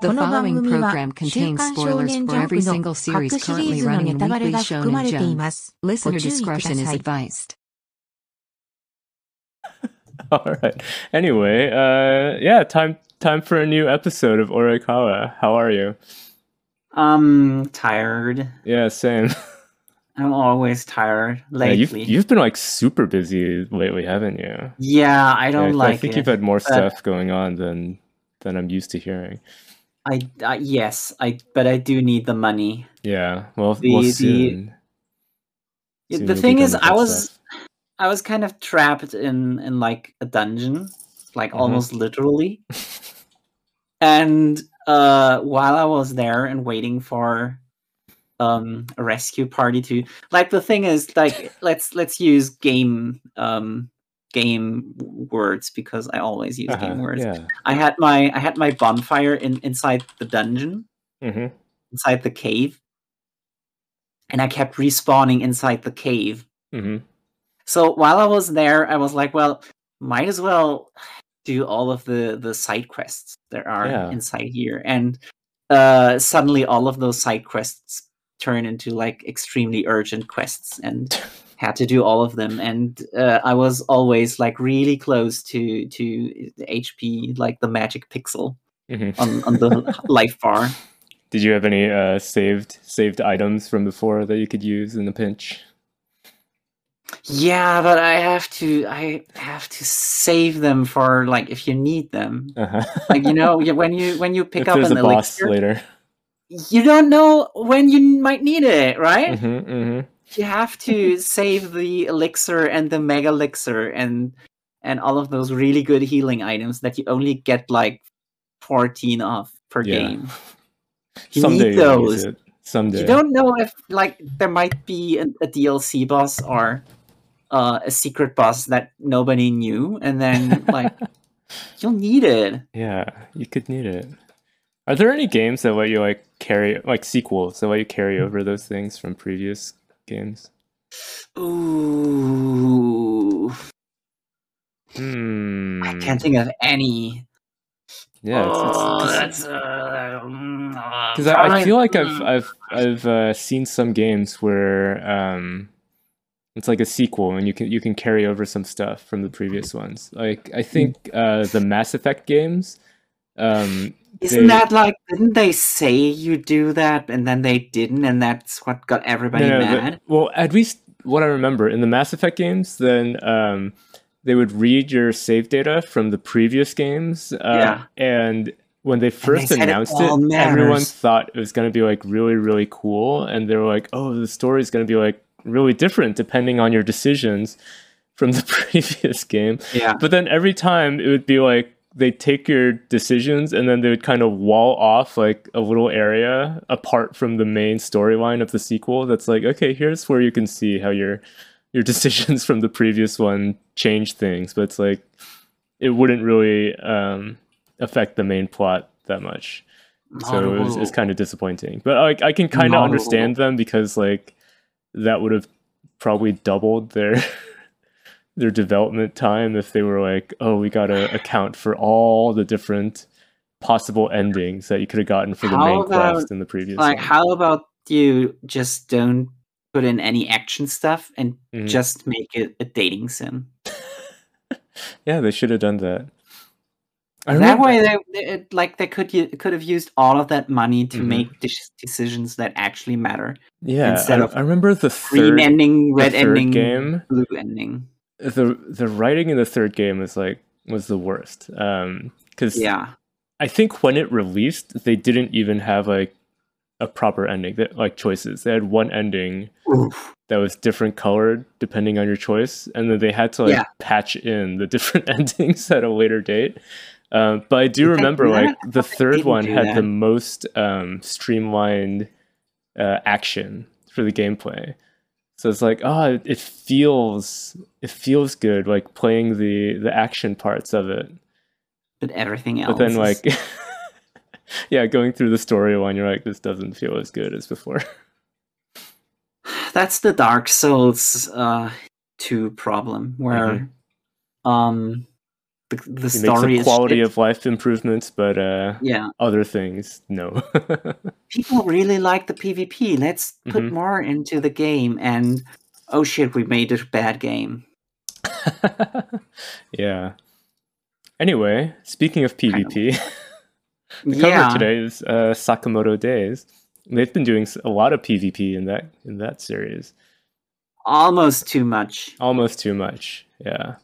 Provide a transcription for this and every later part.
The following program contains spoilers for every single series currently running in Weekly Shonen Jump. Listener discretion is advised. All right. Anyway, uh, yeah, time time for a new episode of Orikawa. How are you? Um, tired. Yeah, same. I'm always tired lately. Yeah, you've, you've been like super busy lately, haven't you? Yeah, I don't yeah, like. I think it, you've had more stuff going on than than I'm used to hearing. I, I yes, I but I do need the money. Yeah. Well, The- well the- soon. Yeah, Soon the thing is, I was stuff. I was kind of trapped in in like a dungeon, like Mhm. almost literally. and uh, while I was there and waiting for um a rescue party to like the thing is like let's let's use game um game words because I always use Uh-huh, game words. Yeah. I had my I had my bonfire in inside the dungeon, hmm inside the cave, and I kept respawning inside the cave. hmm So while I was there, I was like, well, might as well do all of the the side quests there are Yeah. inside here, and uh, suddenly all of those side quests turn into like extremely urgent quests, and had to do all of them. And uh, I was always like really close to to HP, like the magic pixel hmm on on the life bar. Did you have any uh, saved saved items from before that you could use in a pinch? Yeah, but I have to I have to save them for like if you need them. Uh-huh. Like you know, when you when you pick if up an elixir, later. you don't know when you might need it, right? hmm hmm You have to save the elixir and the mega elixir and and all of those really good healing items that you only get like 14 of per Yeah. game. You Someday need those. it. Someday. You don't know if like there might be a, a DLC boss or uh, a secret boss that nobody knew, and then like you'll need it. Yeah, you could need it. Are there any games that let you like carry like sequels that let you carry over those things from previous games? Ooh, Hmm. I can't think of any. Yeah, it's, oh, it's, that's uh, because I, I feel like I've I've I've uh, seen some games where um, it's like a sequel and you can you can carry over some stuff from the previous ones. Like I think uh, the Mass Effect games. Um, Isn't they- that like? Didn't they say you do that and then they didn't, and that's what got everybody No, no, mad? well, at least what I remember in the Mass Effect games, then um, they would read your save data from the previous games. Uh, Yeah. And when they first it announced it, all everyone thought it was going to be like really, really cool. And they were like, oh, the story is going to be like really different depending on your decisions from the previous game. Yeah, But then every time it would be like they take your decisions and then they would kind of wall off like a little area apart from the main storyline of the sequel. That's like, okay, here's where you can see how your your decisions from the previous one change things, but it's like it wouldn't really um, affect the main plot that much. So it was, it's kind of disappointing. But like I can kind of understand them because like that would have probably doubled their their development time if they were like, oh, we got to account for all the different possible endings that you could have gotten for the How main about, quest in the previous like one. how about you just don't put in any action stuff and Mhm. just make it a dating sim yeah, they should have done that. I that remember- way they, it- like they could could have used all of that money to Mhm. make de- decisions that actually matter yeah, instead I, of I remember the green third ending red ending game. blue ending the the writing in the third game was like was the worst. Um, because yeah I think when it released, they didn't even have like a proper ending, that like choices. They had one ending Oof. that was different colored depending on your choice, and then they had to like Yeah. patch in the different endings at a later date. Um, but I do remember like the third one had the most um, streamlined uh, action for the gameplay. So it's like, oh, it- it feels it feels good, like playing the the action parts of it. but everything else But then is- like yeah, going through the storyline, you're like, this doesn't feel as good as before. that's the dark souls uh 2 problem where Mm-hmm. um the, the It makes story is quality shit. of life improvements, but uh, yeah. other things, no. People really like the PvP. Let's put Mhm. more into the game. And oh shit, we made a bad game. yeah. Anyway, speaking of PvP, the yeah. cover today is uh, Sakamoto Days. They've been doing a lot of PvP in that in that series. Almost too much. Almost too much. Yeah.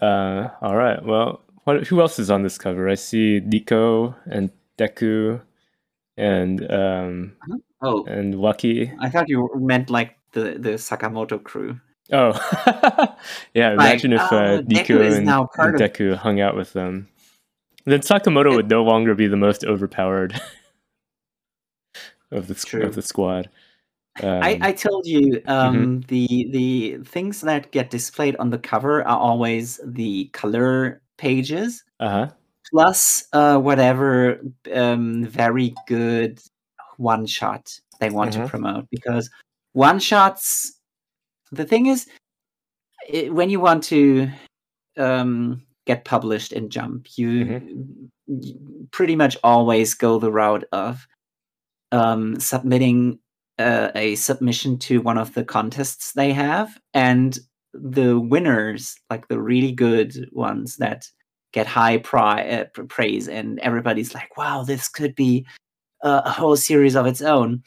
Uh, all right. Well, what, who else is on this cover? I see Nico and Deku and um, Oh, and Lucky. I thought you meant like the, the Sakamoto crew. Oh, yeah. Like, Imagine if uh, oh, Nico and, and of- Deku hung out with them. Then Sakamoto would no longer be the most overpowered of the True. of the squad. Um, I, I told you um, the the things that get displayed on the cover are always the color pages uh-huh. plus uh, whatever um, very good one shot they want to promote because one shots the thing is i when you want to um, get published in jump you, you pretty much always go the route of um, submitting uh, a submission to one of the contests they have and the winners like the really good ones that get high pri- uh, praise and everybody's like wow this could be uh, a whole series of its own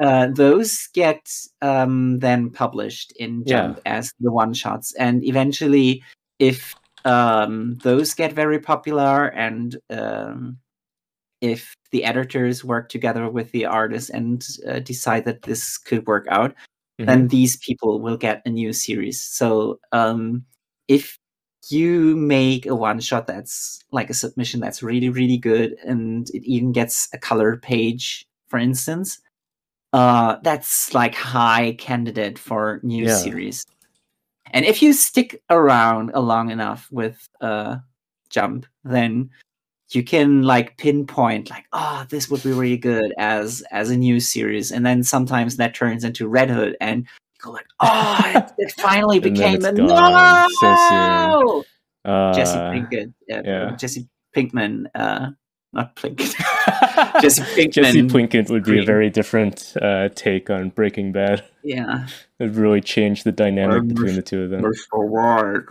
uh, those get um, then published in Yeah. jump as the one shots and eventually if um, those get very popular and um, if the editors work together with the artists and uh, decide that this could work out Mhm. then these people will get a new series. So um, if you make a one shot that's like a submission that's really really good and it even gets a color page, for instance, uh, that's like high candidate for new Yeah. series. And if you stick around a long enough with uh, Jump, then you can like pinpoint like oh this would be really good as as a new series and then sometimes that turns into red hood and you go like oh it, it finally became a gone. so no! Uh, jesse pinkett uh, yeah. jesse pinkman uh not pinkett jesse pinkman Jesse Plinkett would be a very different uh, take on Breaking Bad. yeah. It really changed the dynamic Um, between the two of them. mr white.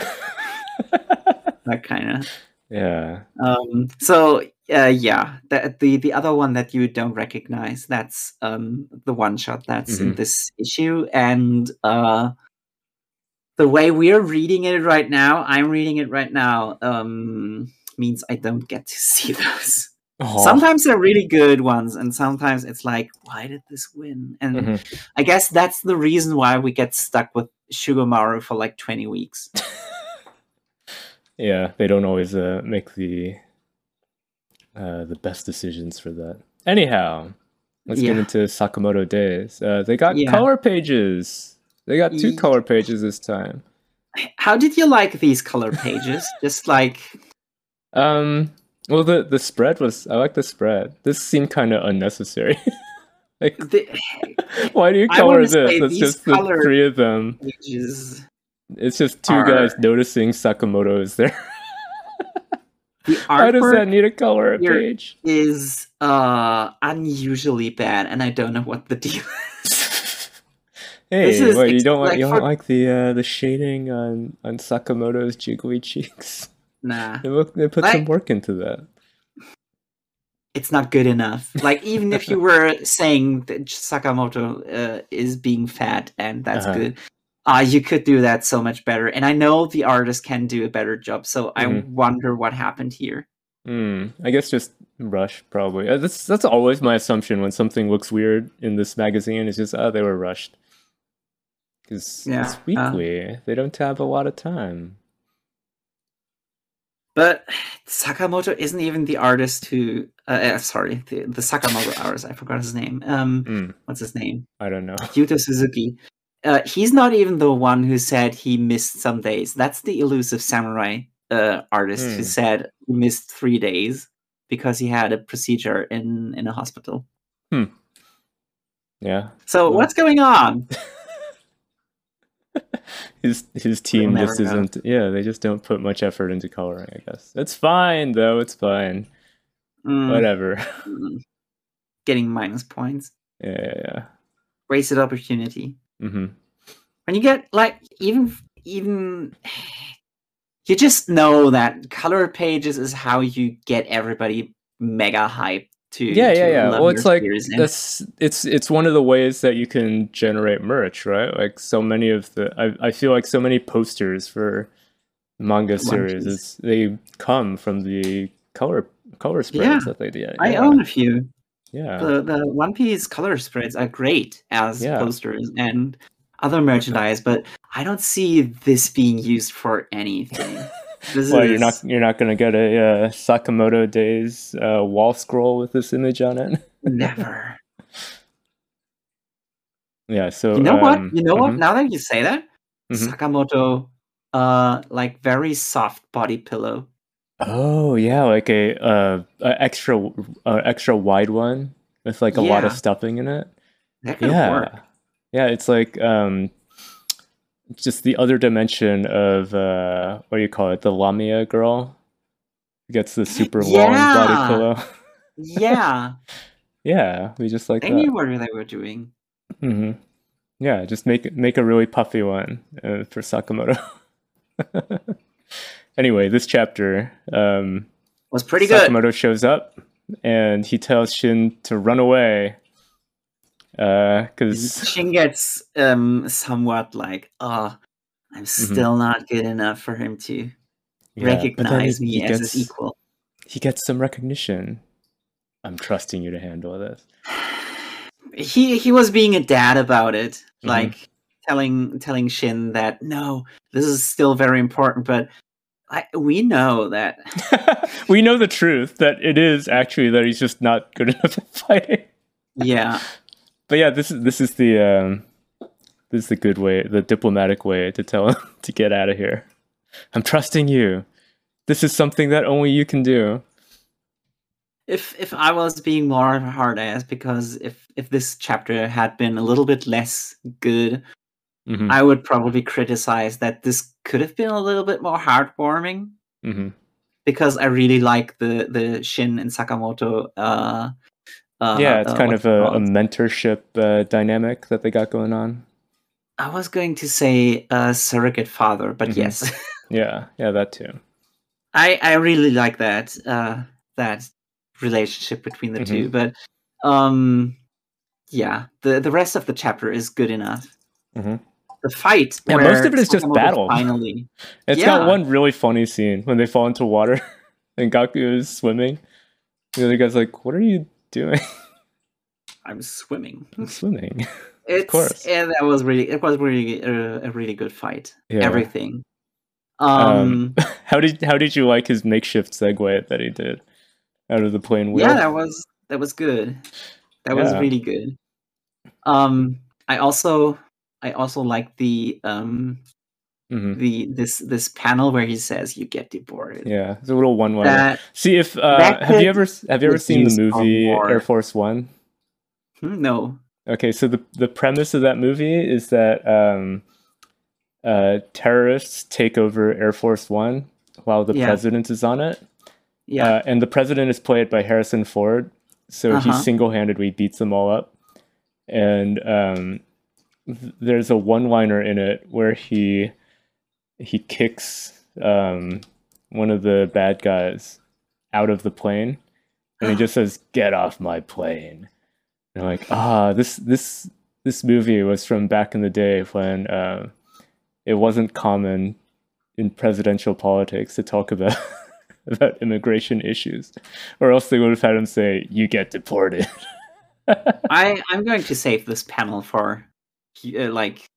That kind of yeah. Um, so uh, yeah, the, the the other one that you don't recognize, that's um, the one shot that's in Mhm. this issue, and uh, the way we're reading it right now, I'm reading it right now, um, means I don't get to see those. Oh. Sometimes they're really good ones, and sometimes it's like, why did this win? And Mhm. I guess that's the reason why we get stuck with Shugomaru for like 20 weeks. Yeah, they don't always uh, make the uh, the best decisions for that. Anyhow, let's get into Sakamoto Days. Uh, they got Yeah. color pages. They got two color pages this time. How did you like these color pages? Just like Um, well, the the spread was I like the spread. This seemed kind of unnecessary. like, the why do you color this? It's just the color- three of them. pages. It's just two guys noticing Sakamoto is there. The Why does that need a color page? is uh unusually bad, and I don't know what the deal is. Hey, is what, you don't like like you don't like the uh, the shading on on Sakamoto's jiggly cheeks? Nah, They, look, they put some work into that. it's not good enough. Like even if you were saying that Sakamoto uh, is being fat and that's Uh-huh. good, uh, you could do that so much better. And I know the artist can do a better job. So I Mhm. wonder what happened here. Hmm. I guess just rush probably. Uh, That's that's always my assumption when something looks weird in this magazine. It's just oh they were rushed because Yeah, it's uh, weekly. they don't have a lot of time. But Sakamoto isn't even the artist who. Uh, uh, sorry, the, the Sakamoto artist. I forgot his name. Um, Hmm. what's his name? I don't know. Yuto Suzuki. Uh, he's not even the one who said he missed some days. That's the elusive samurai uh, artist Hmm. who said he missed three days because he had a procedure in in a hospital. Yeah. So what's going on? his his team just isn't. Yeah, they just don't put much effort into coloring. I guess it's fine though. It's fine. Mm, Whatever. mm. Getting minus points. yeah, yeah, yeah. Wasted opportunity. Hmm when you get like even even you just know that color pages is how you get everybody mega hyped to Yeah, yeah, to yeah. love Well, it's like. That's it's it's one of the ways that you can generate merch, right? Like so many of the I I feel like so many posters for manga series is they come from the color color spreads Yeah. that they did. I own a few. Yeah. The the One Piece color spreads are great as Yeah. posters and other merchandise, but I don't see this being used for anything. This Well, is you're not you're not gonna get a uh, Sakamoto Days uh, wall scroll with this image on it. never. yeah. So You know what? um, You know what? mhm, Now that you say that, Mhm. Sakamoto, uh, like very soft body pillow. Oh yeah, like a uh, a extra uh, extra wide one with like a lot of stuffing in it. Yeah work. yeah it's like um just the other dimension of uh what do you call it the lamia girl who gets the super long body Yeah. pillow Yeah, yeah we just like I that knew what they were doing. Mm-hmm. yeah just make make a really puffy one uh, for sakamoto anyway this chapter um Was pretty good. sakamoto shows up and he tells shin to run away uh because Shin gets um somewhat like, oh, I'm Mm-hmm. still not good enough for him to Yeah, recognize me he as gets- his equal. He gets some recognition. I'm trusting you to handle this. He he was being a dad about it, Mhm. like telling telling Shin that no, this is still very important, but I, we know that we know the truth that it is actually that he's just not good enough at fighting. yeah But yeah, this is this is the um, this is the good way, the diplomatic way to tell him to get out of here. I'm trusting you. This is something that only you can do. if if I was being more of a hard ass because if if this chapter had been a little bit less good, hmm I would probably criticize that this could have been a little bit more heartwarming hmm because I really like the the Shin and Sakamoto. Uh, uh, yeah, it's uh, kind of a, a mentorship uh, dynamic that they got going on. I was going to say uh, surrogate father, but Mhm. yes, Yeah, yeah, that too. I I really like that uh, that relationship between the two. But um, yeah, the the rest of the chapter is good enough. Mhm. The fight, Yeah, most of it is just battle. Finally, It's Yeah. got one really funny scene when they fall into water and Gaku is swimming. The other guy's like, "What are you doing? I'm swimming. I'm swimming." It's course. yeah, that was really it was really a, a really good fight. Yeah. Everything. Um, Um, how did how did you like his makeshift segue that he did out of the plane wheel? yeah, that was that was good. That was really good. Um, I also I also like the um Mhm. the this this panel where he says you get deported. Yeah, it's a little one liner. See if uh, have you ever have you ever seen the movie. Air Force One? hmm, no. Okay, so the the premise of that movie is that um, uh, terrorists take over Air Force One while the Yeah. president is on it. Yeah. Uh, and the president is played by Harrison Ford, so he Uh-huh. single-handedly beats them all up. And um, there's a one-liner in it where he he kicks um, one of the bad guys out of the plane, and he just says, "Get off my plane." And I'm like, ah, this this this movie was from back in the day when uh, it wasn't common in presidential politics to talk about about immigration issues, or else they would have had him say, "You get deported." I I'm going to save this panel for uh, like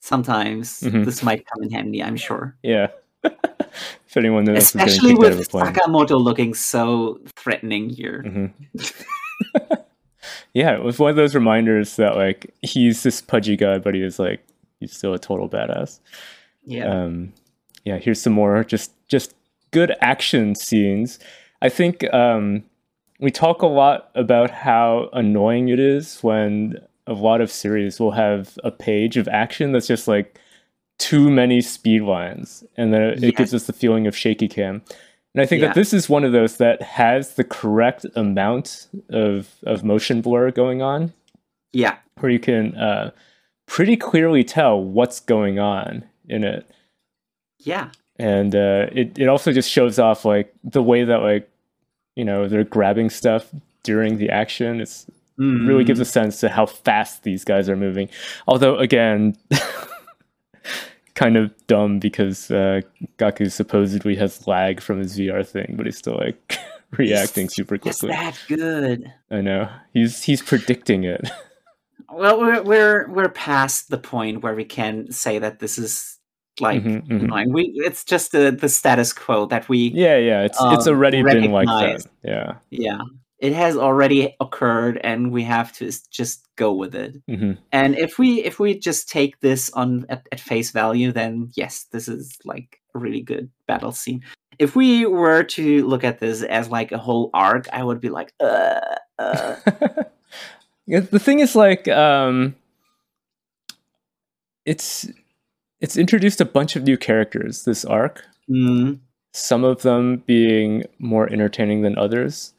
sometimes Mhm. this might come in handy. I'm sure. yeah. if anyone knows, Especially kicked out of a with. Sakamoto looking so threatening here. Mhm. yeah, it was one of those reminders that like he's this pudgy guy, but he is like he's still a total badass. Yeah. um, yeah here's some more just just good action scenes i think um, we talk a lot about how annoying it is when a lot of series will have a page of action that's just like too many speed lines, and then it, Yeah. gives us the feeling of shaky cam. And I think Yeah. that this is one of those that has the correct amount of of motion blur going on, Yeah. where you can uh, pretty clearly tell what's going on in it Yeah. and uh, it it also just shows off like the way that like you know they're grabbing stuff during the action. It's really gives a sense to how fast these guys are moving. Although again, kind of dumb because uh, Gaku supposedly has lag from his VR thing, but he's still like reacting super It's quickly. that good. I know he's he's predicting it. Well, we're we're we're past the point where we can say that this is like Mhm, mhm. like we. It's just the the status quo that we Yeah, yeah, it's it's Um, already been like that. Yeah. yeah. It has already occurred, and we have to just go with it. hmm And if we if we just take this on at, at face value, then yes, this is like a really good battle scene. If we were to look at this as like a whole arc, I would be like, uh, uh. The thing is like um it's it's introduced a bunch of new characters this arc mm, some of them being more entertaining than others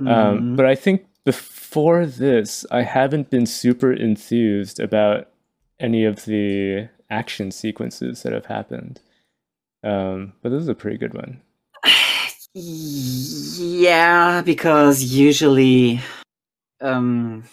um, mhm. but i think before this i haven't been super enthused about any of the action sequences that have happened um, but this is a pretty good one yeah, because usually, um,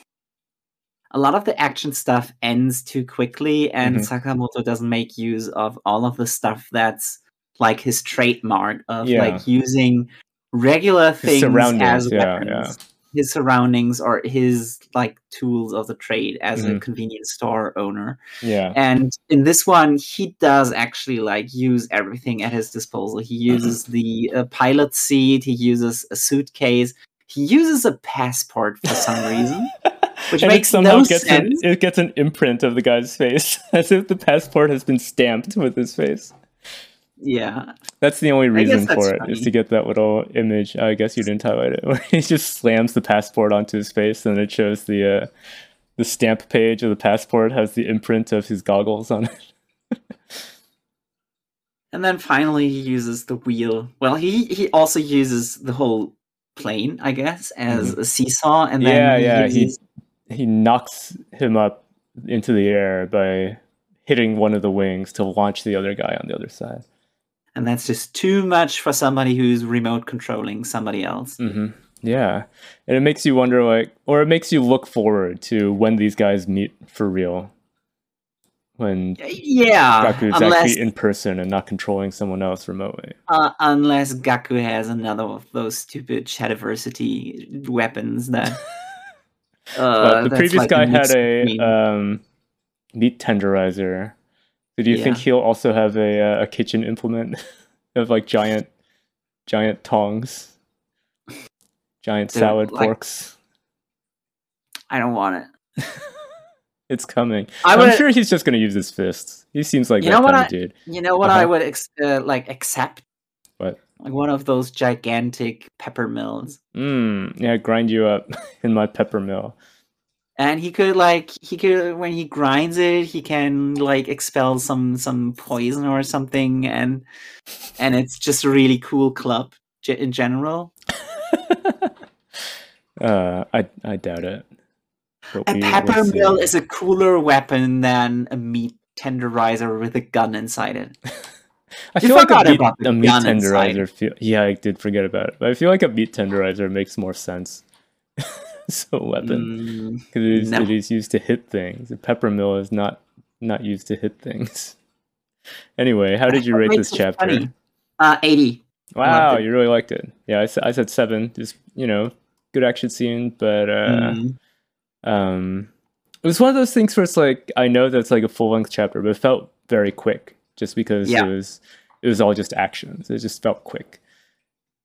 a lot of the action stuff ends too quickly, and Mhm. Sakamoto doesn't make use of all of the stuff that's like his trademark of Yeah. like using regular things as yeah, weapons. yeah. His surroundings or his like tools of the trade as a Mhm. convenience store owner. yeah And in this one, he does actually like use everything at his disposal. He Mm-hmm. uses the uh, pilot seat. He uses a suitcase. He uses a passport for some reason. Which and makes it somehow no gets an, sense. it gets an imprint of the guy's face as if the passport has been stamped with his face Yeah, That's the only reason for it is funny. to get that little image. I guess you didn't highlight it. Where he just slams the passport onto his face, and it shows the uh, the stamp page of the passport has the imprint of his goggles on it. and then finally he uses the wheel. Well, he he also uses the whole plane, I guess, as a seesaw. And then Mm-hmm. yeah, he yeah. He he knocks him up into the air by hitting one of the wings to launch the other guy on the other side. And that's just too much for somebody who's remote controlling somebody else. Mm-hmm. Yeah, and it makes you wonder, like, or it makes you look forward to when these guys meet for real. When Yeah, Gaku's unless actually in person and not controlling someone else remotely. uh, unless Gaku has another of those stupid Shadiversity weapons that. Uh, the previous like guy had a um, meat tenderizer. So do you think he'll also have a uh, a kitchen implement of like giant giant tongs, giant Dude, salad like- forks? I don't want it. It's coming. I I'm sure he's just gonna use his fists. He seems like You that know what kind I- of dude. You know what I Uh-huh. would ex- uh, like accept? What? Like one of those gigantic pepper mills. Mm, yeah, grind you up in my pepper mill. And he could like he could when he grinds it, he can like expel some some poison or something, and and it's just a really cool club in general. uh, I I doubt it. But A pepper mill is a cooler weapon than a meat tenderizer with a gun inside it. I You feel like a meat, about the a meat tenderizer. Feel, yeah, I did forget about it. But I feel like a meat tenderizer makes more sense. so a weapon Mm, because it, is- no. it is used to hit things. A pepper mill is not not used to hit things. Anyway, how did you rate this chapter? Uh, eighty. Wow, you really liked it. Yeah, I, I said seven. Just you know, good action scene, but uh, Mm. um, it was one of those things where it's like I know that's like a full length chapter, but it felt very quick just because Yeah. it was it was all just actions. It just felt quick.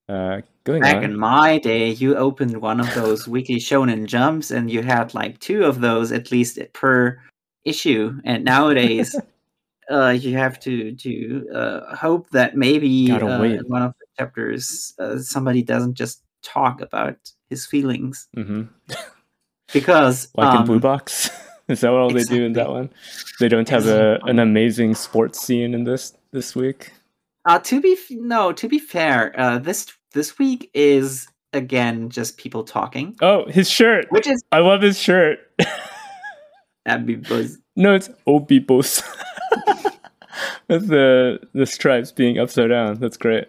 Uh, going Back on. in my day, you opened one of those weekly shonen jumps, and you had like two of those at least per issue. And nowadays, uh, you have to to uh, hope that maybe uh, in one of the chapters uh, somebody doesn't just talk about his feelings hmm because Like in um, Blue Box. Is that what all they do in that one? They don't have a, an amazing sports scene in this this week. Uh, to be f- no, to be fair, uh, this this week is again just people talking, Oh, his shirt! which is I love his shirt. was no, it's Obibos. With the the stripes being upside down. That's great.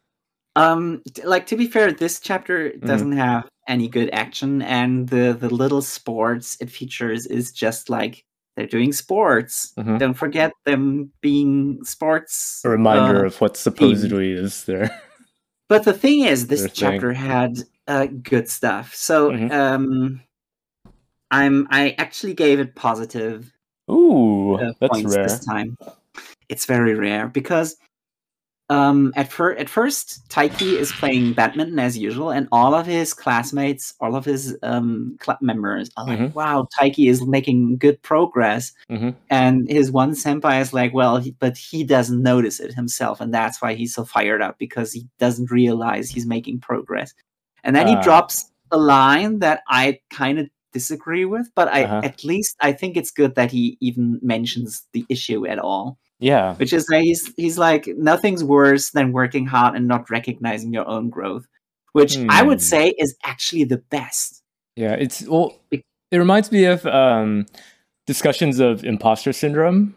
um like to be fair, this chapter Mm-hmm. doesn't have any good action, and the the little sports it features is just like they're doing sports. Mhm. Don't forget them being sports. A reminder uh, of what supposedly is there. But the thing is, this chapter had uh, good stuff. So Mhm. um, I'm I actually gave it positive Ooh, uh, that's rare. this time. It's very rare because um, at first, at first, Taiki is playing badminton as usual, and all of his classmates, all of his um, club members are like, Mhm. "Wow, Taiki is making good progress." hmm And his one senpai is like, "Well, he, but he doesn't notice it himself, and that's why he's so fired up because he doesn't realize he's making progress." And then he Ah. drops a line that I kind of disagree with, but I Uh-huh. at least I think it's good that he even mentions the issue at all. Yeah. Which is that he's he's like nothing's worse than working hard and not recognizing your own growth, which I would Hmm. say is actually the best. Yeah, it's well. It reminds me of um, discussions of imposter syndrome,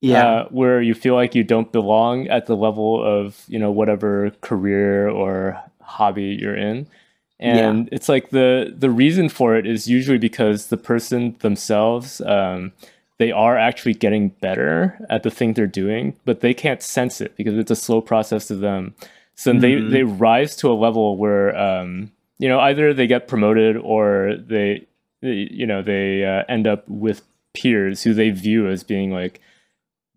Yeah, uh, where you feel like you don't belong at the level of you know whatever career or hobby you're in, and it's like the the reason for it is usually because the person themselves um, they are actually getting better at the thing they're doing, but they can't sense it because it's a slow process to them. So Mhm. they they rise to a level where um, you know either they get promoted or they, they you know they uh, end up with peers who they view as being like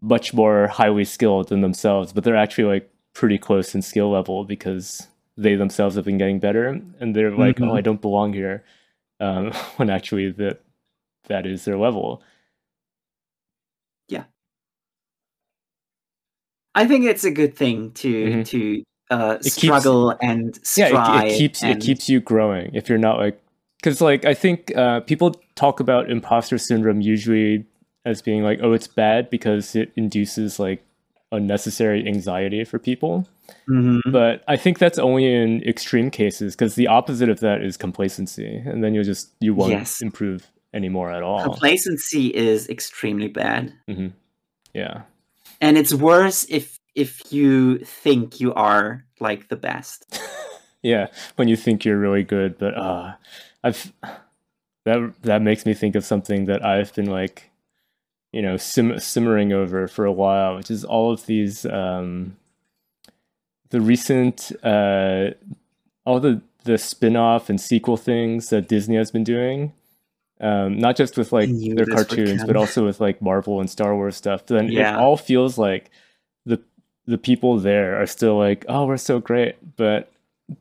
much more highly skilled than themselves, but they're actually like pretty close in skill level because they themselves have been getting better, and they're like, Mhm. "Oh, I don't belong here," um, when actually that that is their level. I think it's a good thing to Mhm. to uh, keeps- struggle and yeah strive. it, it keeps it keeps you growing if you're not like because like i think uh, people talk about imposter syndrome usually as being like oh it's bad because it induces like unnecessary anxiety for people Mhm. but i think that's only in extreme cases because the opposite of that is complacency and then you'll just you won't Yes. improve anymore at all Complacency is extremely bad, yeah and it's worse if if you think you are like the best. yeah when you think you're really good but uh i've that that makes me think of something that i've been like you know sim- simmering over for a while which is all of these um the recent uh all the the spin-off and sequel things that disney has been doing um not just with like their cartoons but also with like marvel and star wars stuff. Then Yeah. it all feels like the the people there are still like oh we're so great but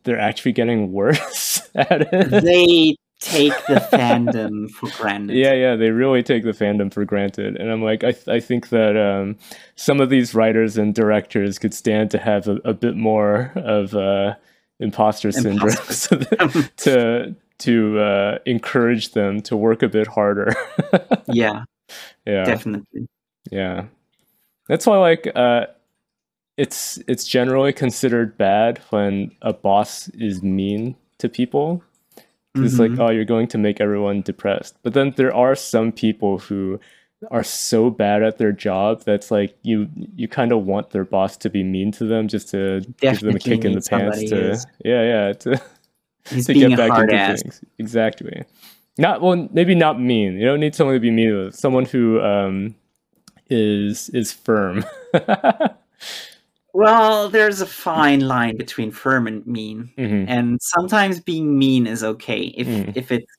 they're actually getting worse at it. They take the fandom for granted. yeah yeah they really take the fandom for granted. And i'm like i, th- I think that um, some of these writers and directors could stand to have a, a bit more of uh, imposter syndrome. Imposter to to uh, encourage them to work a bit harder. Yeah, yeah. Definitely. yeah. That's why like uh it's it's generally considered bad when a boss is mean to people. It's like Mhm. oh you're going to make everyone depressed. But then there are some people who are so bad at their job that's like you you kind of want their boss to be mean to them just to give them a kick in the pants to who's- yeah yeah to, He's to being get a back hard into ass. things exactly not well maybe not mean you don't need someone to be mean with someone who um is is firm Well, there's a fine line between firm and mean, Mhm. and sometimes being mean is okay if Mm. if it's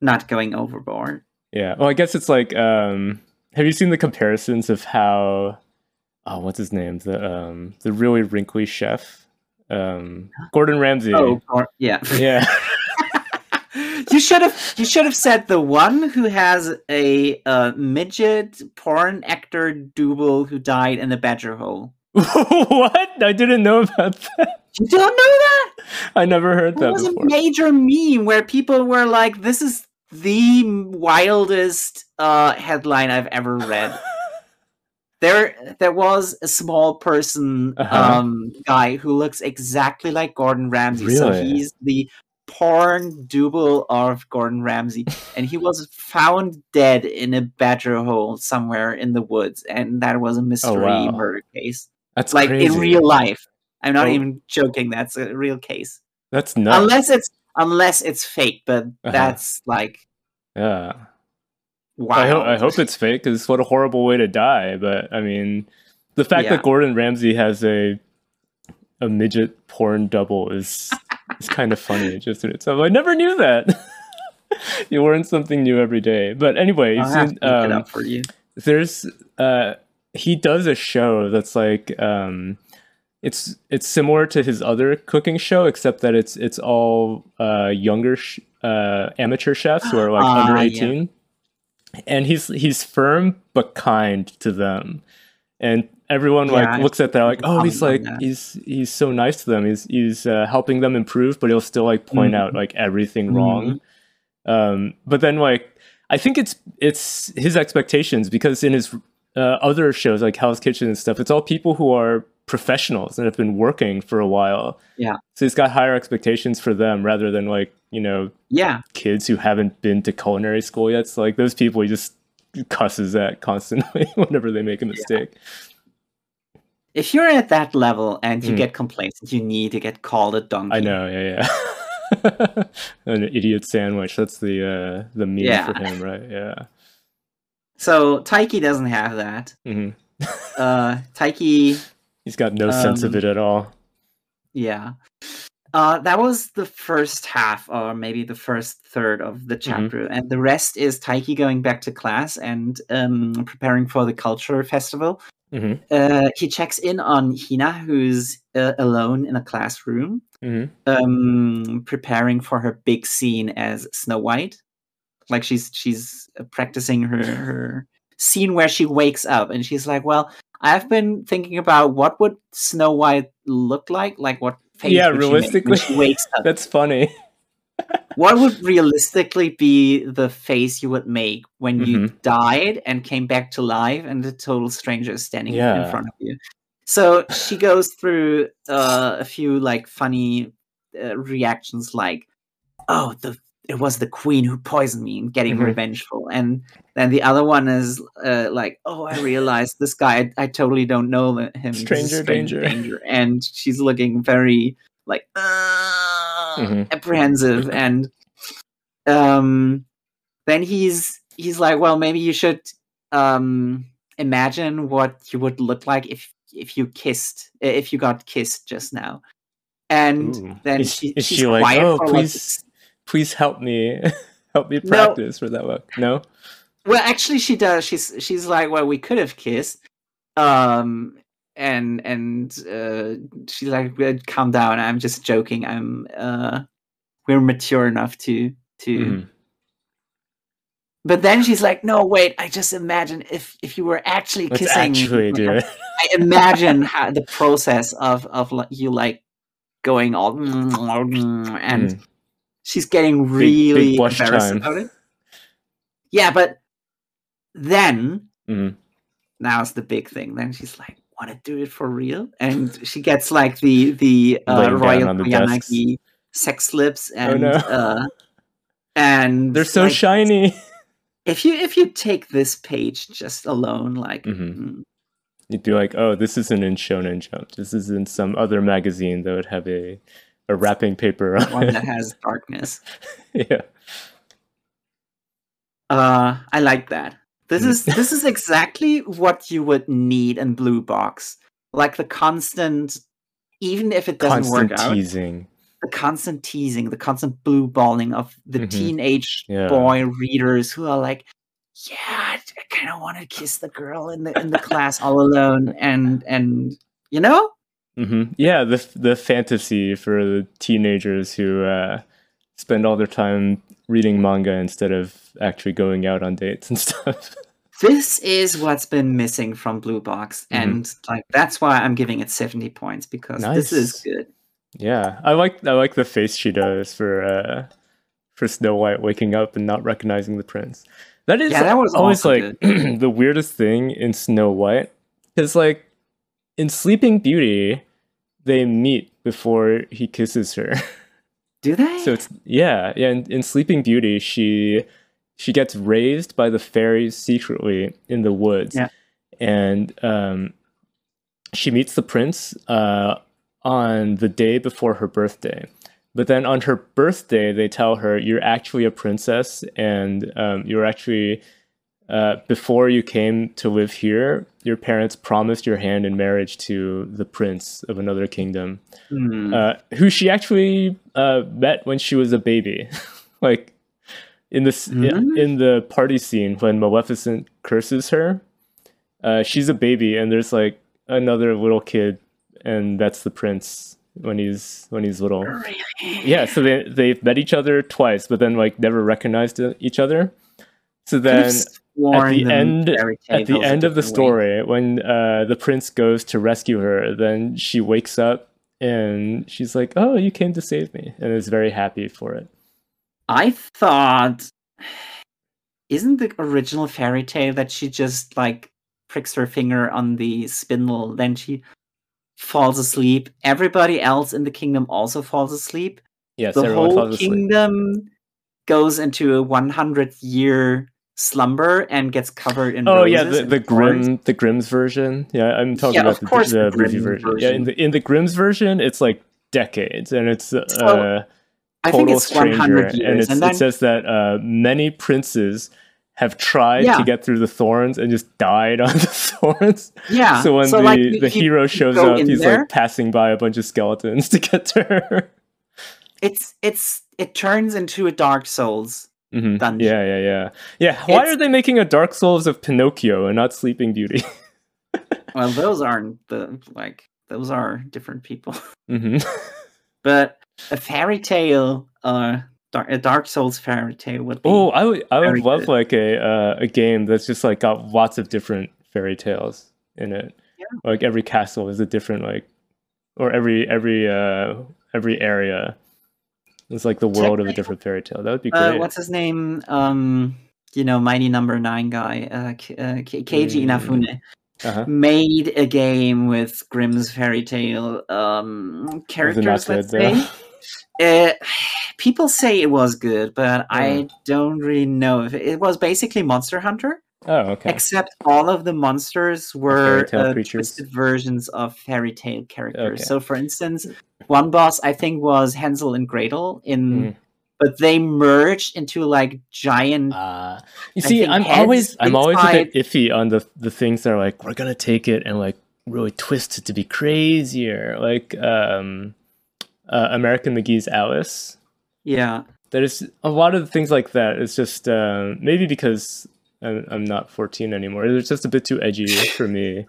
not going overboard. Yeah. Well, I guess it's like, um, have you seen the comparisons of how, oh, what's his name? The um, the really wrinkly chef, um, Gordon Ramsay. Oh, yeah. Yeah. you should have you should have said the one who has a uh, midget porn actor double who died in the badger hole. what? I didn't know about that. You don't know that? I never heard That that was before. a major meme where people were like, "This is the wildest uh, headline I've ever read. There, there was a small person Uh-huh. um, guy who looks exactly like Gordon Ramsay. So Really? he's the porn double of Gordon Ramsay, and he was found dead in a badger hole somewhere in the woods, and that was a mystery Oh, wow. murder case, That's like crazy. in real life. I'm not Oh. even joking. That's a real case That's nuts. unless it's unless it's fake but Uh-huh. that's like yeah. Wow I, ho- I hope it's fake because what a horrible way to die. But I mean, the fact Yeah. that Gordon Ramsay has a a midget porn double is is kind of funny just in itself. I never knew that. you learn something new every day. But anyway, I'll have to look it um, up for you there's uh he does a show that's like um it's it's similar to his other cooking show except that it's it's all uh younger sh- uh amateur chefs who are like Ah, under yeah. 18 and he's he's firm but kind to them and everyone Yeah, like looks at that like oh he's like comment on that. he's he's so nice to them he's he's uh, helping them improve but he'll still like point Mhm. out like everything wrong um but then like i think it's it's his expectations because in his uh, other shows like hell's kitchen and stuff it's all people who are professionals and have been working for a while. Yeah. so he's got higher expectations for them rather than like you know yeah. kids who haven't been to culinary school yet. So like those people he just cusses at constantly whenever they make a mistake. If you're at that level and you Mm. get complacent you need to get called a donkey. I know yeah yeah. An idiot sandwich that's the uh the meme Yeah. for him right yeah. So taiki doesn't have that. Hmm uh taiki he's got no sense of Um, it at all. yeah. Uh that was the first half or maybe the first third of the Mm-hmm. chapter and the rest is taiki going back to class and um preparing for the culture festival. Hmm uh, he checks in on Hina, who's uh, alone in a classroom, hmm um, preparing for her big scene as Snow White. Like she's she's practicing her her scene where she wakes up, and she's like, "Well, I've been thinking about what would Snow White look like, like what face Yeah, would she make when realistically. she wakes up. that's funny what would realistically be the face you would make when you Mm-hmm. died and came back to life and a total stranger is standing in front of you so she goes through uh, a few like funny uh, reactions like oh the it was the queen who poisoned me and getting Mhm. revengeful and then the other one is uh, like oh i realized this guy i, I totally don't know him This is Stranger danger. danger and she's looking very like uh, Mhm. apprehensive and um then he's he's like well maybe you should um imagine what you would look like if if you kissed if you got kissed just now and Ooh. then Is- she, is she's she like, quiet "Oh, for like please please help me help me No. practice for that one no Well, actually, she does. She's she's like, well, we could have kissed, um, and and uh, she's like, calm down. I'm just joking. I'm uh, we're mature enough to to. Mhm. But then she's like, no, wait. I just imagine if if you were actually let's kissing. actually do it I imagine how the process of of you like going all and Mhm. She's getting big really embarrassed time. about it. Yeah, but then Mhm. now's the big thing. Then she's like, "Want to do it for real?" And she gets like the the uh, Royal the sex lips, and no. uh, and they're so like, shiny If you if you take this page just alone, like Mm-hmm. mm, you'd be like oh this isn't in shonen jump this is in some other magazine that would have a a wrapping paper on one it that has darkness. yeah Uh, I like that. This is this is exactly what you would need in Blue Box, like the constant, even if it doesn't constant work out, teasing the constant teasing, the constant blue balling of the Mhm. teenage Yeah. boy readers who are like, "Yeah, I kind of want to kiss the girl in the in the class all alone," and and you know, hmm Yeah, the the fantasy for the teenagers who uh, spend all their time reading manga instead of actually going out on dates and stuff. this is what's been missing from Blue Box, Mhm. and like that's why I'm giving it seventy points because this is good. yeah, I like I like the face she does for uh, for Snow White waking up and not recognizing the prince. That is Yeah, that was always like the weirdest thing in Snow White. Because like in Sleeping Beauty, they meet before he kisses her. Do they? So it's yeah, yeah. In, in Sleeping Beauty, she she gets raised by the fairies secretly in the woods, Yeah. and um, she meets the prince uh, on the day before her birthday. But then on her birthday, they tell her you're actually a princess, and um, you're actually uh, before you came to live here, your parents promised your hand in marriage to the prince of another kingdom Hmm. uh, who she actually uh, met when she was a baby. like in this Mhm. in the party scene when Maleficent curses her, uh, she's a baby and there's like another little kid, and that's the prince when he's when he's little. Really? Yeah, so they they've met each other twice, but then like never recognized each other. So then sworn the end- at the end of the way. story when uh, the prince goes to rescue her then she wakes up and she's like oh you came to save me and is very happy for it I thought, isn't the original fairy tale that she just like pricks her finger on the spindle, then she falls asleep. Everybody else in the kingdom also falls asleep. yes the whole kingdom goes into a 100 year slumber and gets covered in oh yeah the, the grim the grimm's version yeah i'm talking Yeah, about the, the, the movie Grimm version. yeah in the in the grimm's version it's like decades and it's uh I think it's stranger 100 years. and, and then it says that uh many princes have tried Yeah. to get through the thorns and just died on the thorns yeah, so when the, like, the you hero shows up he's there, like passing by a bunch of skeletons to get to her it's it's it turns into a Dark Souls. Mhm. Dungeon. yeah yeah yeah yeah why It's- are they making a dark souls of pinocchio and not sleeping beauty Well, those aren't the like those are different people. hmm But a fairy tale, uh, dark, a Dark Souls fairy tale would be. oh i would i would love good. like a uh, a game that's just like got lots of different fairy tales in it Yeah. like every castle is a different like or every every uh every area is like the world of a different fairy tale that would be uh, what's his name? Um, you know, Mighty Number Nine guy, uh, K- uh, K- Keiji Mm. Inafune, uh-huh made a game with Grimm's fairy tale um, Was it not characters. Let's good, say. Uh, people say it was good, but I don't really know if it, it was basically Monster Hunter. oh okay Except all of the monsters were uh, twisted versions of fairy tale characters. Okay. So, for instance, one boss I think was Hansel and Gretel in, Mhm. but they merged into like giant. Uh, you see, I'm always I'm always a bit iffy on the the things that are like we're gonna take it and like really twist it to be crazier, like um, uh, American McGee's Alice. yeah, There's a lot of things like that. It's just uh, maybe because I'm, I'm not 14 anymore. It's just a bit too edgy for me.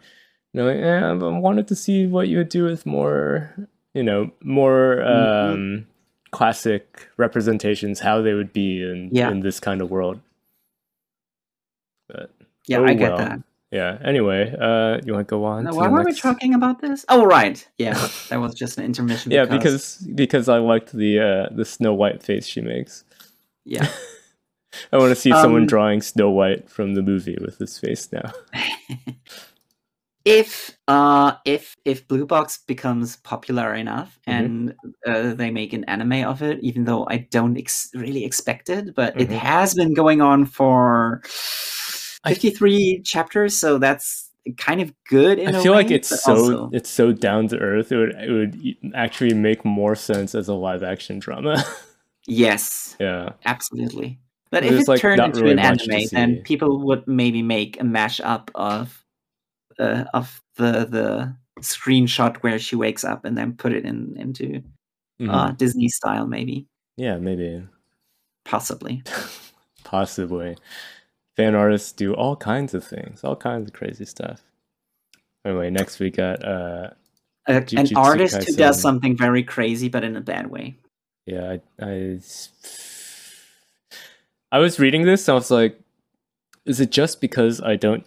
You know, like, eh, I wanted to see what you would do with more, you know, more Mhm. um, classic representations, how they would be in Yeah. in this kind of world. But yeah, oh I get well. that. Yeah. Anyway, uh, you want to go on? To why were we talking about this? Oh, right. Yeah, that was just an intermission. Yeah, because because I liked the uh, the Snow White face she makes. yeah, I want to see someone Um, drawing Snow White from the movie with his face now. if uh if if blue box becomes popular enough Mhm. and uh, they make an anime of it even though i don't ex- really expect it but it Mhm. has been going on for I- 53 chapters so that's kind of good in I feel like way, it's so also- it's so down to earth. It would it would actually make more sense as a live action drama. yes yeah. absolutely but There's, if it like, turned into really an anime then people would maybe make a mashup of uh, of the the screenshot where she wakes up and then put it in into Mhm. uh, Disney style, maybe, yeah, maybe. possibly. Possibly. Fan artists do all kinds of things, all kinds of crazy stuff. Anyway, next we got uh A, an artist who does something very crazy, but in a bad way. yeah, I, I I was reading this and I was like, is it just because I don't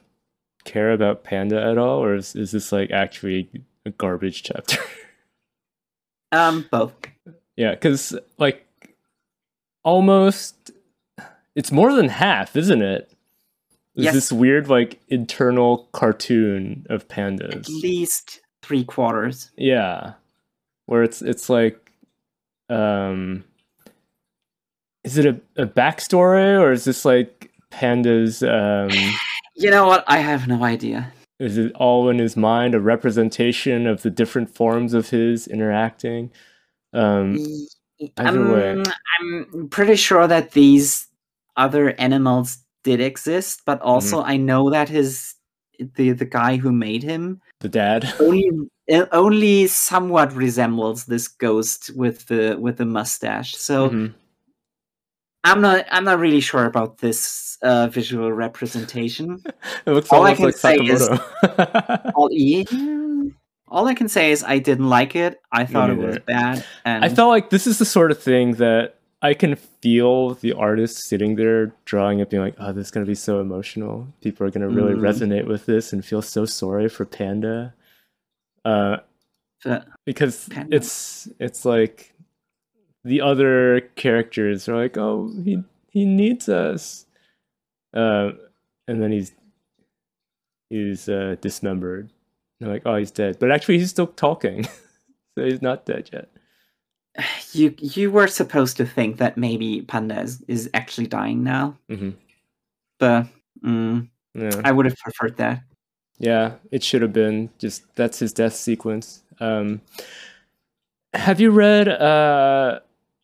care about Panda at all, or is, is this like actually a garbage chapter? Um, both. yeah, because like almost it's more than half, isn't it? There's Yes. this weird like internal cartoon of pandas. At least three quarters. Yeah. Where it's it's like um is it a, a backstory or is this like pandas um You know what? I have no idea. is it all in his mind a representation of the different forms of his interacting? Um Either way. Um, I'm pretty sure that these other animals did exist, but also Mm-hmm. I know that his the the guy who made him the dad. only uh, only somewhat resembles this ghost with the with the mustache. So Mhm. I'm not I'm not really sure about this uh, visual representation. It looks all I can like say is- all, yeah, all I can say is I didn't like it. I thought it was bad. And I felt like this is the sort of thing that I can feel the artist sitting there drawing it, being like, "Oh, this is gonna be so emotional. People are gonna really Mhm. resonate with this and feel so sorry for Panda." Uh, because Panda. it's it's like the other characters are like, "Oh, he he needs us," uh, and then he's he's uh, dismembered. They're like, "Oh, he's dead," but actually, he's still talking, so he's not dead yet. you you were supposed to think that maybe Panda is, is actually dying now, hmm but mm, Yeah. I would have preferred that. Yeah, it should have been just that's his death sequence. Um, have you read? Uh,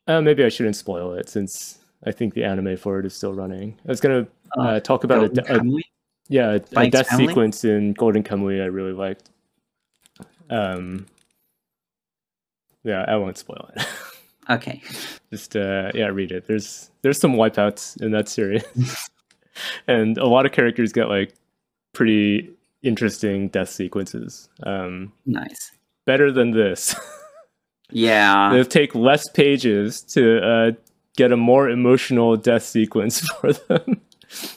uh, maybe I shouldn't spoil it since I think the anime for it is still running. I was gonna uh, talk about a, Golden a yeah a, a death family? sequence in Golden Kamuy I really liked. Um, yeah, I won't spoil it. Okay. just uh yeah read it there's there's some wipeouts in that series and a lot of characters get like pretty interesting death sequences um Nice. better than this Yeah. they take less pages to uh get a more emotional death sequence for them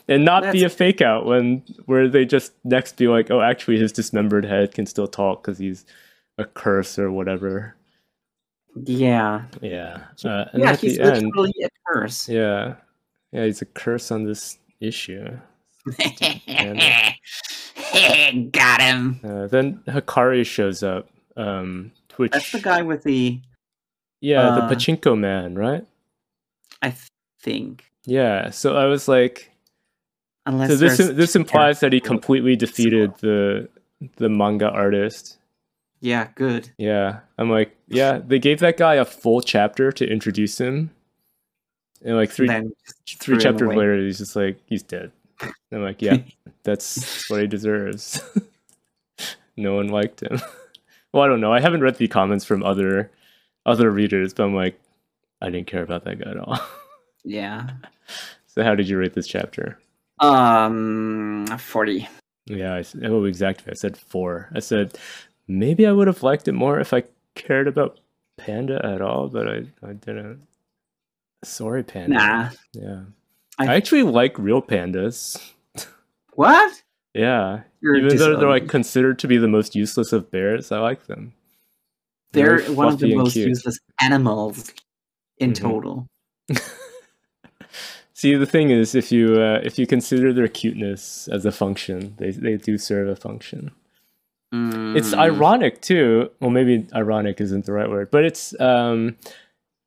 and not be a fake out when where they just next be like oh actually his dismembered head can still talk because he's a curse or whatever Yeah. yeah uh, and yeah, at he's the end literally a curse. Yeah. Yeah, he's a curse on this issue. Got him. Uh, then Hakari shows up. Um, which, That's the guy with the yeah, uh, the pachinko man, right? I think. Yeah. So I was like, Unless so this this implies that he completely defeated the the manga artist. Yeah, good. Yeah. I'm like, yeah, they gave that guy a full chapter to introduce him. And like three then three chapters later, he's just like, he's dead. And I'm like, yeah, that's what he deserves. no one liked him. well, I don't know. I haven't read the comments from other other readers, but I'm like, I didn't care about that guy at all. Yeah. so how did you rate this chapter? Um, forty. Yeah, I, oh, exactly. I said four. I said maybe I would have liked it more if I cared about Panda at all, but I, I didn't. Sorry, Panda. Nah. Yeah. I- I actually like real pandas. What? Yeah. Even though they're like considered to be the most useless of bears, I like them. they're Very one of the most cute. useless animals in Mhm. total. See, the thing is, if you uh, if you consider their cuteness as a function, they they do serve a function. It's Mm, ironic too. Well, maybe ironic isn't the right word, but it's um,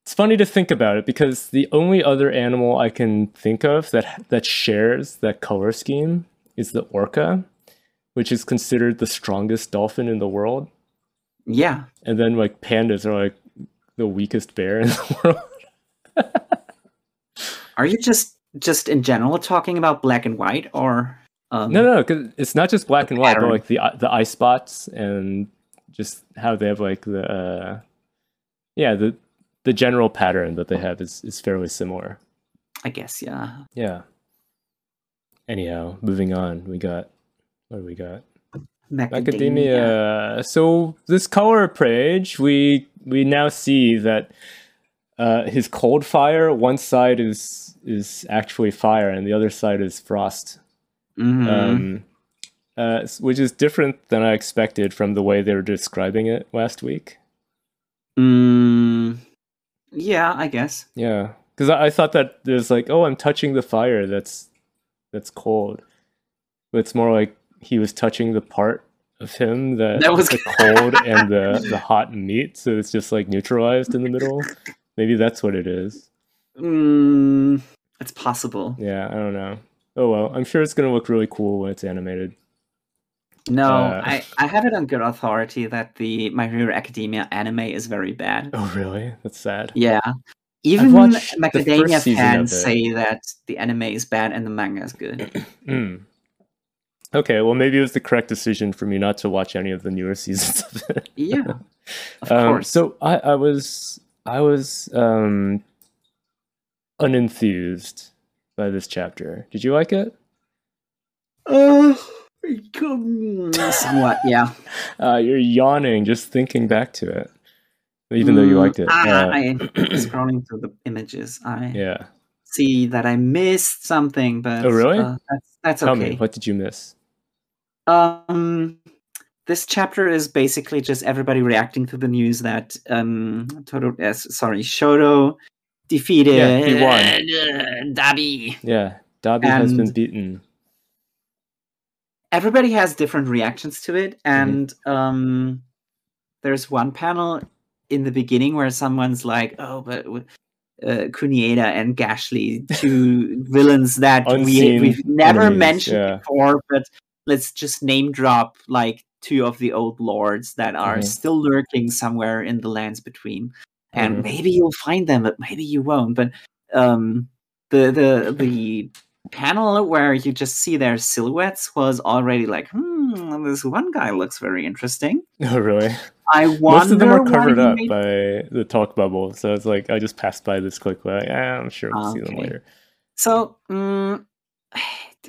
it's funny to think about it because the only other animal I can think of that that shares that color scheme is the orca, which is considered the strongest dolphin in the world. Yeah. And then like pandas are like the weakest bear in the world. Are you just just in general talking about black and white or um, No, no, because it's not just black and white, but like the the eye spots and just how they have like the uh, yeah the the general pattern that they have is is fairly similar. I guess yeah. Yeah. Anyhow, moving on, we got what do we got? Academia. So this color page, we we now see that uh, his cold fire, one side is is actually fire, and the other side is frost. Mhm. um, uh, which is different than I expected from the way they were describing it last week. Mm, yeah, I guess. Yeah, because I, I thought that there's like, oh, I'm touching the fire that's that's cold, but it's more like he was touching the part of him that, That was- the cold and the the hot meat, so it's just like neutralized in the middle. Maybe that's what it is. Mm, it's possible. Yeah, I don't know. Oh well, I'm sure it's gonna look really cool when it's animated. No, Uh, I, I have it on good authority that the My Hero Academia anime is very bad. Oh really? That's sad. Yeah. Even watched the first Macadamia fans say that the anime is bad and the manga is good. Hmm. Okay, well maybe it was the correct decision for me not to watch any of the newer seasons of it. Yeah, of Um, course. So I, I was I was um, unenthused by this chapter. Did you like it? Uh, somewhat, yeah. Uh, you're yawning just thinking back to it, even though you Mm, liked it. I, Uh, I, scrolling through the images, I yeah. see that I missed something, but Oh, really? uh, that's that's Tell okay. me, what did you miss? Um, this chapter is basically just everybody reacting to the news that um, Toro, uh, sorry, Shoto defeated Yeah, he won. uh, Dabi. Yeah, Dabi has been beaten. Everybody has different reactions to it, Mm-hmm. and um, there's one panel in the beginning where someone's like, "Oh, but." Uh, Kunieda and Gashly, two villains that we, Unseen we've never enemies, mentioned yeah. before, but let's just name drop like two of the old lords that are Mhm. still lurking somewhere in the lands between and Mhm. maybe you'll find them but maybe you won't but um the the the panel where you just see their silhouettes was already like hmm this one guy looks very interesting Oh, really? i wonder Most of them are covered up made- by the talk bubble, so it's like I just passed by this quickly. Like, eh, I'm sure we'll see them later. so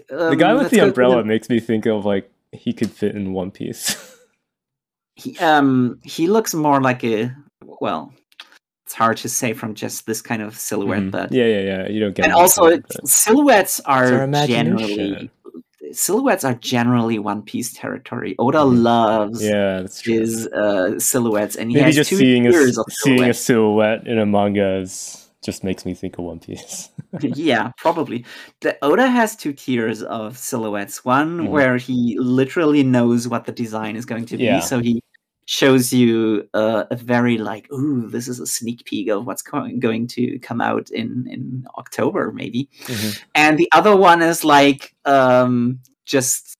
mm, The guy um, with let's the umbrella makes me think of like he could fit in one piece. he, um he looks more like a well it's hard to say from just this kind of silhouette Mhm. but yeah, yeah, yeah. You don't get. It. And what also saying, it- but- silhouettes are imagination. generally silhouettes are generally one piece territory oda Mhm. loves yeah, that's true. his uh silhouettes and he Maybe has just two seeing a, tiers s- of seeing a silhouettes. silhouette in a manga is just makes me think of One Piece. yeah probably the oda has two tiers of silhouettes one Mhm. where he literally knows what the design is going to be Yeah. so he shows you uh, a very like ooh this is a sneak peek of what's co- going to come out in in october maybe Mhm. and the other one is like um just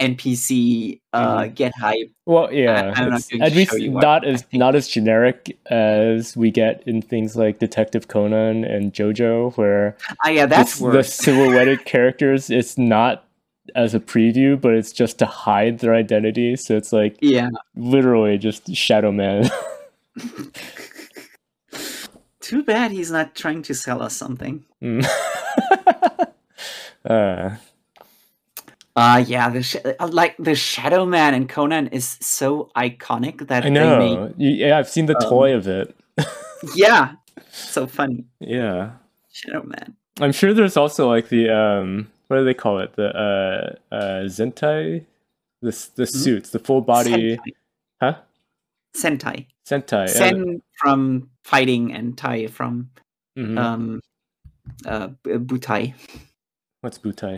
npc uh Mhm. get hype Well, yeah, I'm not it's at least show you what not as not as generic as we get in things like Detective Conan and JoJo, where ah yeah that's the silhouetted characters. It's not as a preview, but it's just to hide their identity. So it's like yeah literally just Shadow Man. too bad he's not trying to sell us something Mm. uh, uh yeah the sh- uh, like the shadow man and conan is so iconic that I know. Yeah, I've seen the Um, toy of it. yeah so funny Yeah. shadow man I'm sure there's also like the um what do they call it? The uh uh Zentai? The the Mhm. suits, the full body sentai huh? sentai Sentai. yeah. sen from fighting and tai from Mhm. um uh butai What's Butai?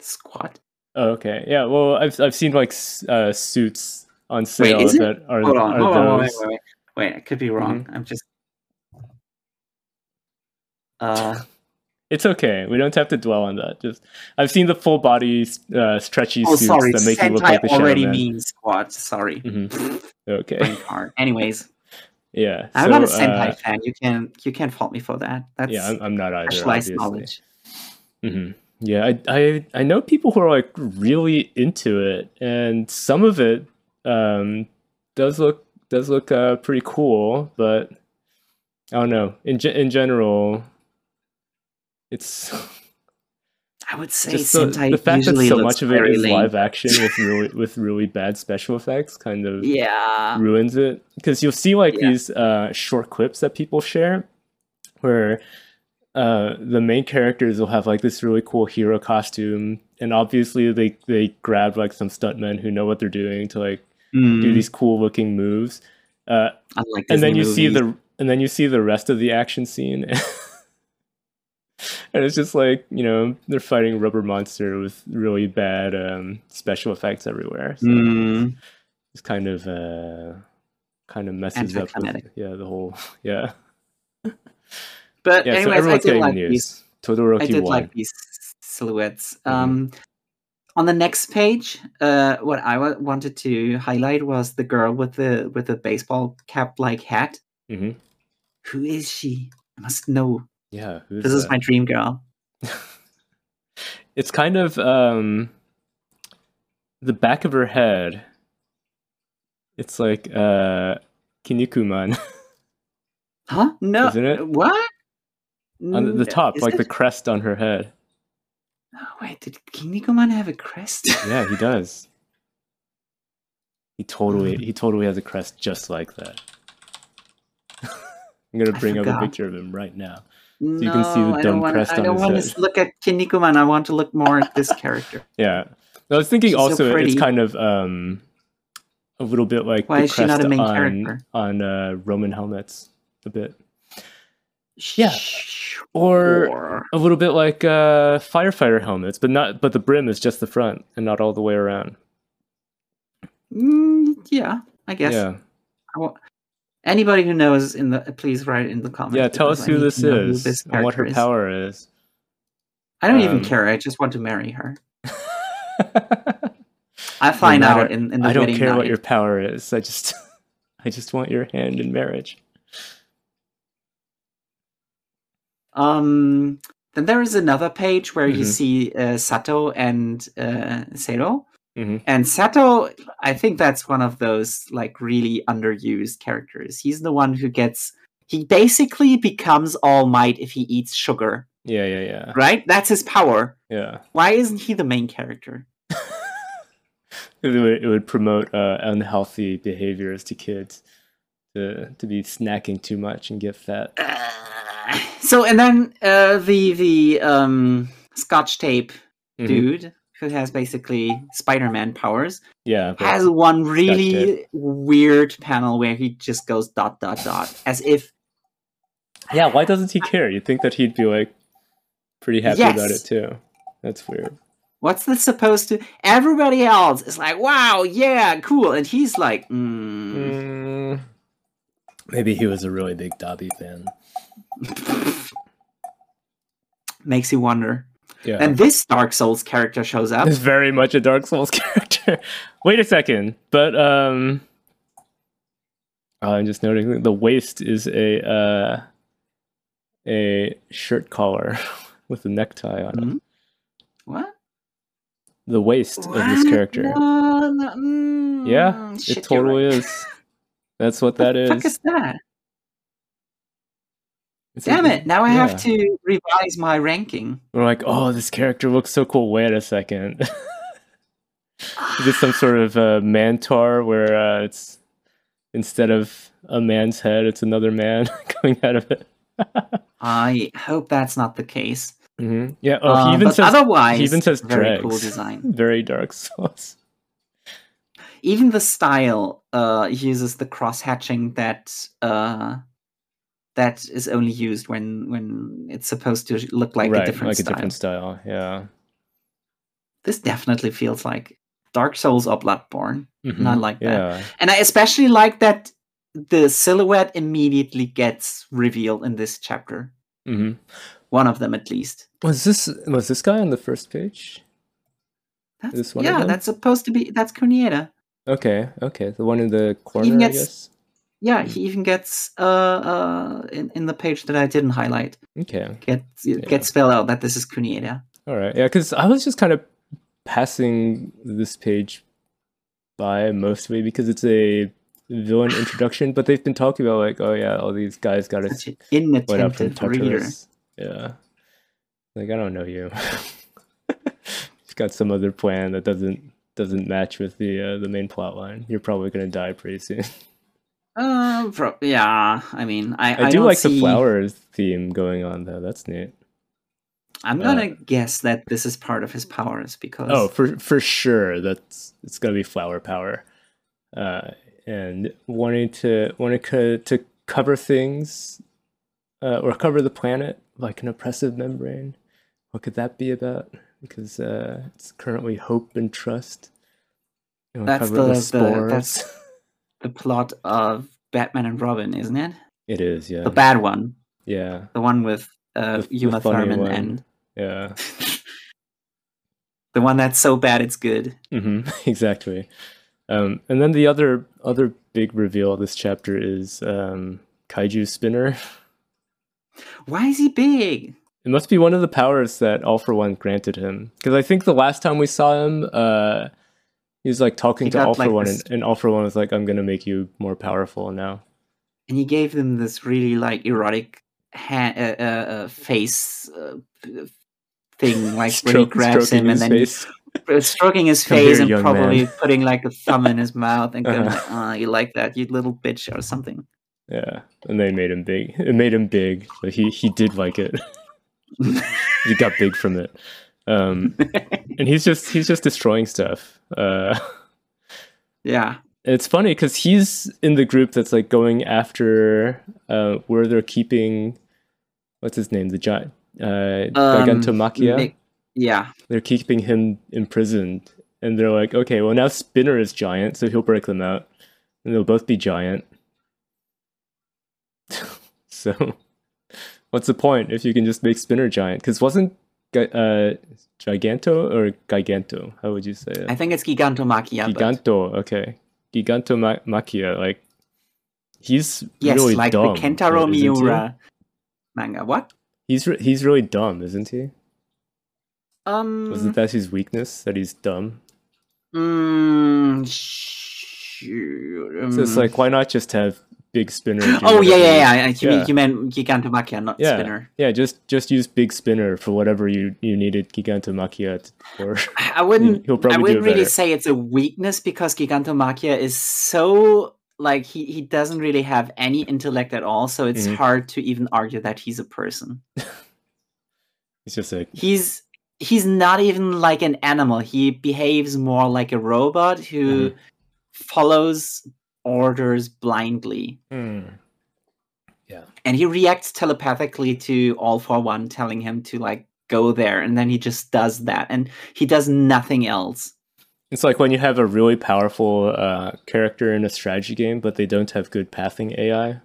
Squad Oh, okay. Yeah, well I've I've seen like uh suits on sale is it? that are, hold on are hold on wait, wait, wait, wait i could be wrong Mm-hmm. i'm just uh It's okay. We don't have to dwell on that. Just I've seen the full body uh stretchy oh suits sorry that make you look like the Shadow already Man. means squad sorry Mhm. Okay. anyways Yeah. i'm not a sentai uh, fan you can you can't fault me for that that's yeah, I'm, I'm not either. specialized knowledge hmm Yeah, I, I I know people who are like really into it, and some of it um, does look does look uh, pretty cool, but I don't know. In ge- in general, it's I would say just the, the fact that so much of it is lame. live action with really with really bad special effects, kind of Yeah. ruins it because you'll see like Yeah. these uh, short clips that people share where uh, the main characters will have like this really cool hero costume and obviously they they grab like some stuntmen who know what they're doing to like do Mm, these cool looking moves uh, unlike and then you see the and then you see the rest of the action scene. and it's just like, you know, they're fighting Rubber Monster with really bad um, special effects everywhere. So Mm, it's kind of uh kind of messes up with, yeah, the whole yeah. But Yeah, so anyways, I did like the these. Todoroki I did won. like these silhouettes. Mhm. Um, on the next page, uh, what I wanted to highlight was the girl with the with the baseball cap like hat. hmm Who is she? I must know. Yeah, This is my dream girl. it's kind of um the back of her head it's like uh kinnikuman Huh? No. Isn't it? What? On the- the top is like the crest on her head Oh, wait, did Kinnikuman have a crest? yeah he does he totally Hmm. he totally has a crest just like that i'm gonna bring up a picture of him right now no, you can see the dumb want. crest I don't want to look at Kinnikuman. I want to look more at this character. yeah i was thinking She's so also it's kind of um a little bit like Why the is she not a crest main on, character? on uh roman helmets a bit Yeah. Sure. Or- a little bit like uh, firefighter helmets, but not but the brim is just the front and not all the way around. Mm, yeah, I guess. Yeah, I Anybody who knows in the please write in the comments. yeah. Tell us who this is who is this and what her character is. power is. I don't even um, care. I just want to marry her. I find matter- out in, in the I don't care what your power is. I just I just want your hand in marriage. Um, then there is another page where you Mhm. see uh, Sato and uh, Seiro. Mhm. And Sato, I think that's one of those like really underused characters. He's the one who gets. He basically becomes All Might if he eats sugar, Yeah, yeah, yeah, right? That's his power. yeah. Why isn't he the main character? It would, it would promote uh, unhealthy behaviors to kids to to be snacking too much and get fat. So and then uh, the the um, Scotch tape Mhm. dude who has basically Spider-Man powers Yeah, has one really weird panel where he just goes dot dot dot as if yeah. Why doesn't he care? You'd think that he'd be like pretty happy about it too. That's weird. what's this supposed to everybody else is like wow yeah cool and he's like mm. Mm, maybe he was a really big Dabi fan. makes you wonder Yeah. and this dark souls character shows up It's very much a Dark Souls character. Wait a second, but um, I'm just noting the waist is a uh, a shirt collar with a necktie on it. Mhm. what The waist of this character. No, no, mm, Yeah, it totally right. is. That's what that is. What that the is. is that It's damn like- it now i yeah. have to revise my ranking We're like, oh, this character looks so cool. Wait a second. is it some sort of uh, mantar where uh, it's instead of a man's head, it's another man coming out of it? i hope that's not the case hmm Yeah. Oh, Uh, he even says otherwise he even says very dregs. cool design Very Dark Souls. even the style uh uses the cross hatching that uh that is only used when when it's supposed to look like right, a different style. like style. a different style. Yeah. This definitely feels like Dark Souls or Bloodborne, and I like that. Yeah. And I especially like that the silhouette immediately gets revealed in this chapter. hmm One of them, at least. Was this was this guy on the first page? That's, This one yeah, that's supposed to be that's Kunieda. Okay. Okay. The one in the corner, I gets- guess. Yeah, Hmm. he even gets uh uh in, in the page that I didn't highlight. Okay. get it gets spelled out that this is Kunieda. All right. Yeah, because I was just kind of passing this page by mostly because it's a villain introduction, but they've been talking about like, oh yeah, all these guys got an went up from inattentive reader. Tartarus. Yeah. Like I don't know you. He's got some other plan that doesn't doesn't match with the uh, the main plot line. You're probably gonna die pretty soon. Uh, pro- yeah. I mean, I I, I, do like see, the flowers theme going on though. That's neat. I'm gonna guess that this is part of his powers because Oh, for for sure. That's it's gonna be flower power, uh, and wanting to wanting to, to cover things uh, or cover the planet like an oppressive membrane. What could that be about? Because uh, it's currently hope and trust. You know, That's the- the- spores. that's- the plot of Batman and Robin, isn't it? It is, yeah, The bad one, yeah, the one with uh, The- the Uma funny Thurman one. and yeah. the one that's so bad it's good. hmm exactly. Um, and then the other other big reveal of this chapter is um, Kaiju Spinner. Why is he big? It must be one of the powers that All for One granted him. Because I think the last time we saw him, uh, he was like talking He to got, All for like, One, this- and, and All for One was like, "I'm gonna make you more powerful now." And he gave them this really like erotic ha- uh, uh, uh, face uh, thing, like when he grabs him and then face. uh, stroking his face here, and probably man. putting like a thumb in his mouth and going, Uh-huh. like, "Ah, you like that, you little bitch," or something. Yeah, and they made him big. It made him big, but he he did like it. he got big from it. Um, and he's just he's just destroying stuff. Uh, yeah, it's funny because he's in the group that's like going after uh, where they're keeping what's his name the giant uh, Um, Gigantomachia. Yeah. They're keeping him imprisoned, and they're like, okay, well now Spinner is giant, so he'll break them out, and they'll both be giant. so, what's the point if you can just make Spinner giant? Because wasn't uh, Giganto or Giganto? How would you say it? I think it's Gigantomachia. but Giganto, okay. Gigantomachia, like he's yes, really like dumb. the Kentaro? Miura manga. What? He's re- he's really dumb, isn't he? Um. Was it that his weakness that he's dumb? Mm, sure, So it's um, like, why not just have Big Spinner? Oh yeah, yeah, yeah. You Yeah. mean you meant Gigantomachia, not Yeah. Spinner. Yeah, just just use Big Spinner for whatever you you needed Gigantomachia for. I wouldn't. He'll probably I wouldn't really say it's a weakness because Gigantomachia is so like he he doesn't really have any intellect at all. So it's Mhm. hard to even argue that he's a person. he's just like He's he's not even like an animal. He behaves more like a robot who Mm-hmm. follows orders blindly. yeah, and he reacts telepathically to all for one telling him to like go there and then he just does that and he does nothing else it's like when you have a really powerful uh, character in a strategy game, but they don't have good pathing AI.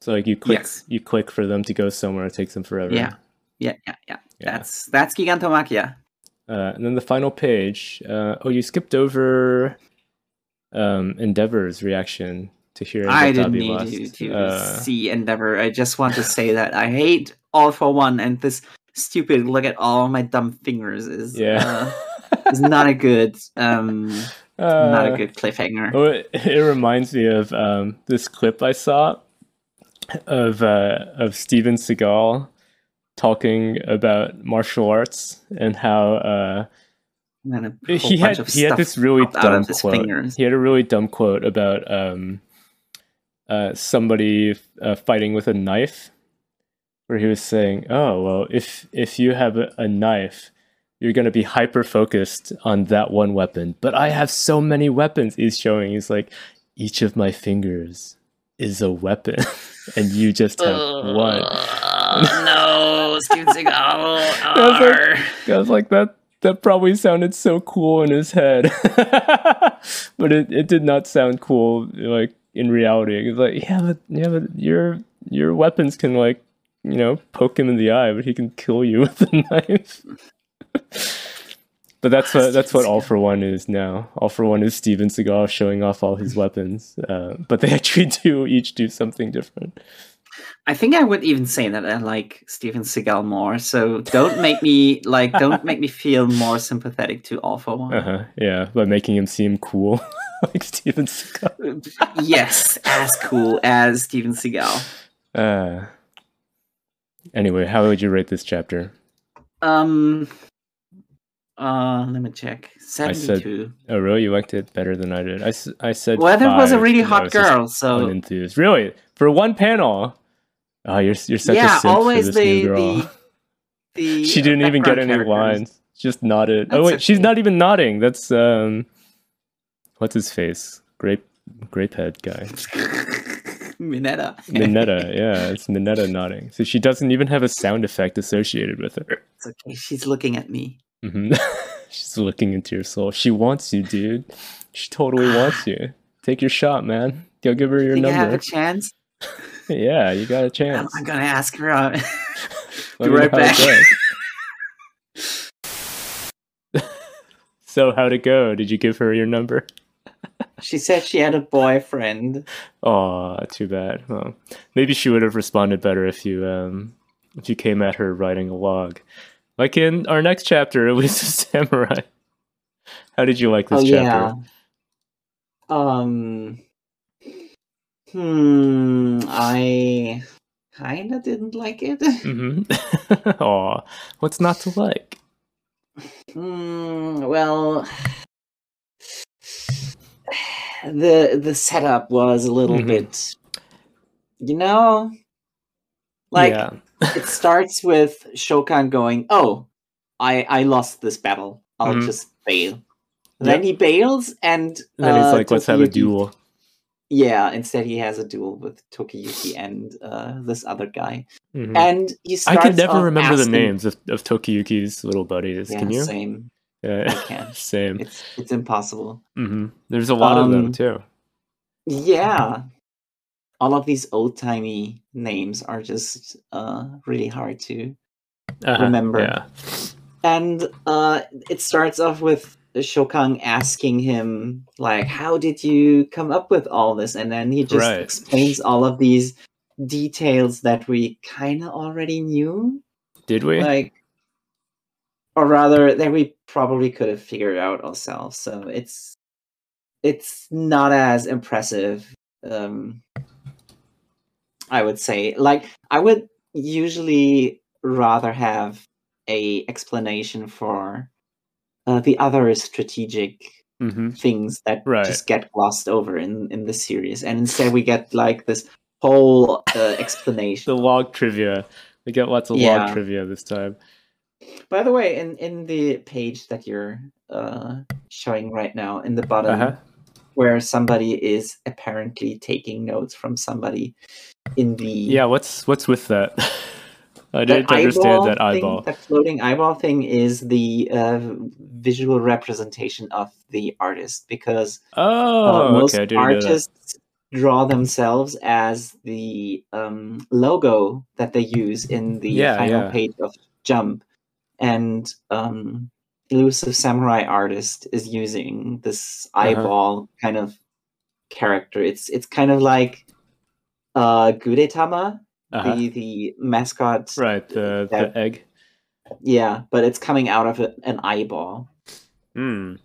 So like you click Yes. you click for them to go somewhere, it takes them forever. Yeah. yeah yeah yeah, Yeah. that's that's gigantomachia Uh, and then the final page. Uh, oh, you skipped over um, Endeavor's reaction to hearing i that didn't Dabi need lost. you to Uh, see endeavor i just want to say that i hate all for one and this stupid look at all my dumb fingers is yeah. uh, is not a good um not a Uh, good cliffhanger Oh, it, it reminds me of um, this clip I saw of uh, of Steven Seagal talking about martial arts and how uh, and a he had he had this really dumb quote. fingers. He had a really dumb quote about um, uh, somebody uh, fighting with a knife, where he was saying, "Oh well, if if you have a, a knife." You're gonna be hyper focused on that one weapon, but I have so many weapons. He's showing. He's like, each of my fingers is a weapon, and you just have one. no, Steven Seagal. I was like- I was like, that that probably sounded so cool in his head, but it, it did not sound cool like in reality. It was like, yeah, but yeah, but your your weapons can like you know poke him in the eye, but he can kill you with a knife. But that's what that's what All for One is now. All for One is Steven Seagal showing off all his weapons, uh, but they actually do each do something different. I think I would even say that I like Steven Seagal more. So don't make me like don't make me feel more sympathetic to All for One. Uh-huh, yeah, by making him seem cool, like Steven Seagal. yes, as cool as Steven Seagal. Uh, anyway, how would you rate this chapter? Um. Uh, let me check. said- Seventy-two. Oh, really? You liked it better than I did. I, I said. Weather was a really hot girl, so Unenthused. Really? For one panel? Oh, you're you're such a yeah, simp always for this new the girl. the the. she uh, didn't even get any characters. lines. Just nodded. oh That's wait, she's not even nodding. That's um, what's his face? Grape, grape head guy. Minetta. Minetta, yeah, it's Minetta nodding. So she doesn't even have a sound effect associated with her. It's okay. She's looking at me. hmm She's looking into your soul. She wants you, dude. She totally wants you. Take your shot, man. Go give her your Think I have a chance? Yeah, you got a chance. I'm gonna ask her out. Be right back. so how'd it go? Did you give her your number? she said she had a boyfriend. Oh, too bad. Well, maybe she would have responded better if you um if you came at her writing a log. Like in our next chapter, Elusive Samurai. How did you like this oh chapter? yeah. Um. Hmm. I kind of didn't like it. Mm-hmm. Aw, what's not to like? Hmm. Well. The the setup was a little Mhm. bit, you know, like yeah. it starts with Shokan going, "Oh, I I lost this battle. I'll Mhm. just bail." Then he bails, and And then he's uh, like, let's have a duel. Yeah, instead he has a duel with Tokiyuki and uh, this other guy, Mhm. and he I can never remember the names of, of Tokiyuki's little buddies. Yeah, can you? same. Yeah, same. It's it's impossible. hmm There's a lot of them Um, too. Yeah, all of these old timey names are just uh, really hard to Uh-huh, remember. Yeah. and uh, it starts off with Shokang asking him like, "How did you come up with all this?" And then he just Right. explains all of these details that we kind of already knew, Did we? like, or rather that we probably could have figured out ourselves. So it's it's not as impressive. Um, I would say, like, I would usually rather have a explanation for uh, the other is strategic hmm things that Right. just get glossed over in in the series, and instead we get like this whole uh, explanation. The log trivia. We get lots of Yeah. log trivia this time. By the way, in in the page that you're uh, showing right now, in the bottom, Uh-huh. where somebody is apparently taking notes from somebody in the Yeah, what's what's with that? I didn't understand that thing, eyeball. that floating eyeball thing is the uh, visual representation of the artist because Oh, uh, most okay. Artists draw themselves as the um, logo that they use in the Yeah, final yeah. page of Jump, and um, Elusive Samurai artist is using this Uh-huh. eyeball kind of character. It's it's kind of like uh, Gudetama, Uh-huh. the the mascot. Right, the that- the egg. Yeah, but it's coming out of a, an eyeball. Hmm.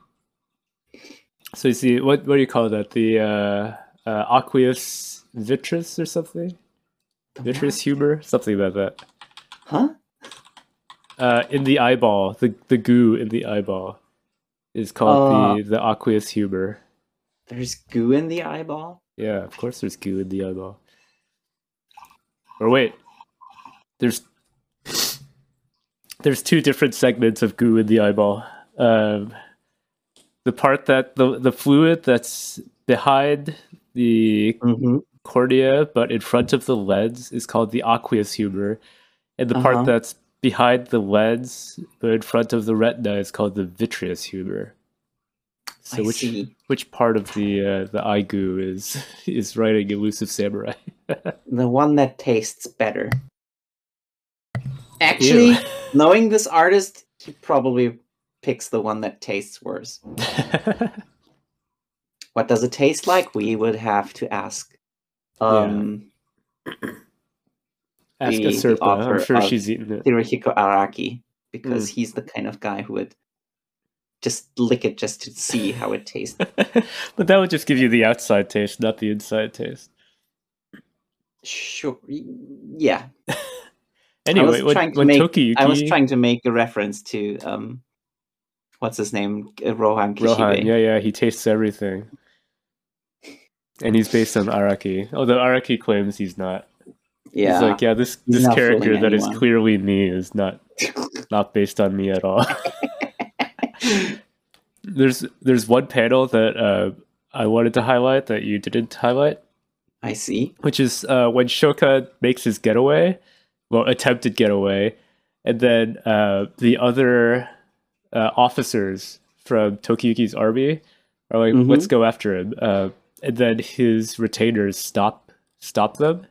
So you see, what what do you call that? The uh, uh, aqueous vitreous or something? The Vitreous what? humor, something like that. Huh? Uh, in the eyeball, the the goo in the eyeball is called Uh, the the aqueous humor. There's goo in the eyeball. Yeah, of course there's goo in the eyeball. Or wait, there's there's two different segments of goo in the eyeball. Um, the part that the the fluid that's behind the Mm-hmm. cornea but in front of the lens is called the aqueous humor, and the part Uh-huh. that's behind the lens but in front of the retina is called the vitreous humor. So I which see. which part of the uh, the eye goo is is writing elusive samurai? The one that tastes better. Actually, Ew. knowing this artist, he probably picks the one that tastes worse. What does it taste like? We would have to ask. Um, Ask The- a the Serpa. I'm sure she's eaten it. Hirohiko Araki, because Mm. he's the kind of guy who would just lick it just to see how it tastes. but that would just give you the outside taste, not the inside taste. Sure. Yeah. Anyway, to when make- Tokiyuki I was trying to make a reference to um, what's his name, Uh, Rohan Kishibe. Rohan, yeah, yeah, he tastes everything. And he's based on Araki. Although Araki claims he's not. Yeah. He's like, yeah, this this character that is anyone." clearly me is not not based on me at all. there's there's one panel that uh, I wanted to highlight that you didn't highlight. I see. which is uh, when Shoka makes his getaway, well, attempted getaway, and then uh, the other uh, officers from Tokiyuki's army are like, Mhm. "Let's go after him," uh, and then his retainers stop stop them.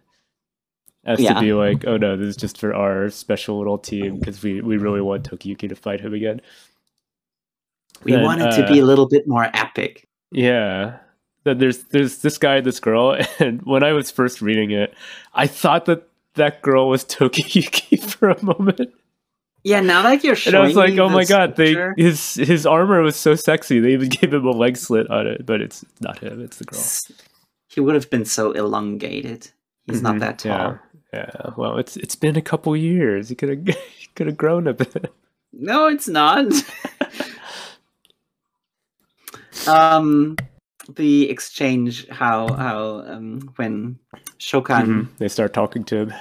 As Yeah. to be like, oh no, this is just for our special little team because we, we really want Tokiyuki to fight him again. We Then, want it to uh, be a little bit more epic. Yeah. Then there's there's this guy and this girl, and when I was first reading it, I thought that that girl was Tokiyuki for a moment, Yeah, now that you're and showing I was like, "Oh my god!" They his his armor was so sexy. They even gave him a leg slit on it, but it's not him; it's the girl. he would have been so elongated. He's not Mhm, that tall. Yeah, yeah. Well, it's it's been a couple years. He could have he could have grown a bit. No, it's not. um, the exchange, how how um when Shokan Mhm. They start talking to him.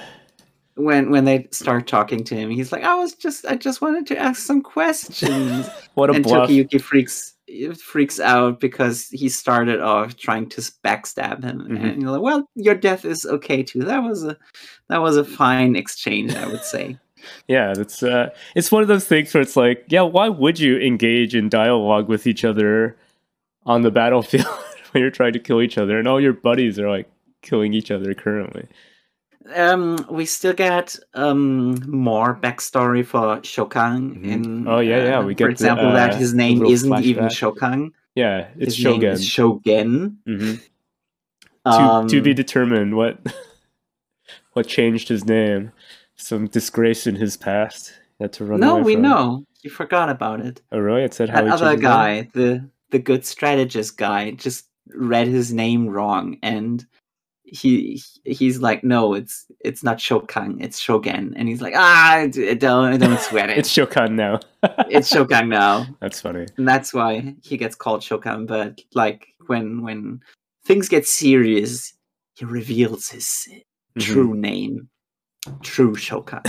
when when they start talking to him, he's like, "I was just I just wanted to ask some questions." What a and bluff! Tokiyuki freaks freaks out because he started off trying to backstab him, Mhm. and you're like, "Well, your death is okay too." That was a that was a fine exchange, I would say. Yeah, it's uh, it's one of those things where it's like, yeah, why would you engage in dialogue with each other on the battlefield when you're trying to kill each other, and all your buddies are like killing each other currently? Um, we still get um more backstory for Shokan. Mhm. In Oh, yeah, yeah, uh, we for get the, example that uh, his name isn't even flashback. Shokan. Yeah, it's his name Shogun. is Shogen. hmm Um, to, to be determined what what changed his name. Some disgrace in his past. He had to run no, away we from. know. You forgot about it. Oh, really? It said how That he other changed name? guy, the the good strategist guy, just read his name wrong, and he he's like, no, it's it's not Shokan, it's Shogun, and he's like, ah, don't don't sweat it. It's Shokan now. it's Shokan now. That's funny. and that's why he gets called Shokan. But like when when things get serious, he reveals his Mhm. true name, true Shokan.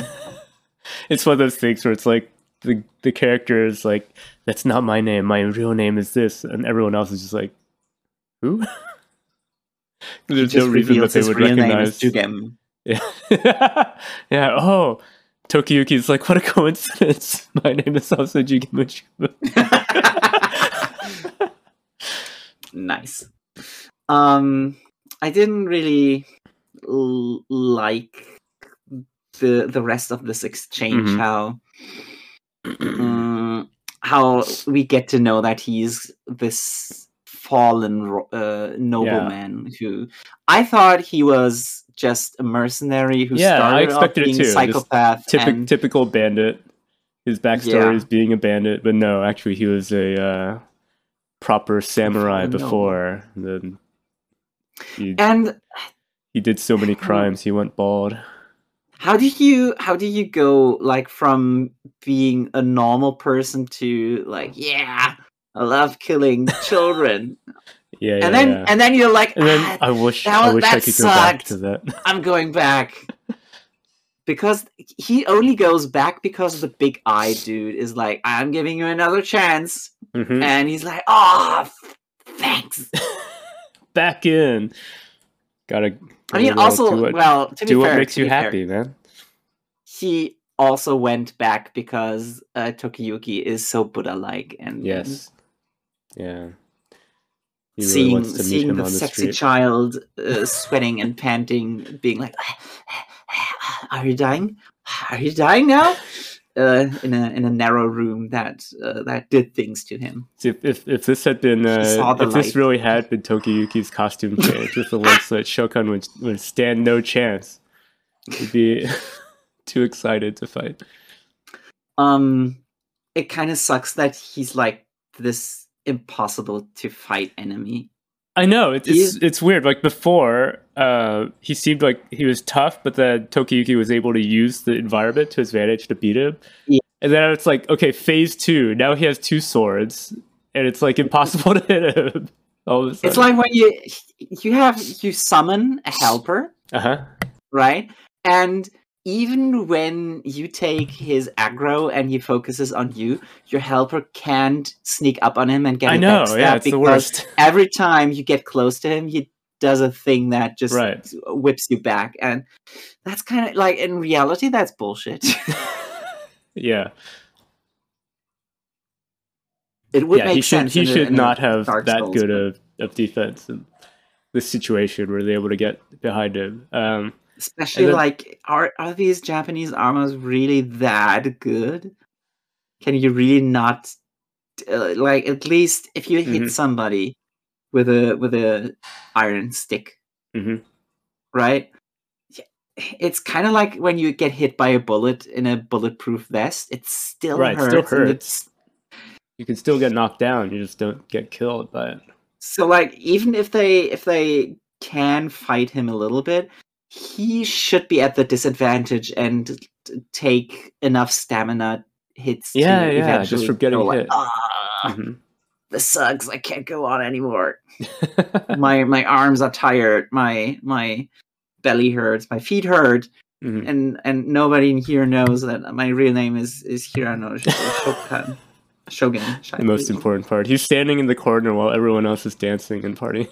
it's one of those things where it's like the the character is like, "That's not my name. My real name is this," and everyone else is just like, "Who?" He There's just no reason that they would real recognize. is Jugem. Yeah, yeah. Oh, Tokiyuki's like, "What a coincidence! My name is also Jigimuchu." nice. Um, I didn't really l- like the the rest of this exchange. Mhm. How um, how we get to know that he's this fallen uh, nobleman who I thought he was just a mercenary who Yeah, I started off expected it being too, just psychopath and typical bandit. His backstory Yeah. is being a bandit, but no, actually, he was a uh, proper samurai before. Then he, and he did so many crimes, he went bald. How do you how do you go like from being a normal person to like yeah I love killing children Yeah, yeah, and then yeah. and then you're like And then "Ah, I wish that I wish I that could go back sucked." to that. I'm going back because he only goes back because the big eye dude is like I'm giving you another chance Mhm. and he's like oh thanks Back in. Gotta. I mean also what, well to be do what fair, makes you be fair, happy, man. he also went back because uh, Tokiyuki is so Buddha like and Yes. Yeah. Really seeing seeing the the sexy street. child uh, sweating and panting, being like, "Are you dying? Are you dying now?" Uh, in a in a narrow room that uh, that did things to him. If, if if this had been uh, if this really had been Tokiyuki's costume change with the leg slit, Shokan would would stand no chance. He'd be too excited to fight. Um, it kind of sucks that he's like this impossible to fight enemy. I know it, it's it's weird. Like before, uh, he seemed like he was tough, but then Tokiyuki was able to use the environment to his advantage to beat him. Yeah. And then it's like, okay, phase two. Now he has two swords, and it's like impossible to hit him. All of a sudden. It's like when you you have you summon a helper, uh huh. right? And even when you take his aggro and he focuses on you, your helper can't sneak up on him and get I know. Yeah, it's the because worst. every time you get close to him, he does a thing that just Right. whips you back, and that's kind of like in reality, that's bullshit. yeah. it would yeah, make he should sense. he should a not have Dark that Souls, good of, of defense in this situation where they're able to get behind him. Um, Especially then- like, are are these Japanese armors really that good? Can you really not uh, like at least if you hit Mhm. somebody with a with a iron stick, mhm. right? Yeah, It's kind of like when you get hit by a bullet in a bulletproof vest. It still Right, hurts. still hurts. You can still get knocked down. You just don't get killed by it. So like even if they if they can fight him a little bit, he should be at the disadvantage and take enough stamina hits. to Yeah, yeah, just from getting like, hit. Ah, Mhm. this sucks. I can't go on anymore. my my arms are tired. My my belly hurts. My feet hurt. Mhm. And and nobody in here knows that my real name is is Hirano Sh- Shokan. Shogun. the most important part. He's standing in the corner while everyone else is dancing and partying.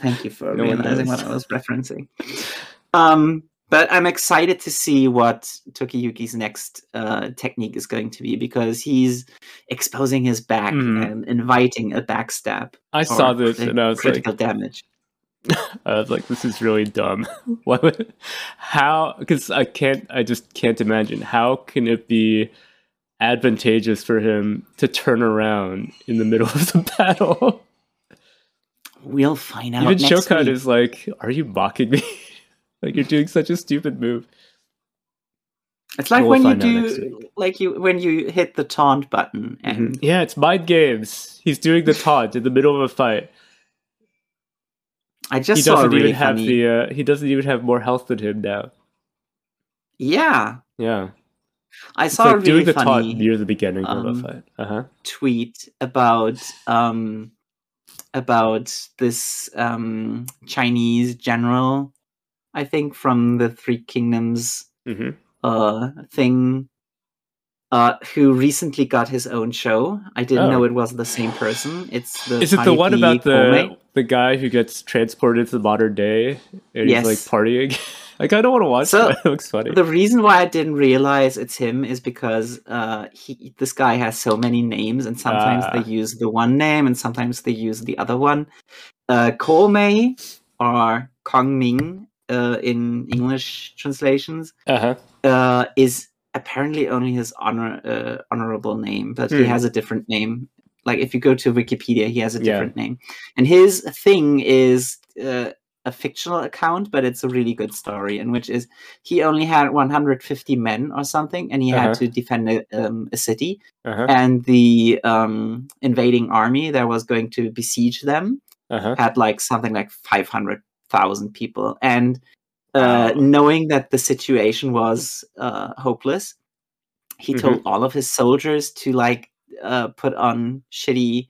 Thank you for No realizing what I was referencing. Um, but I'm excited to see what Tokiyuki's next uh, technique is going to be because he's exposing his back Mhm. and inviting a backstab. I saw this and I was like, critical damage. I was like, this is really dumb. Why would, how? Because I can't, I just can't imagine. How can it be advantageous for him to turn around in the middle of the battle? We'll find out. Even Shokan is like, are you mocking me? like, you're doing such a stupid move. It's like We'll when you find out next do, like you when you hit the taunt button and Yeah, it's mind games. He's doing the taunt in the middle of a fight. I just he saw a doesn't really even have funny. the. Uh, he doesn't even have more health than him now. yeah, Yeah, I it's saw like a really doing the funny. taunt near the beginning of um, a fight. Uh huh. tweet about um about this um Chinese general, I think from the Three Kingdoms hmm uh thing uh who recently got his own show. I didn't Oh. know it was the same person. It's the Is it the one about the Komei. the guy who gets transported to the modern day and Yes. he's like partying? like I don't want to watch So, that. It looks funny. The reason why I didn't realize it's him is because uh, he this guy has so many names, and sometimes Ah. they use the one name, and sometimes they use the other one. Uh, Komei or Kong Ming uh, in English translations Uh huh. uh, is apparently only his honor uh, honorable name, but he Hmm. has a different name. Like if you go to Wikipedia, he has a Yeah. different name, and his thing is uh, a fictional account, but it's a really good story. In which is he only had 150 men or something, and he Uh-huh. had to defend a, um, a city, Uh huh. and the um, invading army that was going to besiege them Uh huh. had like something like 500,000 people. And uh, knowing that the situation was uh, hopeless, he Mhm. told all of his soldiers to like uh, put on shitty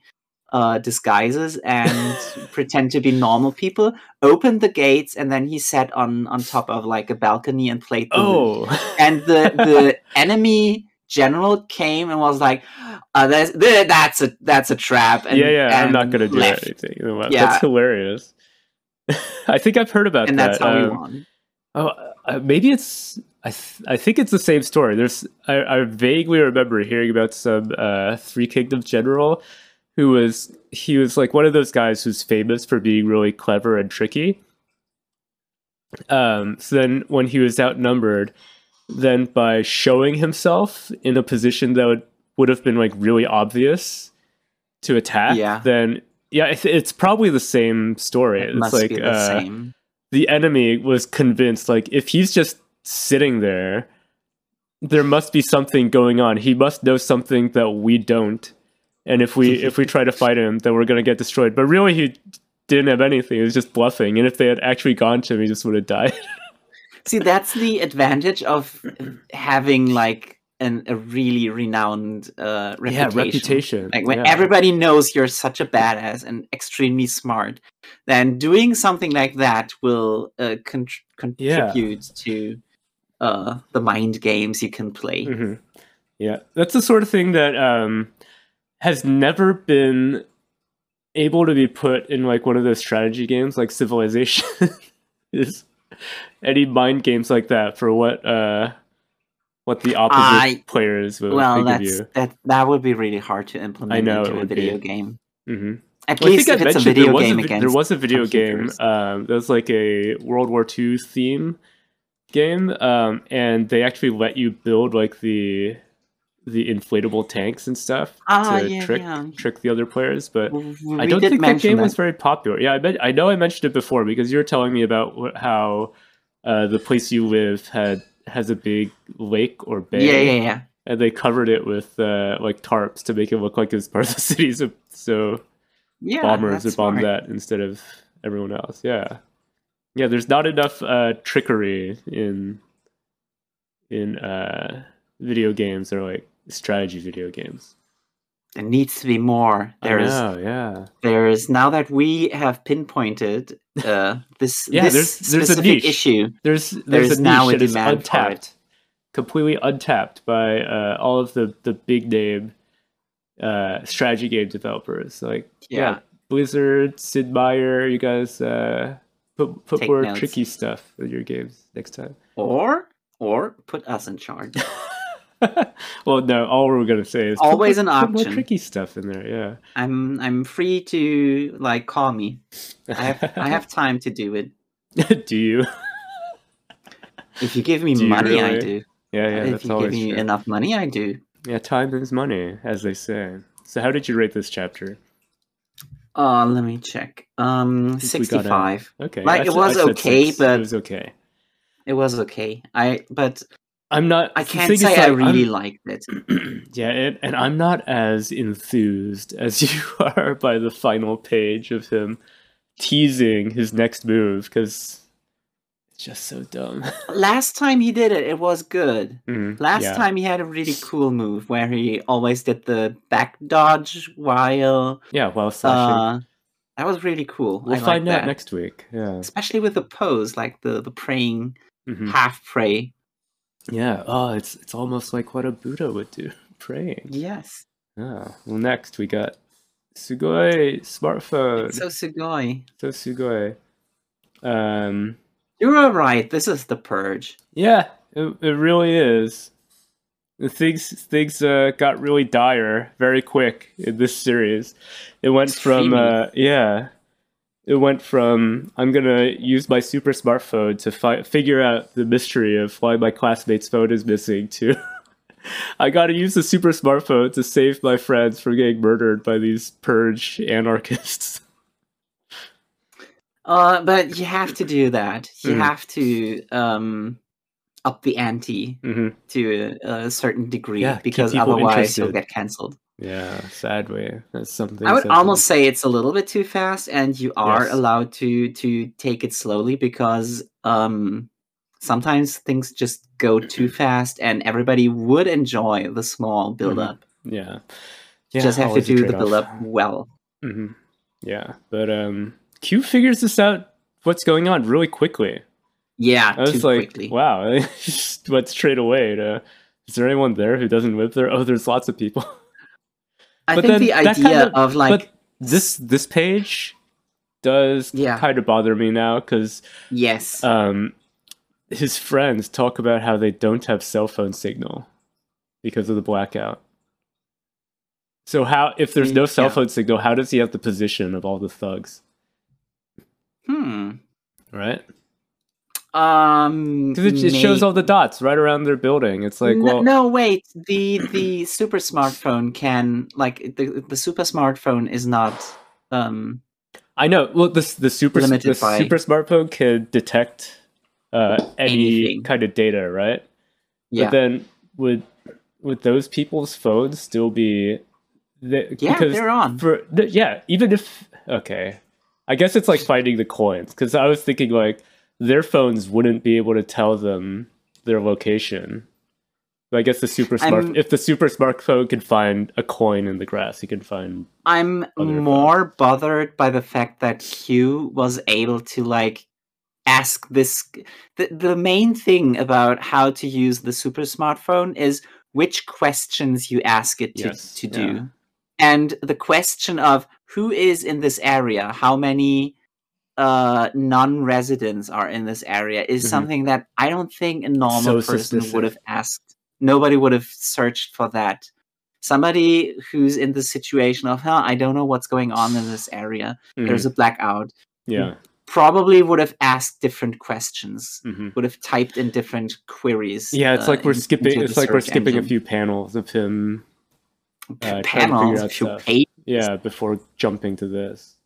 uh, disguises and pretend to be normal people, opened the gates, and then he sat on on top of like a balcony and played the. Oh. And the the enemy general came and was like, uh, that's, "That's a that's a trap." And, yeah, yeah. I'm not gonna do left. anything. Yeah. That's hilarious. I think I've heard about And that. that's how we Um, won. Oh, uh, maybe it's. I th- I think it's the same story. There's. I, I vaguely remember hearing about some uh, Three Kingdom general who was he was like one of those guys who's famous for being really clever and tricky. Um. So then, when he was outnumbered, then by showing himself in a position that would would have been like really obvious to attack, Yeah. then yeah, it's, it's probably the same story. It it's like the uh, same. the enemy was convinced like if he's just sitting there there must be something going on he must know something that we don't and if we if we try to fight him then we're going to get destroyed but really he didn't have anything he was just bluffing and if they had actually gone to him he just would have died See, that's the advantage of having like an, a really renowned uh, reputation. yeah reputation Like when yeah. everybody knows you're such a badass and extremely smart, then doing something like that will uh, con- Yeah. contribute to uh, the mind games you can play. Mhm. Yeah, that's the sort of thing that um, has never been able to be put in like one of those strategy games like Civilization. is any mind games like that for what uh what the opposite I- players will well, think of that's you. that that would be really hard to implement I know into a video be. game. hmm At Well, I think if I it's a video game a, against there was a video game. computers. Um, that was like a World War II theme game, um, and they actually let you build like the the inflatable tanks and stuff Ah, to yeah, trick yeah. trick the other players. But W- I we don't think that game was very popular. Yeah, I bet I know I mentioned it before because you were telling me about how uh, the place you live had has a big lake or bay, Yeah, yeah, yeah. and they covered it with uh, like tarps to make it look like it was part of the city. So, so Yeah, bombers would bomb that instead of everyone else. Yeah, yeah. There's not enough uh, trickery in in uh, video games or like strategy video games. There needs to be more. There's I know, yeah. there's now that we have pinpointed uh, this Yeah, this there's- there's a specific niche. issue. There's there's, There's a now niche a that is untapped, it. completely untapped by uh, all of the the big name uh, strategy game developers. Like yeah, Yeah. Blizzard, Sid Meier, you guys uh, put put Take more notes. tricky stuff in your games next time. Or or put us in charge. well, no, all we're gonna say is Always put, an put more option. tricky stuff in there. Yeah, I'm I'm free to like call me. I have I have time to do it. Do you? If you give me Do money, I do. Yeah, yeah, if you give me true. enough money, I do. Yeah, time is money, as they say. So, how did you rate this chapter? Uh, let me check. Um, think we got a- sixty-five. Okay, Like, I it said- was okay, but- it was okay. It was okay. I but I'm not. I can't say I really I'm- liked it. yeah, and, and I'm not as enthused as you are by the final page of him teasing his next move because it's just so dumb. Last time he did it, it was good. Mm, Last yeah. time he had a really cool move where he always did the back dodge while yeah, while slashing. uh, that was really cool. we'll I find like out that. next week. Yeah, especially with the pose, like the the praying Mhm. half pray. Yeah. Oh, it's it's almost like what a Buddha would do, praying. Yes, Ah, well, next we got Sugoi smartphone. so Sugoi. So Sugoi. Um, You're right. This is the purge. yeah, it, it really is. Things things uh, got really dire very quick in this series. It went from uh, yeah, it went from I'm gonna use my super smartphone to fi- figure out the mystery of why my classmate's phone is missing to I gotta use the super smartphone to save my friends from getting murdered by these purge anarchists. Uh, but you have to do that. You Mhm. have to um up the ante hmm to a, a certain degree Yeah, because otherwise you'll get cancelled. Yeah, sadly, that's something. I would almost say it's a little bit too fast, and you are Yes. allowed to to take it slowly because um sometimes things just go too fast, and everybody would enjoy the small build up. Yeah, You just have to do the build up well. hmm Yeah, but um, Q figures this out. What's going on really quickly? Yeah, I was too like, quickly. wow, went straight away. To, is there anyone there who doesn't live there? Oh, there's lots of people. I but think the idea kind of- of like but this this page does Yeah. kind of bother me now because yes, um, his friends talk about how they don't have cell phone signal because of the blackout. So how if there's no cell Yeah. phone signal, how does he have the position of all the thugs? hmm. Right? Um, Because it, it shows all the dots right around their building. It's like, N- well, no, wait. The the super smartphone can like the the super smartphone is not um I know. Well, this the super the by- super smartphone can detect uh, any Anything. kind of data, right? yeah But then would would those people's phones still be? The, yeah they're on. for th- yeah, even if okay, I guess it's like finding the coins because I was thinking like their phones wouldn't be able to tell them their location. But I guess the super smart I'm- if the super smartphone can find a coin in the grass, he can find I'm more bothered by the fact that Q was able to like ask this. The the main thing about how to use the super smartphone is which questions you ask it to Yes, to yeah. do. And the question of who is in this area, how many uh, non-residents are in this area, is Mhm. something that I don't think a normal So person would have asked. Nobody would have searched for that. Somebody who's in the situation of, huh, I don't know what's going on in this area. There's Mhm. a blackout. yeah. Probably would have asked different questions. hmm Would have typed in different queries. Yeah, it's uh, like we're in- skipping. It's like we're skipping a few panels of him. uh, panels, a few pages. Yeah, before jumping to this.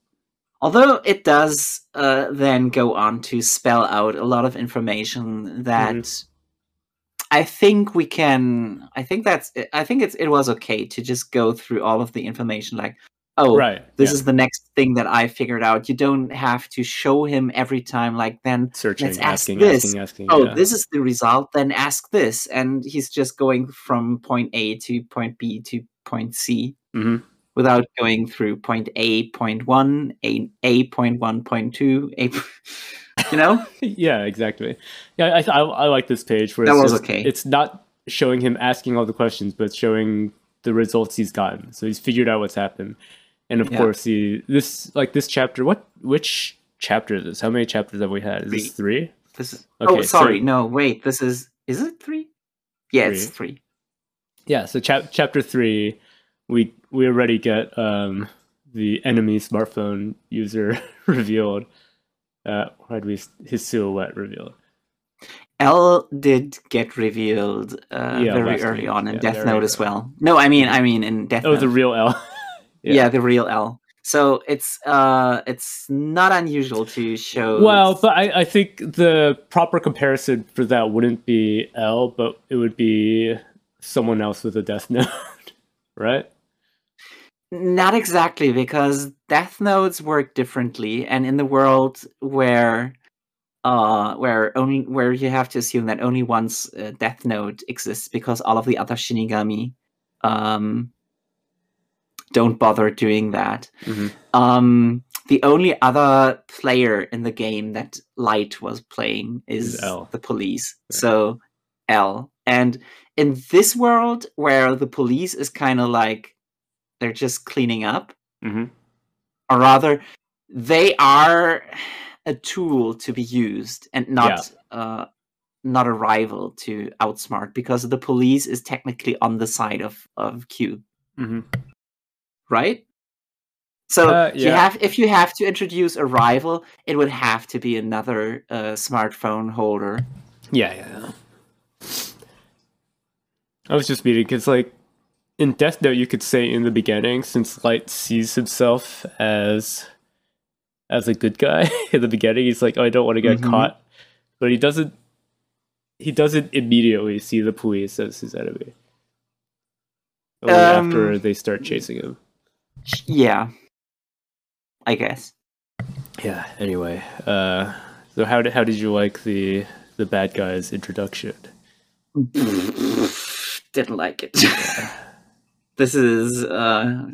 Although it does uh, then go on to spell out a lot of information that Mm-hmm. I think we can. I think that's. I think it's. It was okay to just go through all of the information. Like, oh, right. this yeah. is the next thing that I figured out. You don't have to show him every time. Like, then searching, let's ask asking, this. asking, asking. oh, yeah. this is the result. Then ask this, and he's just going from point A to point B to point C Mhm. Without going through point A, point one, A, A point one, point two, A. You know, yeah, exactly. Yeah, I, I I like this page where That it's was just- okay. It's not showing him asking all the questions, but showing the results he's gotten. So he's figured out what's happened, and of Yeah. course he this like this chapter. What which chapter is this? How many chapters have we had? Is this three? this is. Okay, oh, so- sorry. no, wait. This is. Is it three? Yeah, it's three. Yeah. So chap- chapter three, we we already get um the enemy smartphone user revealed. Uh, why do we his silhouette revealed? L did get revealed uh, Yeah, very early week. on in Yeah, Death Note as well. No, I mean, I mean in Death Note. Oh, Note. the real L. yeah. yeah. the real L. So it's uh, it's not unusual to show. Well, but I, I think the proper comparison for that wouldn't be L, but it would be someone else with a death note, right? Not exactly, because death notes work differently, and in the world where, uh, where only where you have to assume that only one's uh, death note exists, because all of the other Shinigami, um, don't bother doing that. Mhm. Um, the only other player in the game that Light was playing is Is the police. Yeah. So L. And in this world where the police is kind of like they're just cleaning up, hmm or rather, they are a tool to be used and not uh, not a rival to outsmart because the police is technically on the side of of Q, hmm right? So Uh, you have if you have to introduce a rival, it would have to be another uh, smartphone holder. Yeah, yeah. I was just meaning because, like, in Death Note, you could say in the beginning, since Light sees himself as as a good guy in the beginning, he's like, "Oh, I don't want to get Mhm. caught," but he doesn't. He doesn't immediately see the police as his enemy. Only Um, after they start chasing him. Yeah, I guess. Yeah. Anyway, uh, so how did how did you like the the bad guy's introduction? Didn't like it. this is uh,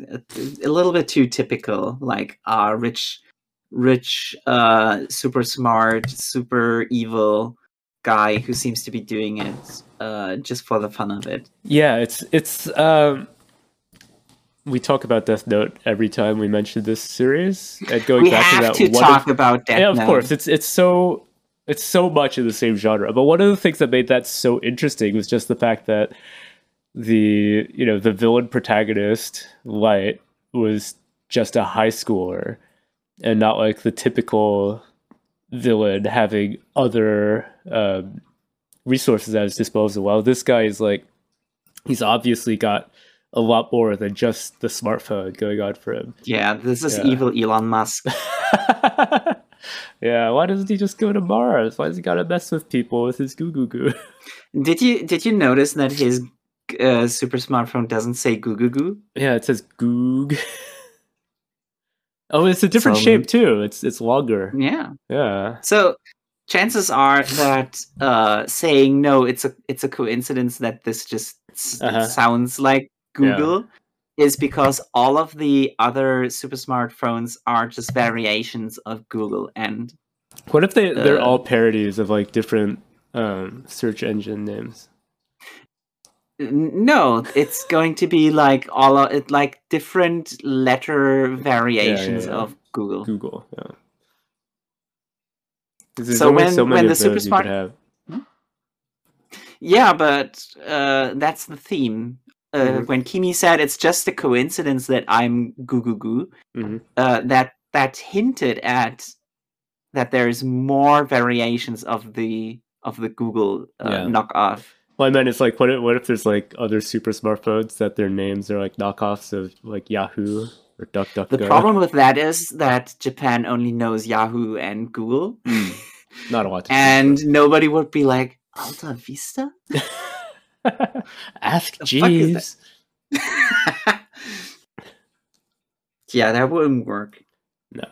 a, little bit too typical. Like, uh, rich, rich, uh, super smart, super evil guy who seems to be doing it uh, just for the fun of it. Yeah, it's it's um we talk about Death Note every time we mention this series. And going we back have to to that one talk of, about Death Yeah, of Note. course. It's it's so it's so much in the same genre. But one of the things that made that so interesting was just the fact that the you know, the villain protagonist, Light, was just a high schooler and not like the typical villain having other um, resources at his disposal. While this guy is like, he's obviously got a lot more than just the smartphone going on for him. Yeah, this is Yeah. evil Elon Musk. yeah, why doesn't he just go to Mars? Why does he gotta mess with people with his goo goo goo? Did you did you notice that his uh, super smartphone doesn't say goo goo goo? Yeah, it says goog. oh, it's a different Some- shape too. It's it's longer. Yeah. Yeah. So chances are that uh, saying no, it's a it's a coincidence that this just Uh-huh. sounds like Yeah. Google is because all of the other super smartphones are just variations of Google and What if they they're all parodies of like different um search engine names? No, it's going to be like all of it, like different letter variations yeah. of Google. Google. yeah. So when- so when the Super Smart- have. Yeah, but uh, that's the theme. Uh, Mhm. When Kimi said it's just a coincidence that I'm goo goo goo, uh, that that hinted at that there's more variations of the of the Google uh, Yeah. knockoff. Well, I meant it's like what if, what if there's like other super smartphones that their names are like knockoffs of like Yahoo or DuckDuckGo? The problem with that is that Japan only knows Yahoo and Google, Not a lot. And nobody would be like Alta Vista. Ask The fuck is Jeeves. yeah, that wouldn't work. No.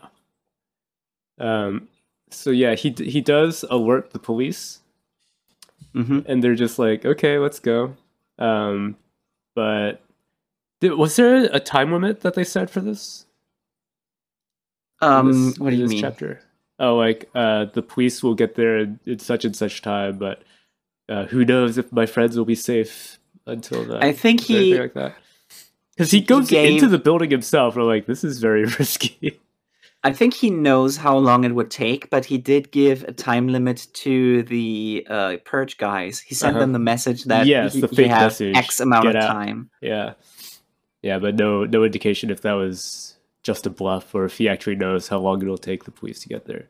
Um. So yeah, he he does alert the police, hmm and they're just like, okay, let's go. Um, but did, was there a time limit that they set for this? Um, this- what do you this mean? Chapter. Oh, like uh, the police will get there in in such and such time, but uh, who knows if my friends will be safe until then? I think he like that. Because he goes into gave- the building himself. We're like, this is very risky. I think he knows how long it would take, but he did give a time limit to the uh, purge guys. He sent Uh-huh. them the message that Yes, he, the he fake message, X amount "Get of out." time. yeah, yeah, but no, no indication if that was just a bluff or if he actually knows how long it'll take the police to get there.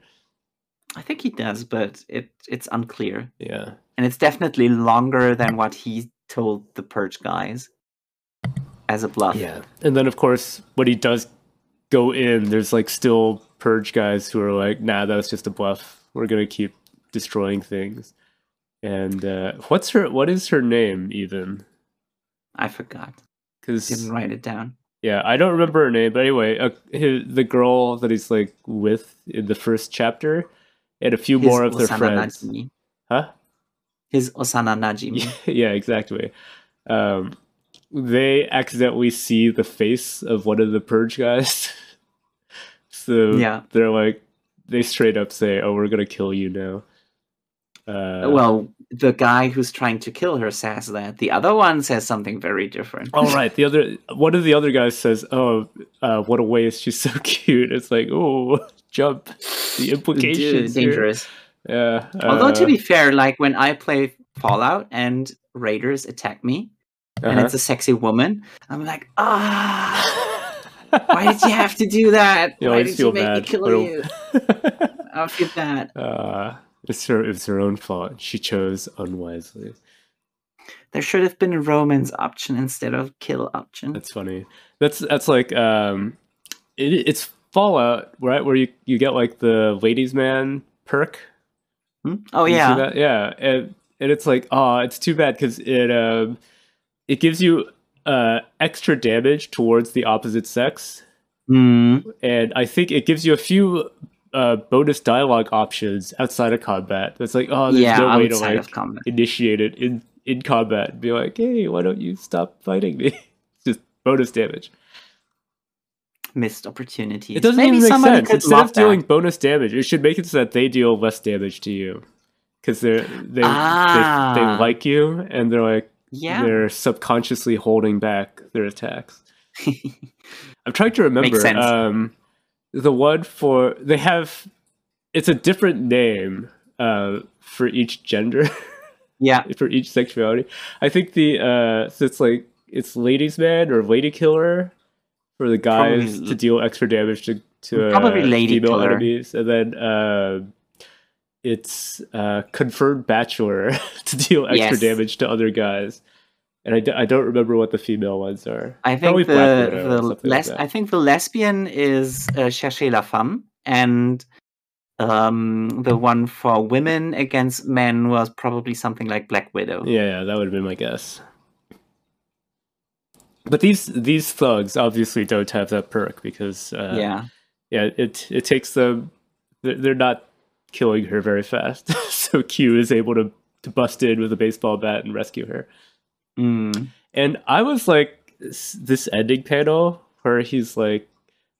I think he does, but it it's unclear, Yeah, and it's definitely longer than what he told the purge guys as a bluff. yeah, and then of course what he does go in, there's like still purge guys who are like, nah, that was just a bluff. We're gonna keep destroying things. And uh, what's her? What is her name even? I forgot. Because Didn't write it down. Yeah, I don't remember her name, but anyway, uh, his, the girl that he's like with in the first chapter, and a few His more of their Osana friends. Najimi. Huh? His Osana Najimi. yeah, exactly. Um, they accidentally see the face of one of the purge guys, so Yeah. they're like, they straight up say, "Oh, we're gonna kill you now." Uh, well, the guy who's trying to kill her says that. The other one says something very different. All right. The other one of the other guys says, "Oh, uh, what a waste! She's so cute." It's like, oh, jump. The implications. here. dangerous. Yeah. Although to uh, be fair, like when I play Fallout and raiders attack me and uh-huh. it's a sexy woman, I'm like, ah, why did you have to do that? You why did you make me bad. kill Little- you? I feel bad. uh, it's her. It's her own fault. She chose unwisely. There should have been a romance option instead of kill option. That's funny. That's that's like um, it, it's Fallout, right? Where you you get like the ladies' man perk. Hmm? Oh You yeah, yeah, and and it's like, oh, it's too bad because it um, it gives you uh extra damage towards the opposite sex, Hmm. and I think it gives you a few uh bonus dialogue options outside of combat. That's like, oh, there's yeah, no way to like initiate it in in combat and be like, hey, why don't you stop fighting me? it's just bonus damage. Missed opportunities. It doesn't Maybe even make sense. could Instead of dealing that. bonus damage, it should make it so that they deal less damage to you. Because they're they, Ah. they they like you and they're like yeah, they're subconsciously holding back their attacks. I'm trying to remember. sense. Um, the one for they have it's a different name uh, for each gender, yeah. for each sexuality. I think the uh, so it's like it's ladies man or lady killer for the guys Probably- to deal extra damage to to Probably uh, lady female killer. enemies, and then uh, it's uh, confirmed bachelor to deal extra Yes. damage to other guys. And I, d- I don't remember what the female ones are. I think Black the, the something like. I think the lesbian is uh, cherchez la femme, and um, the one for women against men was probably something like Black Widow. Yeah, yeah, that would have been my guess. But these these thugs obviously don't have that perk because uh, yeah. yeah, it it takes them. They're not killing her very fast, so Q is able to to bust in with a baseball bat and rescue her. Mm. And I was like, this, ending panel where he's like,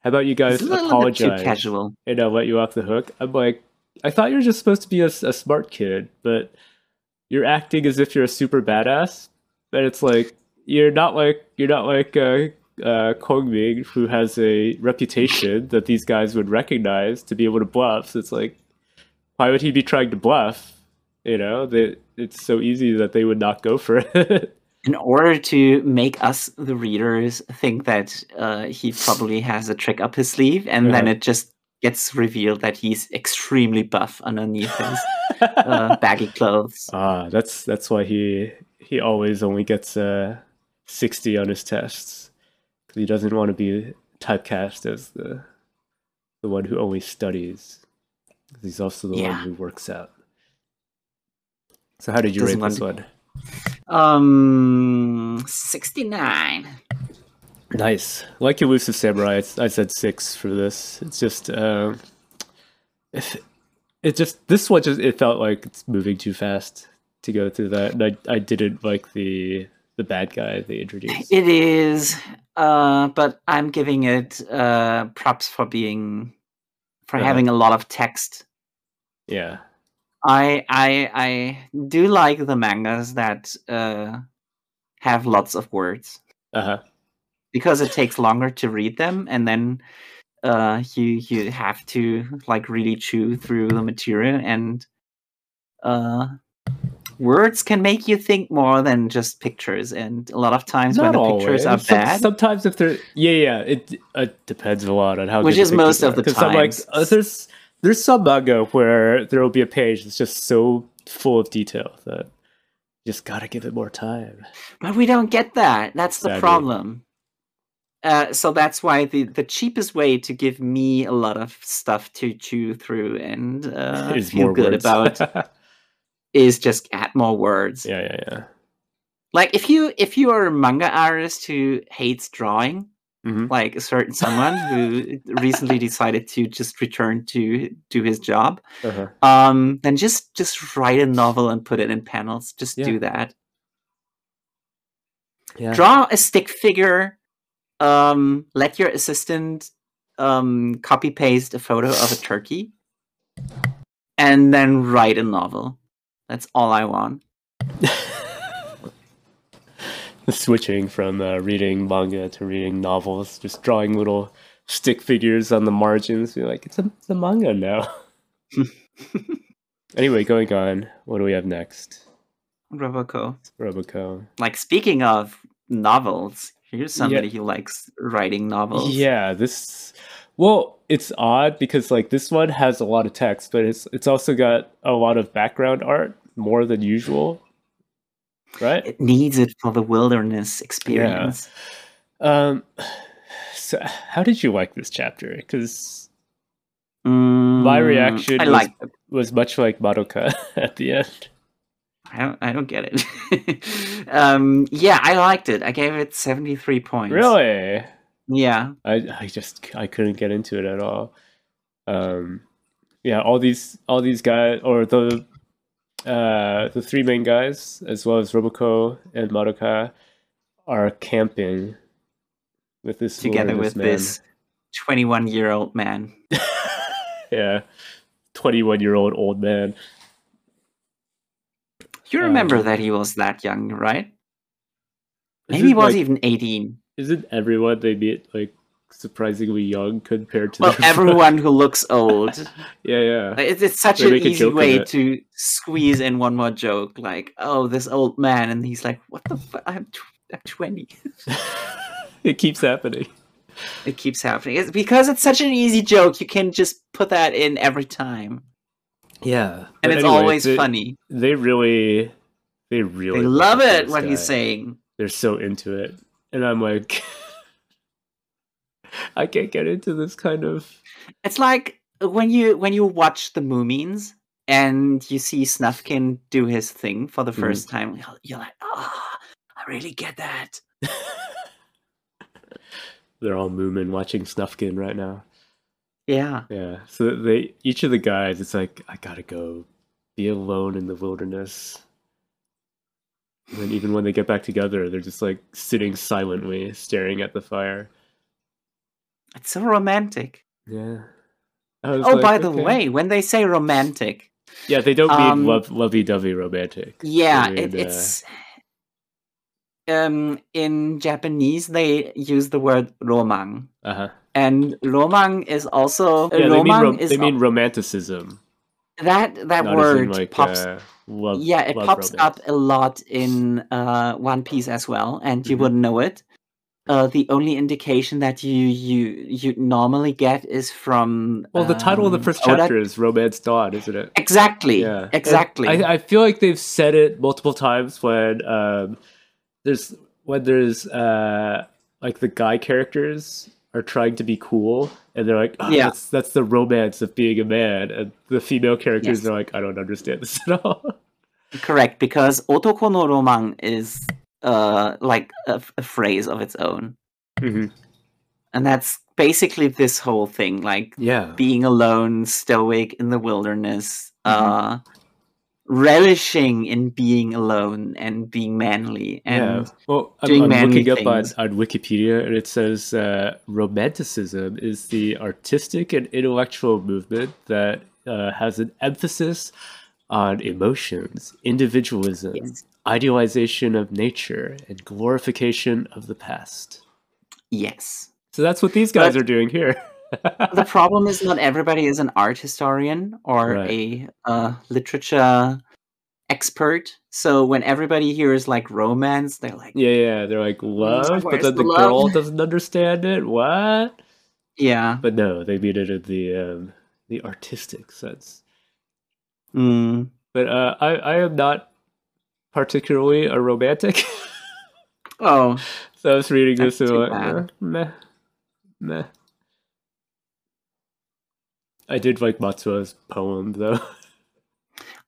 "How about you guys a bit too apologize casual. and I'll let you off the hook?" I'm like, I thought you were just supposed to be a smart kid, but you're acting as if you're a super badass. but it's like you're not like you're not like uh, uh, Kongming, who has a reputation that these guys would recognize to be able to bluff. So it's like, why would he be trying to bluff? You know, that it's so easy that they would not go for it. in order to make us the readers think that uh, he probably has a trick up his sleeve and then Uh-huh. it just gets revealed that he's extremely buff underneath his uh, baggy clothes ah, that's that's why he he always only gets uh, sixty on his tests. 'Cause he doesn't want to be typecast as the the one who only studies. 'Cause He's also the Yeah. one who works out. So how did you Doesn't rate this one? um 69 Nice. Like Elusive Samurai, I, I said six for this. It's just, um, it, it just this one just it felt like it's moving too fast to go through that, and I I didn't like the the bad guy they introduced. it is uh but i'm giving it uh props for being for Uh-huh. having a lot of text Yeah, I I I do like the mangas that uh, have lots of words uh huh. because it takes longer to read them, and then uh, you you have to like really chew through the material, and uh, words can make you think more than just pictures. And a lot of times when Not the pictures are Some- bad, sometimes if they're yeah yeah it it depends a lot on how Which is most of are. the I'm like uh, there's there's some manga where there will be a page that's just so full of detail that you just gotta give it more time. But we don't get that. That's the problem. Uh, so that's why the, the cheapest way to give me a lot of stuff to chew through and uh, feel good words. about is just add more words. yeah yeah yeah. Like if you if you are a manga artist who hates drawing, Mhm. like a certain someone who recently decided to just return to do his job, Uh-huh. um, then just just write a novel and put it in panels. Just Yeah. do that. Yeah. draw a stick figure um let your assistant um copy paste a photo of a turkey and then write a novel that's all i want Switching from uh, reading manga to reading novels, just drawing little stick figures on the margins. Be like, it's a, it's a manga now. anyway, going on. What do we have next? roboco Roboco. like speaking of novels here's somebody who likes writing novels Yeah, this. Well, it's odd because like this one has a lot of text, but it's it's also got a lot of background art more than usual. Right? it needs it for the wilderness experience Yeah. Um. So, how did you like this chapter? Because my reaction Mm, i was- was much like Madoka at the end. I don't, I don't get it. um, yeah, I liked it. I gave it 73 points. Really? Yeah. I I just I couldn't get into it at all. Um, yeah, all these all these guys or the uh the three main guys as well as Roboco and Madoka are camping with this Together with man. this 21 year old man. yeah, twenty one year old old man. You remember Um, that he was that young, right? Maybe he was like- even 18. Isn't everyone they meet like surprisingly young compared to Well, everyone who looks old. yeah, yeah. Like, It's, it's such They an easy way to squeeze in one more joke. Like, oh, this old man. And he's like, what the fuck? I'm, tw- I'm 20. it keeps happening. It keeps happening. It's because it's such an easy joke. You can just put that in every time. Yeah, And it's always funny. They really, they really They love it what he's saying. They're so into it, and I'm like, I can't get into this kind of. It's like when you when you watch the Moomins and you see Snufkin do his thing for the Mm-hmm. 1st time. You're- You're like, ah, I really get that. They're all moomin watching Snufkin right now. Yeah, Yeah, so they each of the guys, it's like I gotta go be alone in the wilderness. And then even when they get back together, they're just like sitting silently, staring at the fire. it's so romantic. Yeah. I Oh, like, by the okay. way, when they say romantic, yeah, they don't mean um, love, lovey-dovey romantic. Yeah, mean, it, uh, it's um, in Japanese they use the word romang, Uh huh. and romang is also Yeah, they mean romang is they mean romanticism. That that not word like pops. uh, love. yeah, it pops romance. up a lot in uh, One Piece as well, and you Mhm. wouldn't know it. Uh, the only indication that you you you normally get is from Well, the title of the um, first Oda- chapter is Romance Dawn, isn't it? Exactly. Yeah, Exactly. I, I feel like they've said it multiple times when um, there's when there's uh, like the guy characters are trying to be cool, and they're like, oh, Yeah. that's that's the romance of being a man," and the female characters Yes. are like, "I don't understand this at all." Correct, because otoko no roman is uh like a, a phrase of its own, Mhm. and that's basically this whole thing, like Yeah, being alone, stoic in the wilderness, Mhm. uh, relishing in being alone and being manly, yeah. and Well, I'm, doing I'm manly looking up on, on Wikipedia, and it says uh, romanticism is the artistic and intellectual movement that uh, has an emphasis on emotions, individualism, yes, idealization of nature, and glorification of the past. yes. So that's what these guys But- are doing here. the problem is not everybody is an art historian or Right. a uh, literature expert. So when everybody hears like romance, they're like, yeah, yeah, they're like love, but then the love? girl doesn't understand it. What? yeah. But no, they mean it in the um, the artistic sense. Mm. But uh, I I am not particularly a romantic. Oh, so I was reading this and like, eh, meh, meh. I did like Matsuo's poem though.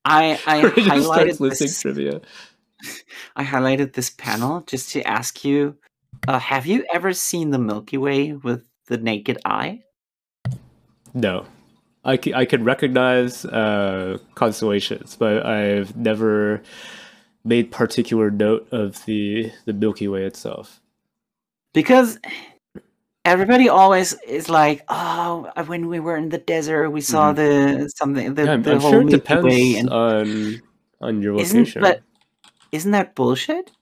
I I Where he just starts highlighted this. trivia. I highlighted this panel just to ask you: uh, Have you ever seen the Milky Way with the naked eye? No, I c- I can recognize uh, constellations, but I've never made particular note of the the Milky Way itself. Because everybody always is like, "Oh, when we were in the desert, we saw the something the. Yeah, I'm, the I'm whole sure it depends And on on your isn't location. but isn't that bullshit?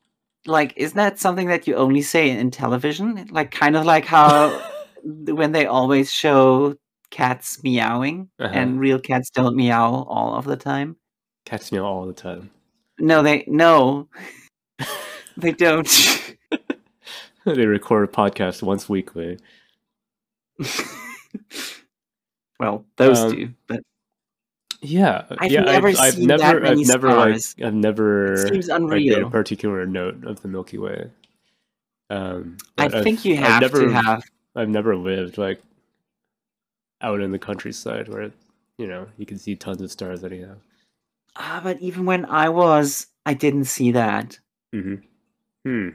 Like, isn't that something that you only say in television? Like, kind of like how when they always show cats meowing Uh-huh. and real cats don't meow all of the time. Cats meow all the time. No, they no, they don't. they record a podcast once weekly. well, those Um, do, but Yeah, I've yeah. never I've, I've seen never, I've never like, I've never it seems like, made a particular note of the Milky Way. Um, I but I've- think you I've never, to have. I've never lived like out in the countryside where you know you can see tons of stars anyhow. Ah, but even when I was, I didn't see that. hmm Hmm.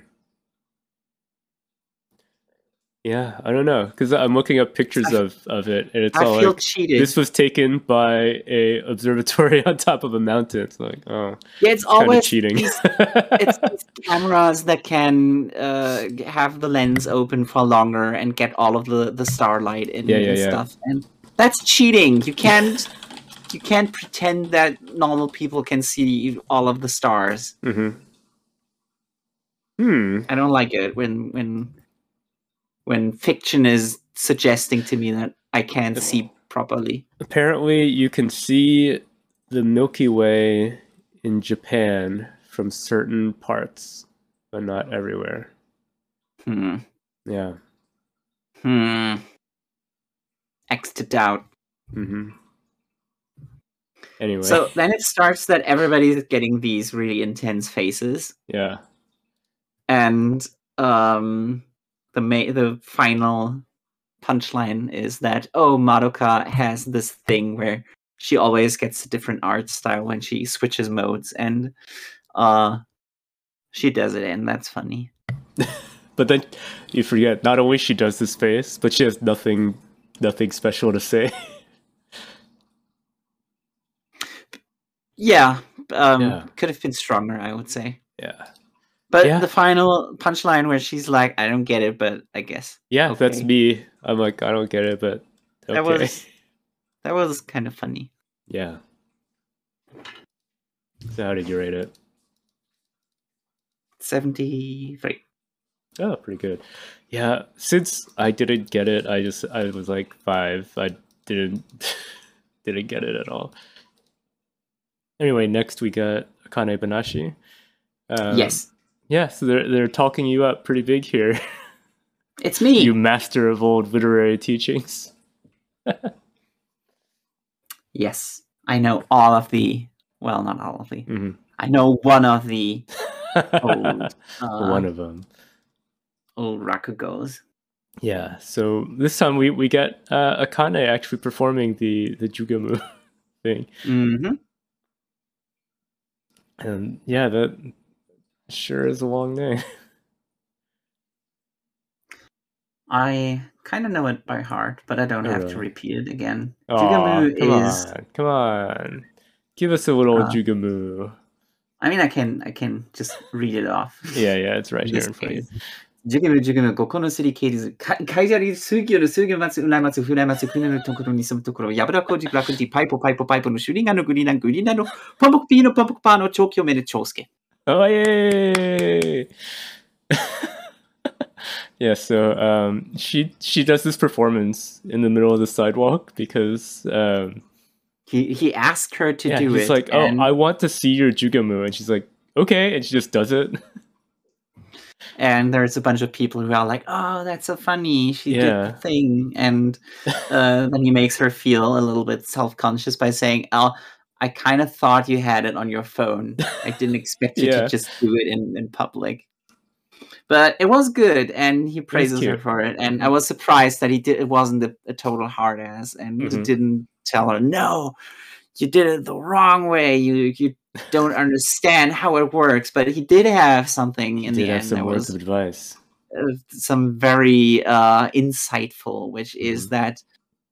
Yeah, I don't know because I'm looking up pictures I- of of it, and it's I all feel like cheated. this was taken by a observatory on top of a mountain. It's like, oh, yeah, it's always cheating. these it's these cameras that can uh, have the lens open for longer and get all of the, the starlight in Yeah, yeah, and yeah. stuff. And that's cheating. You can't you can't pretend that normal people can see all of the stars. hmm Hmm. I don't like it when when when fiction is suggesting to me that I can't see properly. Apparently, you can see the Milky Way in Japan from certain parts, but not everywhere. Hmm. Yeah. Hmm. X to doubt. hmm Anyway. So then it starts that everybody's getting these really intense faces, yeah. and um, the ma- the final punchline is that oh, Madoka has this thing where she always gets a different art style when she switches modes, and uh, she does it, and that's funny. But then you forget not only she does this face, but she has nothing nothing special to say. Yeah, um, Yeah. could have been stronger, I would say. yeah. But Yeah. the final punchline where she's like, "I don't get it, but I guess." Yeah, that's me. I'm like, I don't get it, but okay. That was that was kind of funny. yeah. So how did you rate it? 73. Oh, pretty good. Yeah, since I didn't get it, I just I was like five. I didn't didn't get it at all. Anyway, next we got Akane Banashi. Um, yes. Yeah, so they're they're talking you up pretty big here. It's me. you master of old literary teachings. Yes. I know all of the, well, not all of the. Mhm. I know one of the old, uh, One of them. old Rakugos. Yeah. So this time we we get uh, Akane actually performing the the Jugemu thing, hmm and yeah, that Sure is a long name. I kind of know it by heart, but I don't oh, have really? to repeat it again. Aww, is on, come on, give us a little uh, Jugemu. I mean, I can I can just read it off. yeah, yeah, it's right here in front of you. 授業の授業のここのすり切りず、かいじゃり数行の数行待つ、うらまつ、ふらまつ、船のところに住むところ、やぶらこじ、楽地、パイポ、パイポ、パイポのシュリガのグリナン、グリナの、ポンポクピーのポンポクパーの長期をめる長介。Oh yay! yeah, so um, she she does this performance in the middle of the sidewalk because um, He, he asked her to yeah, do he's it. like, "Oh, I want to see your Jugemu," and she's like, "Okay," and she just does it. and there's a bunch of people who are like, oh, that's so funny. She did the thing. And uh, then he makes her feel a little bit self conscious by saying, oh, I kind of thought you had it on your phone. I didn't expect you Yeah. to just do it in, in public. But it was good, and he praises her. Mm-hmm. for it. And I was surprised that he did. It wasn't a, a total hard ass, and Mhm. didn't tell her, "No, you did it the wrong way. You you don't understand how it works." But he did have something in Did the end some that words was of advice. uh, some very uh, insightful, which is Mm-hmm. that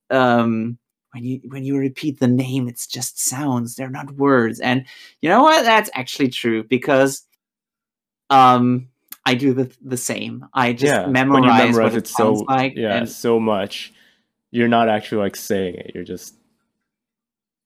um, when you when you repeat the name, it's just sounds; they're not words. And you know what? That's actually true because um, I do the the same. I just yeah, memorize, when you memorize what it it sounds so like. yeah and so much, you're not actually like saying it. You're just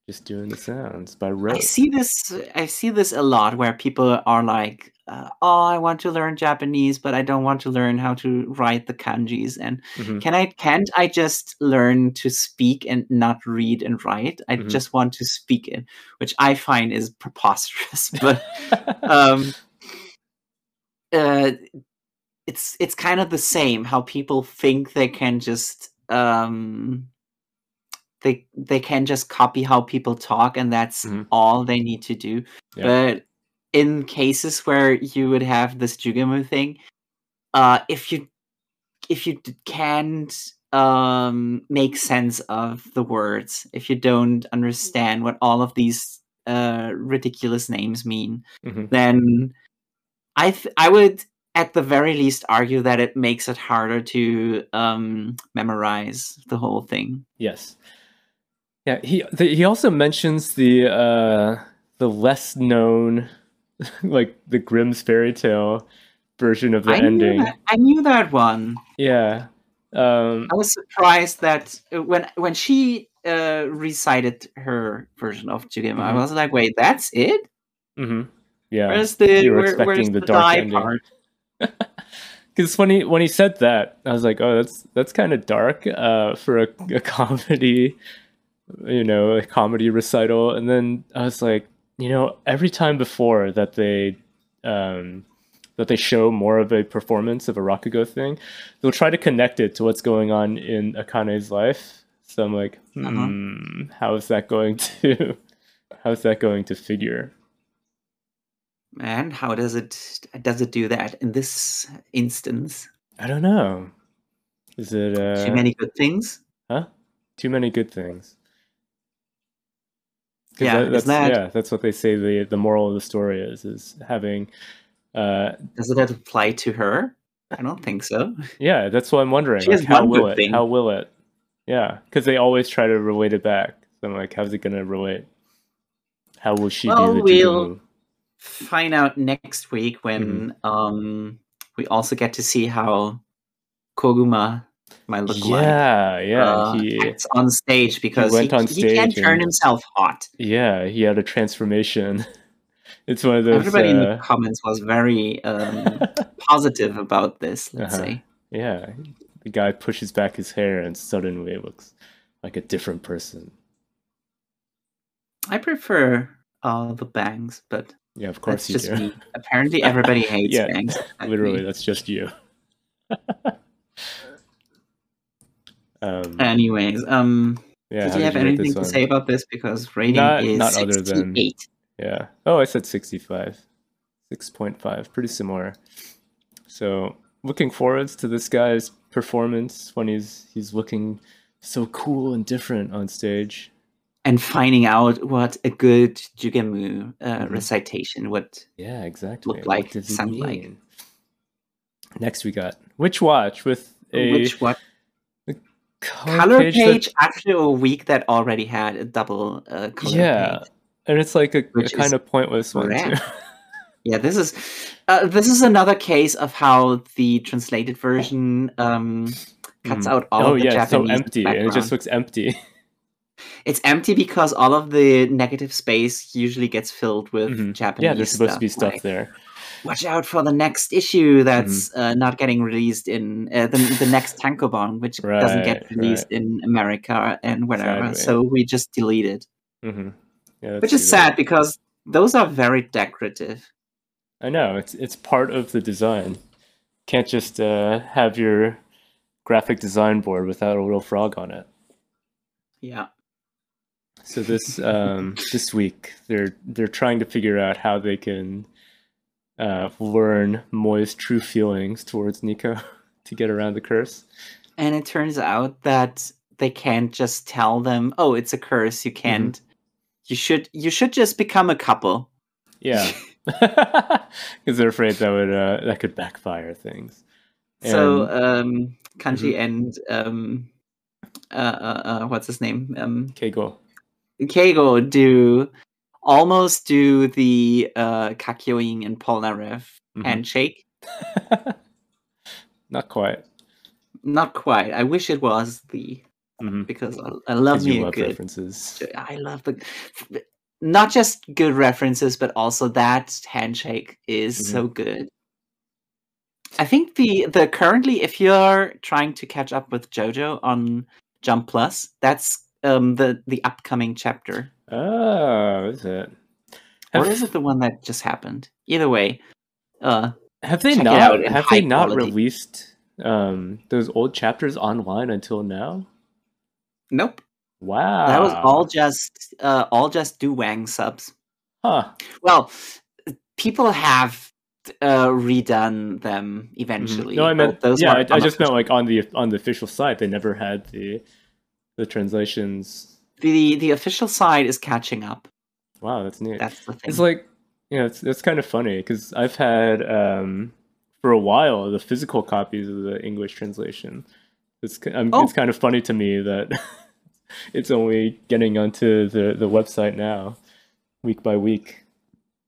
just doing the sounds by rote. I see this. I see this a lot where people are like, uh, "Oh, I want to learn Japanese, but I don't want to learn how to write the kanjis." And Mhm. can I? Can't I just learn to speak and not read and write? I Mhm. just want to speak it, which I find is preposterous. But um, uh, it's it's kind of the same. How people think they can just um, they they can just copy how people talk, and that's Mhm. all they need to do. Yeah. But in cases where you would have this Jugemu thing, uh, if you if you can't um, make sense of the words, if you don't understand what all of these uh, ridiculous names mean, Mhm. then I th- I would at the very least argue that it makes it harder to um, memorize the whole thing. Yes. Yeah, he the, he also mentions the uh the less known like the Grimm's fairy tale version of the I knew, ending. that, I knew that one. Yeah. Um I was surprised that uh, when when she uh, recited her version of Jugemu, I Mhm. was like, "Wait, that's it? Mm-hmm. Yeah. Where's the you were where, where's the the, dark ending. part?" Because when he when he said that, I was like, oh, that's that's kind of dark uh, for a, a comedy, you know, a comedy recital. And then I was like, you know, every time before that they um, that they show more of a performance of a Rakugo thing, they'll try to connect it to what's going on in Akane's life. So I'm like, hmm, Uh-huh. how is that going to how's that going to figure? And how does it does it do that in this instance? I don't know. Is it uh, Too many good things. Huh? Too many good things. Yeah, that- that's that- yeah, that's what they say the the moral of the story is is having uh Does it apply to her? I don't think so. yeah, that's what I'm wondering. She Like, how will it? thing. How will it? Yeah, because they always try to relate it back. So I'm like, how's it gonna relate? How will she Well, do the we'll-? Find out next week when Mm-hmm. um we also get to see how Koguma might look like. Yeah, yeah. uh, he acts on stage because he, went on he can stage turn himself hot. yeah, he had a transformation it's one of those. Everybody in the uh, comments was very um, positive about this. Let's Uh-huh. say. yeah, the guy pushes back his hair and suddenly it looks like a different person. I prefer uh, the bangs, but Yeah, of course that's you just do. me. Apparently, everybody hates Yeah, bangs. Literally, me. that's just you. Um, Anyways, um, yeah, did you have rate anything to say about this? Because rating Not- is not other than- 68. Yeah. Oh, I said 65. 6.5. Pretty similar. So, looking forwards to this guy's performance when he's he's looking so cool and different on stage. and finding out what a good Jugemu uh, Mhm. recitation would. Yeah, exactly. Look like, sound like. Next, we got Witch Watch with a Which what color, color page page, that- after a week that already had a double uh, color yeah, page. and it's like a, a kind of pointless one too. Yeah, this is uh, this is another case of how the translated version um, cuts Mm. out all oh of the yeah, it's so Japanese empty, and it just looks empty. It's empty because all of the negative space usually gets filled with Mhm. Japanese. yeah, there's supposed to be stuff like, there. Watch out for the next issue that's Mm-hmm. uh, not getting released in uh, the the next Tankobon, which doesn't get Right, released in America and whatever. Exactly. So we just delete it, hmm Yeah, which is sad because those are very decorative. I know it's it's part of the design. Can't just uh, have your graphic design board without a little frog on it. Yeah. So this um, this week they're they're trying to figure out how they can uh, learn Moi's true feelings towards Nico to get around the curse. And it turns out that they can't just tell them, "Oh, it's a curse. You Mm-hmm. can't. You should. You should just become a couple." Yeah, because they're afraid that would uh, that could backfire things. So And um, Kanshi Mm-hmm. and um, uh, uh, uh, what's his name? Um, Keigo. Keigo do almost do the uh, Kakyoin and Polnareff Mhm. handshake. Not quite. Not quite. I wish it was the Mhm. because I, I love me love good. references. I love the not just good references, but also that handshake is Mhm. so good. I think the the currently, if you're trying to catch up with JoJo on Jump Plus, that's um the the upcoming chapter, Oh, is it? or is it the one that just happened? Either way, uh, have they not have they not quality. released um, those old chapters online until now? nope, Wow, that was all just uh all just Duwang subs. Huh. Well, people have uh redone them Mhm. eventually. No, I meant those yeah. I, I just meant like on the on the official site, they never had the the translations. the the official side is catching up. Wow, that's neat. That's the thing. It's like you know, it's it's kind of funny because I've had um, for a while the physical copies of the English translation. It's um, Oh. it's kind of funny to me that it's only getting onto the the website now, week by week.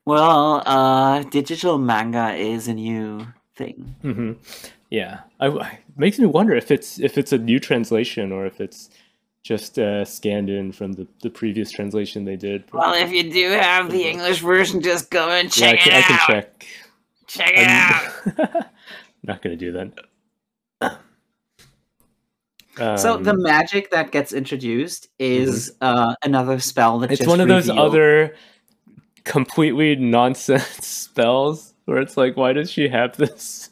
well, uh, digital manga is a new thing. hmm Yeah, I, I- makes me wonder if it's if it's a new translation or if it's just uh, scanned in from the, the previous translation they did. Well, if you do have the English version, just go and yeah, I check can, it I can check. Check it out. I'm not gonna do that. so the Um, magic that gets introduced is uh, another spell that it's just one of those revealed. other completely nonsense spells where it's like, why does she have this?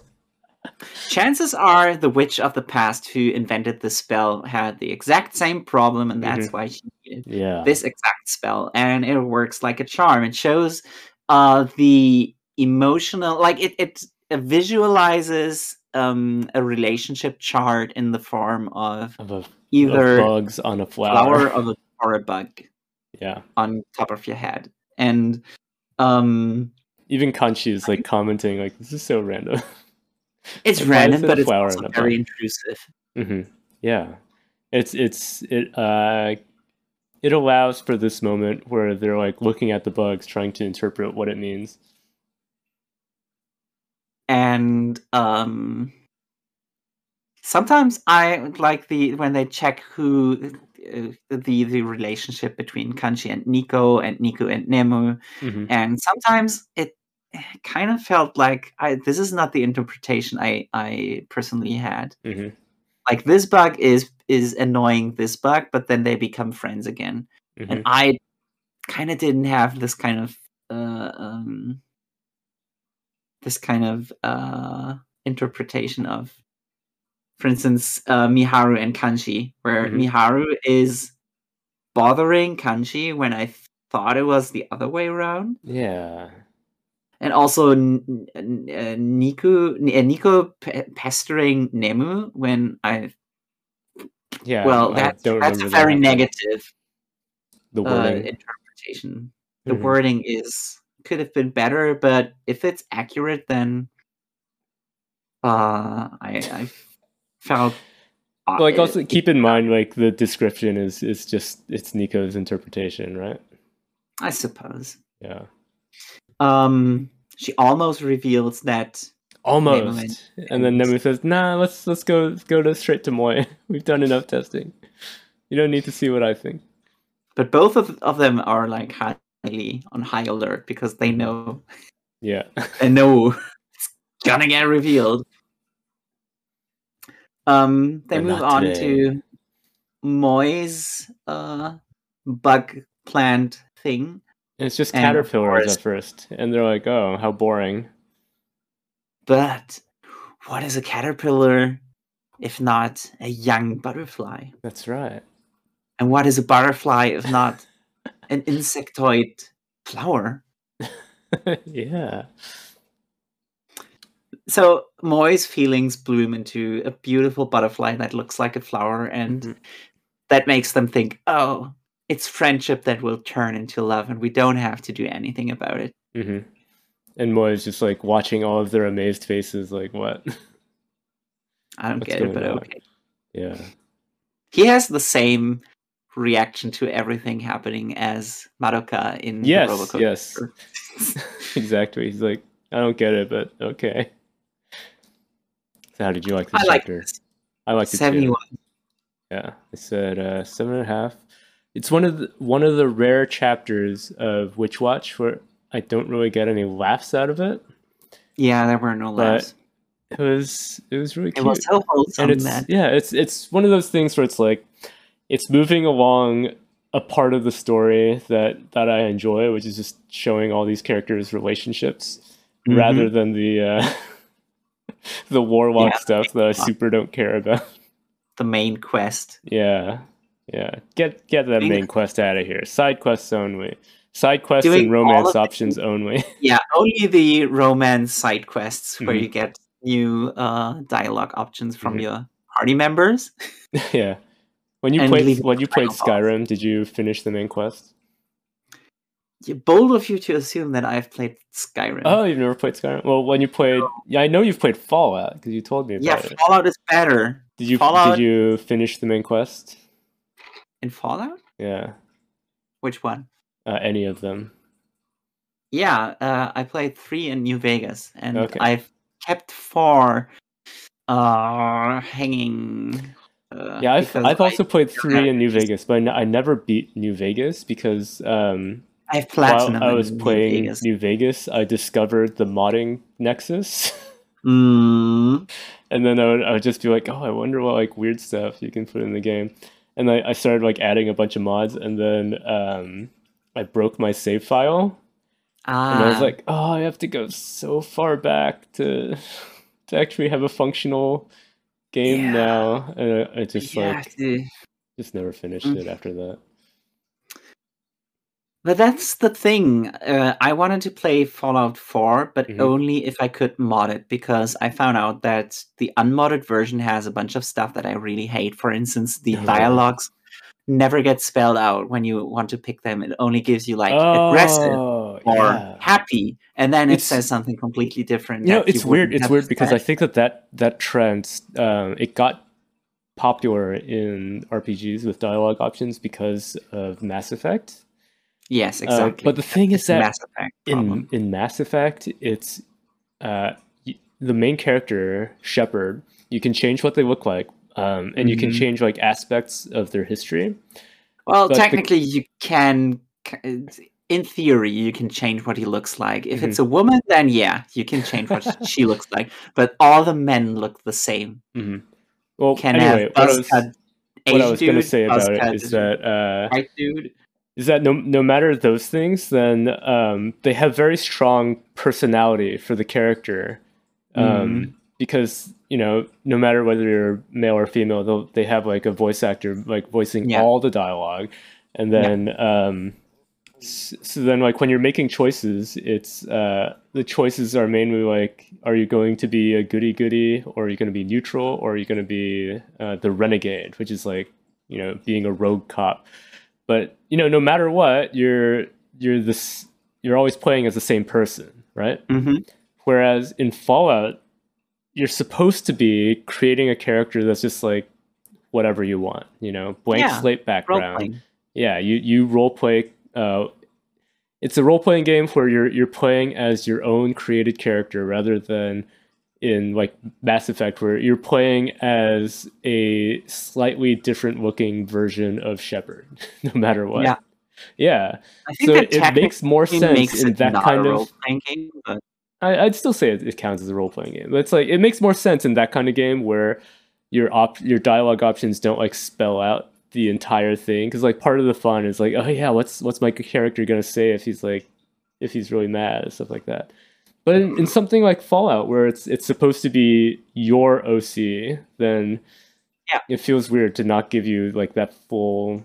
Chances are the witch of the past who invented this spell had the exact same problem, and that's Mm-hmm. why she needed Yeah. this exact spell and it works like a charm it shows uh the emotional like it it visualizes um a relationship chart in the form of of, a, of either bugs on a flower. flower of a, or a bug Yeah. on top of your head and um Even Kanshi is like commenting like, this is so random. it's random but it's also very intrusive hmm Yeah, it's it's it uh it allows for this moment where they're like looking at the bugs, trying to interpret what it means. and um sometimes I like the when they check who uh, the the relationship between Kanshi and Nico and Nico and Nemu, Mhm. and sometimes it kind of felt like I this is not the interpretation I I personally had. Mhm. Like this bug is is annoying this bug, but then they become friends again, and Mhm. I kind of didn't have this kind of uh, um, this kind of uh, interpretation of, for instance, uh, Miharu and Kanshi, where Mhm. Miharu is bothering Kanshi when I thought it was the other way around, Yeah. And also N- N- uh, Nico uh, Nico pe- pestering Nemu when I Yeah. well that's that's a very that. negative The uh, wording. interpretation. The Mhm. wording is could have been better, but if it's accurate, then uh, I I felt uh, like also keep in mind like the description is is just it's Nico's interpretation, right? I suppose. Yeah. Um, she almost reveals that Almost. And then Nemu says, "Nah, let's let's go let's go to straight to Moi. We've done enough testing. You don't need to see what I think." but both of, of them are like highly on high alert because they know Yeah. they know it's gonna get revealed. Um, they But move on to Moi's uh bug plant thing. And it's just caterpillars at first, and they're like, "Oh, how boring." But what is a caterpillar if not a young butterfly? That's right. And what is a butterfly if not an insectoid flower? yeah. So Moi's feelings bloom into a beautiful butterfly that looks like a flower, and Mhm. that makes them think, oh, it's friendship that will turn into love, and we don't have to do anything about it. hmm And Moi's just like watching all of their amazed faces, like, "What?" I don't What's get it, but on? okay. yeah. He has the same reaction to everything happening as Madoka in Yes. Roboco Yes. exactly. He's like, "I don't get it, but okay." So how did you like this I like chapter? this. I it too. 71. Yeah, I said uh, seven and a half. It's one of the, one of the rare chapters of Witch Watch where I don't really get any laughs out of it. Yeah, there were no But laughs. It was it was really It was so wholesome and it's that yeah, it's it's one of those things where it's like it's moving along a part of the story that that I enjoy, which is just showing all these characters' relationships Mhm. rather than the uh, the warlock Yeah, stuff that I super don't care about. the main quest. Yeah, yeah. Get get that main quest out of here. Side quests only. Side quests and romance it- options only. Yeah, only the romance side quests where Mhm. you get new uh, dialogue options from Mhm. your party members. yeah. When you And played when you played. Skyrim, did you finish the main quest? Yeah, bold of you to assume that I've played Skyrim. Oh, you've never played Skyrim. Well, when you played, yeah, I know you've played Fallout because you told me about yeah, it. Fallout is better. Did you Fallout- did you finish the main quest? In Fallout? Yeah, Which one? uh, any of them? Yeah, uh, I played three in New Vegas, and Okay. I've kept four uh, hanging. Uh, Yeah, I've I've I- also played three in New Vegas, but I, I never beat New Vegas because um, I have platinum. while I in was New playing Vegas. New Vegas, I discovered the modding nexus. Mm, and then I would, I would just be like, oh, I wonder what like weird stuff you can put in the game. And I, I started like adding a bunch of mods, and then um, I broke my save file, ah, and I was like, oh, I have to go so far back to to actually have a functional game Yeah. now. And I, I just you like to- just never finished Mm. it after that. But that's the thing. Uh, I wanted to play Fallout 4, but Mhm. only if I could mod it because I found out that the unmodded version has a bunch of stuff that I really hate. For instance, the Oh. dialogues never get spelled out when you want to pick them. It only gives you like aggressive Oh, or yeah. happy, and then it says something completely different. You know, it's weird. It's weird because I think that that that trend um, it got popular in RPGs with dialogue options because of Mass Effect. Yes, Uh, exactly. but the thing is that Mass in in Mass Effect, it's uh, the main character Shepard. You can change what they look like, um, and you can Mhm. change like aspects of their history. Well, But the- technically, you can. In theory, you can change what he looks like. If Mm-hmm. it's a woman, then yeah, you can change what she looks like. But all the men look the same. hmm Well, Can anyway, have what I was, what I was going to say about it is that uh, white dude. Is that no no matter those things, then um, they have very strong personality for the character, um, Mhm. because you know no matter whether you're male or female, they'll, they have like a voice actor like voicing Yeah. all the dialogue, and Yeah. then um, so then like when you're making choices, it's uh, the choices are mainly like, are you going to be a goody goody, or are you going to be neutral, or are you going to be uh, the renegade, which is like you know being a rogue cop but you know no matter what you're you're this you're always playing as the same person right? Hmm whereas in fallout you're supposed to be creating a character that's just like whatever you want you know? Blank Yeah, slate background. yeah you you role play uh it's a role playing game where you're you're playing as your own created character rather than in like Mass Effect where you're playing as a slightly different looking version of Shepard no matter what. Yeah. Yeah. I think So it, makes more sense makes in that kind of game. But I, I'd still say it, it counts as a role playing game. But it's like it makes more sense in that kind of game where your op your dialogue options don't like spell out the entire thing because like part of the fun is like oh yeah what's what's my character gonna say if he's like if he's really mad and stuff like that. But in, in something like Fallout where it's it's supposed to be your OC, then Yeah. it feels weird to not give you like that full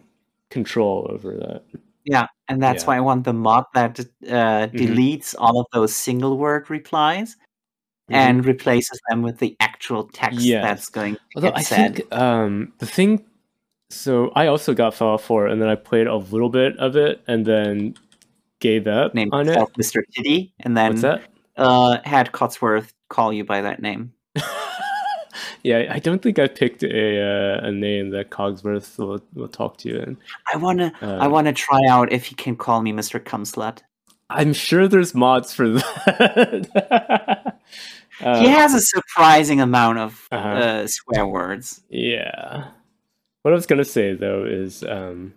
control over that. yeah, and that's Yeah. why I want the mod that uh, deletes all of those single word replies and replaces them with the actual text Yes. that's going to Although I said. think um, the thing, so I also got Fallout 4, and then I played a little bit of it, and then gave up named on it. Mr. Kitty, and then What's that? Uh, had Codsworth call you by that name. yeah, I don't think I picked a uh, a name that Codsworth will, will talk to you in. I wanna, I Um, wanna try out if he can call me Mr. Cumslut. I'm sure there's mods for that. Uh, he has a surprising amount of Uh-huh. uh, swear words. Yeah. What I was gonna say though is um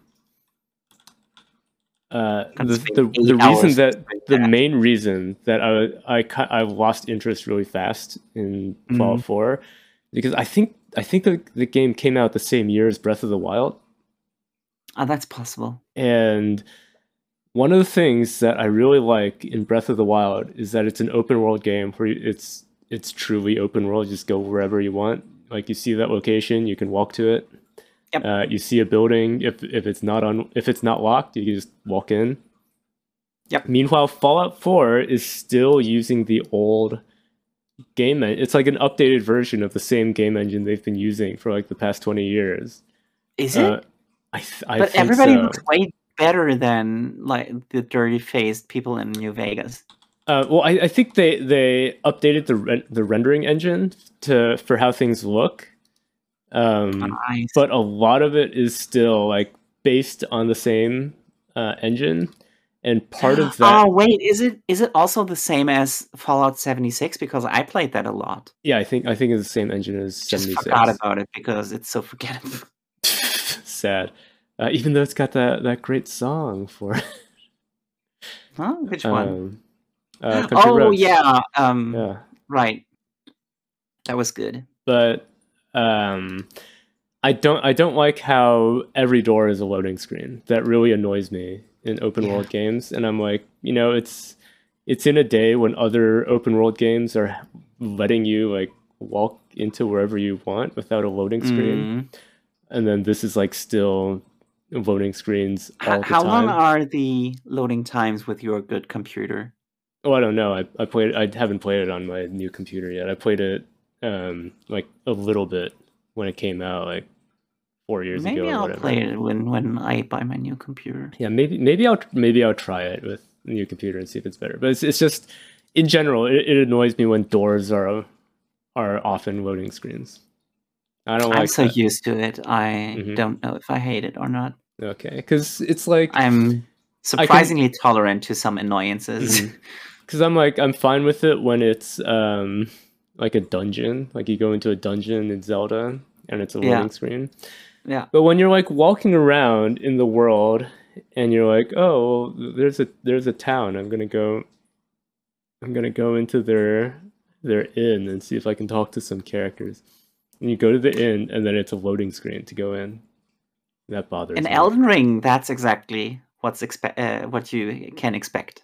uh the the, the reason that the main reason that I I ki- I lost interest really fast in Fallout Mhm. 4 because I think I think the, the game came out the same year as Breath of the Wild Oh, that's possible. and one of the things that I really like in Breath of the Wild is that it's an open world game where it's it's truly open world. You just go wherever you want. Like you see that location, you can walk to it. Yep. Uh, you see a building. If if it's not on if it's not locked, you can just walk in. Yep. Meanwhile, Fallout 4 is still using the old game. En- it's like an updated version of the same game engine they've been using for like the past twenty years. Is it? Uh, I th- I but everybody so. looks way better than like the dirty faced people in New Vegas. Uh, well, I, I think they they updated the ren- the rendering engine to for how things look, um, Nice. but a lot of it is still like based on the same uh, engine, and part of that, Oh wait, is it is it also the same as Fallout 76? Because I played that a lot. yeah, I think I think it's the same engine as Just seventy forgot about it because it's so forgettable. Sad, uh, even though it's got that that great song for it. Huh? Which one? um, uh, oh Roads. yeah, um, yeah. right. That was good. but um I don't I don't like how every door is a loading screen. That really annoys me in open Yeah. world games and I'm like, you know, it's it's in a day when other open world games are letting you like walk into wherever you want without a loading screen Mm. and then this is like still loading screens all H- how long are the loading times with your good computer? Oh, I don't know. I, I played. I haven't played it on my new computer yet. I played it um like a little bit when it came out, like four years Maybe ago. or I'll whatever. play it when when I buy my new computer. Yeah, maybe maybe I'll maybe I'll try it with the new computer and see if it's better. But it's it's just in general, it, it annoys me when doors are are often loading screens. I don't I'm so that. used to it. I Mhm. don't know if I hate it or not. Okay, because it's like I'm surprisingly tolerant to some annoyances. Because I'm like I'm fine with it when it's um like a dungeon. Like you go into a dungeon in Zelda, and it's a Yeah. loading screen. Yeah. But when you're like walking around in the world, and you're like, oh, well, there's a there's a town. I'm gonna go. I'm gonna go into their their inn and see if I can talk to some characters. And you go to the inn, and then it's a loading screen to go in. That bothers In me. Elden Ring, that's exactly what's expe- uh, what you can expect.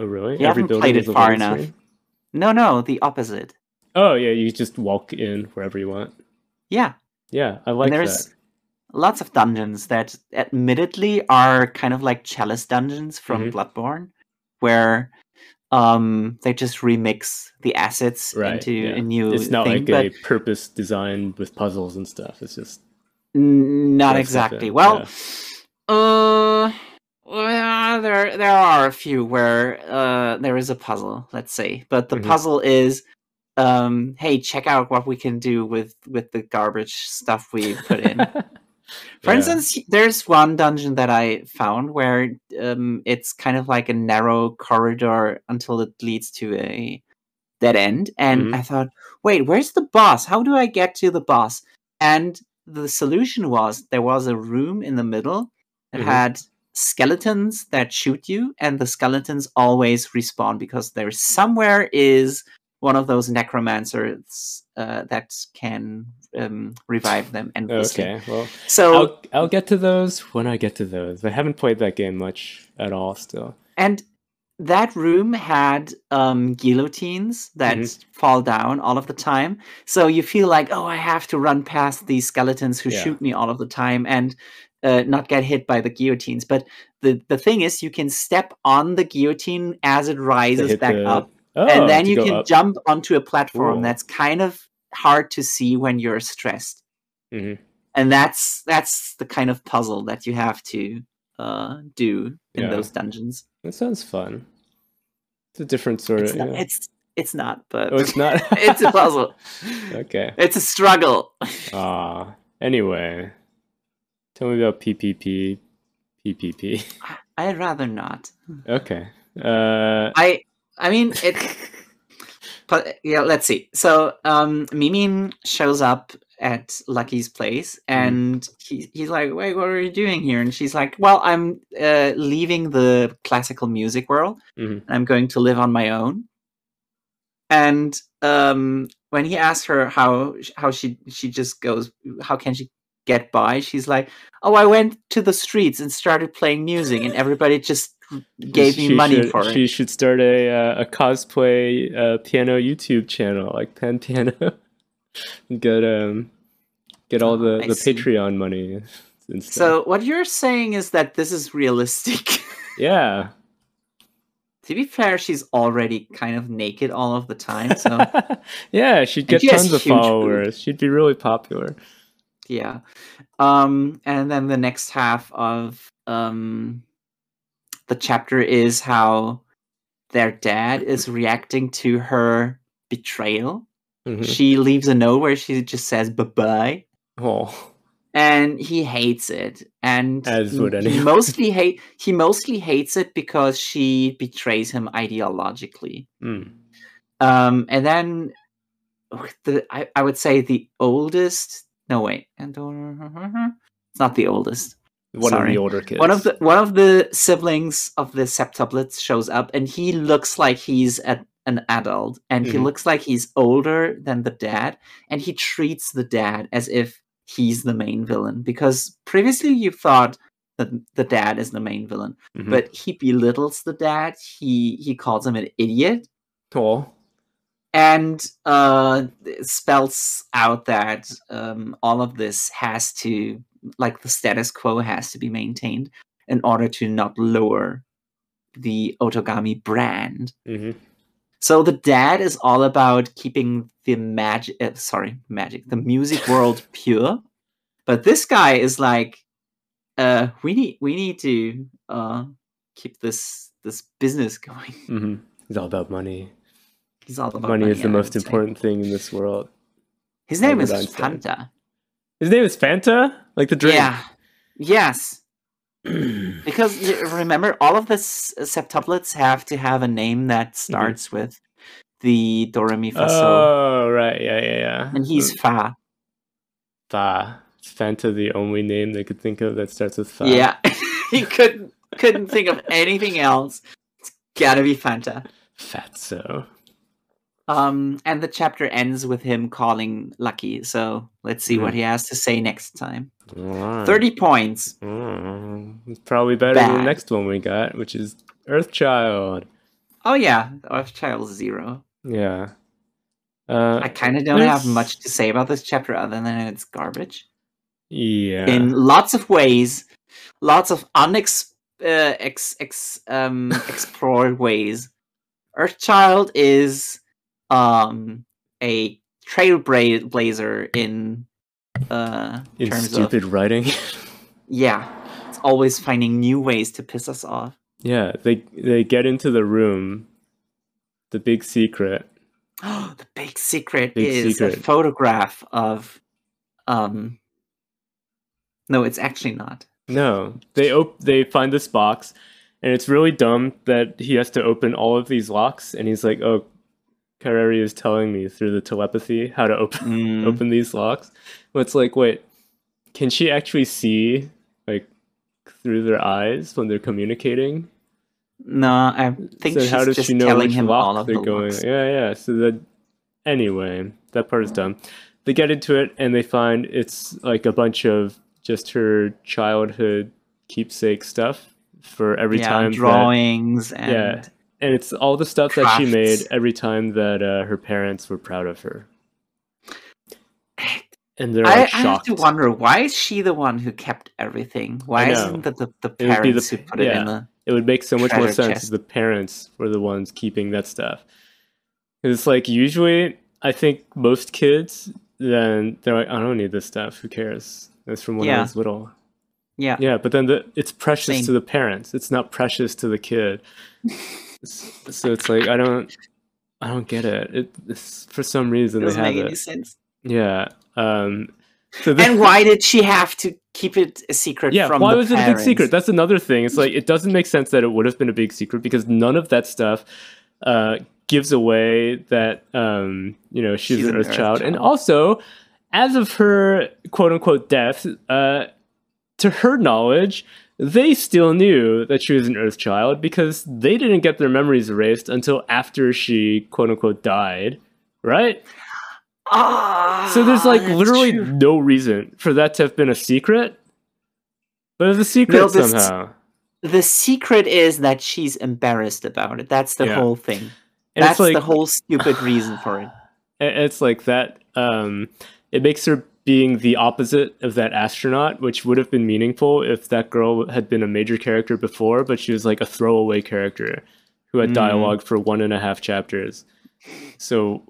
oh really? you haven't building played is it far enough. screen? No, no, the opposite. Oh yeah, you just walk in wherever you want. Yeah, Yeah, I like and there's that. lots of dungeons that admittedly are kind of like chalice dungeons from Mhm. Bloodborne, where um they just remix the assets Right, into yeah. a new It's not thing, like a purpose designed with puzzles and stuff. It's just not exactly. Well, uh well, there there are a few where uh there is a puzzle, let's say. But the Mhm. puzzle is um hey, check out what we can do with with the garbage stuff we put in. For Yeah. instance, there's one dungeon that I found where um, it's kind of like a narrow corridor until it leads to a dead end. And Mhm. I thought, wait, where's the boss? How do I get to the boss? And the solution was there was a room in the middle that Mhm. had skeletons that shoot you, and the skeletons always respawn because there somewhere is one of those necromancers uh, that can um, revive them endlessly. okay, well, So I'll I'll get to those when I get to those. I haven't played that game much at all. Still, and that room had um, guillotines that Mhm. fall down all of the time. So you feel like, oh, I have to run past these skeletons who Yeah. shoot me all of the time and uh, not get hit by the guillotines. But the the thing is, you can step on the guillotine as it rises back the- up, oh, and then you can up. jump onto a platform Cool. that's kind of hard to see when you're stressed. Mhm. and that's that's the kind of puzzle that you have to uh, do in Yeah. those dungeons. That sounds fun. It's a different sort It's of. not. yeah. It's it's not, but oh, it's not. it's a puzzle. okay. It's a struggle. Ah. Anyway, tell me about PPP. PPP. I'd rather not. Okay. Uh. I I mean it. But yeah, let's see. So um, Mimin shows up at Lucky's place, and he, he's like, "Wait, what are you doing here?" And she's like, "Well, I'm uh, leaving the classical music world. mhm. and I'm going to live on my own." And um, when he asks her how how she she just goes, "How can she get by?" She's like, "Oh, I went to the streets and started playing music, and everybody just gave me money should, for it." She should start a uh, a cosplay uh, piano YouTube channel like Pan Piano. get um get all the I the see. Patreon money. So what you're saying is that this is realistic. yeah. to be fair, she's already kind of naked all of the time, so yeah, she'd get she tons of followers. She'd be really popular. Yeah. Um, and then the next half of um, the chapter is how their dad is reacting to her betrayal. Mhm. She leaves a note where she just says bye bye. Oh, and he hates it and As would he mostly hate he mostly hates it because she betrays him ideologically mm. um and then the I, I would say the oldest no wait and it's not the oldest one of the older kids. one of the one of the siblings of the septuplets shows up and he looks like he's a, an adult and he Mhm. looks like he's older than the dad and he treats the dad as if he's the main villain because previously you thought that the dad is the main villain Mhm. but he belittles the dad he he calls him an idiot oh, and uh spells out that um all of this has to like the status quo has to be maintained in order to not lower the otogami brand. Hmm so the dad is all about keeping the magic uh, sorry magic the music world pure. But this guy is like uh we need we need to uh keep this this business going. Hmm It's all about money. He's all about money, is the most important thing in this world. his name is Einstein. fanta His name is Fanta, like the drink. Yeah. Yes. Because remember, all of the septuplets have to have a name that mm-hmm. starts with the Do Re Mi Fa So, Oh, right. Yeah, yeah, yeah. and he's mm. Fa. Fa. Is Fanta the only name they could think of that starts with Fa? Yeah, he couldn't couldn't think of anything else. It's gotta be Fanta. Fatso. Um, and the chapter ends with him calling Lucky. So let's see what Mhm. he has to say next time. Alright. Thirty points. Mm, it's probably better than the next one we got, which is Earthchild. Oh yeah, Earthchild zero. Yeah. Uh, I kind of don't have much to say about this chapter other than it's garbage yeah. in lots of ways, lots of unex uh, ex, ex, um, explored ways. Earthchild is um, a trailblazer in uh, in terms of stupid writing. yeah, it's always finding new ways to piss us off. yeah, they they get into the room. The big secret. Oh, the big secret Big is a photograph of um. No, it's actually not. No, they op- they find this box, and it's really dumb that he has to open all of these locks, and he's like, "Oh, Kareri is telling me through the telepathy how to open Mm. open these locks." But it's like, wait, can she actually see like through their eyes when they're communicating? No, I think so she's how does just she know telling which him lock all of they're the going? locks. Yeah, yeah. So that anyway, that part is done. They get into it and they find it's like a bunch of just her childhood keepsake stuff for every yeah, time that, drawings and Yeah. And it's all the stuff that she made every time that uh, her parents were proud of her. And they're I, like I have to wonder why is she the one who kept everything? Why isn't it the, the It the parents who put it yeah. in the? it would make so much more sense chest. if the parents were the ones keeping that stuff. It's like usually, I think most kids, then they're like, I don't need this stuff. Who cares? That's from when I Yeah. was little. Yeah, Yeah, but then the, it's precious Same. to the parents. It's not precious to the kid. So it's like I don't, I don't get it. It it's, for some reason they doesn't have make any it. sense. Yeah. Um. So this, And why did she have to keep it a secret yeah, from why was it a big secret? That's another thing. It's like it doesn't make sense that it would have been a big secret because none of that stuff uh, gives away that um, you know she's, She's an Earth, Earth child. and also as of her quote unquote death, uh, to her knowledge. They still knew that she was an Earth child because they didn't get their memories erased until after she quote unquote died, right? Ah, So there's like literally true. no reason for that to have been a secret. But it's a secret No, somehow. the secret is that she's embarrassed about it. That's the Yeah. whole thing. And That's like the whole stupid reason for it. it- it's like that um it makes her being the opposite of that astronaut, which would have been meaningful if that girl had been a major character before, but she was like a throwaway character who had Mm. dialogue for one and a half chapters. So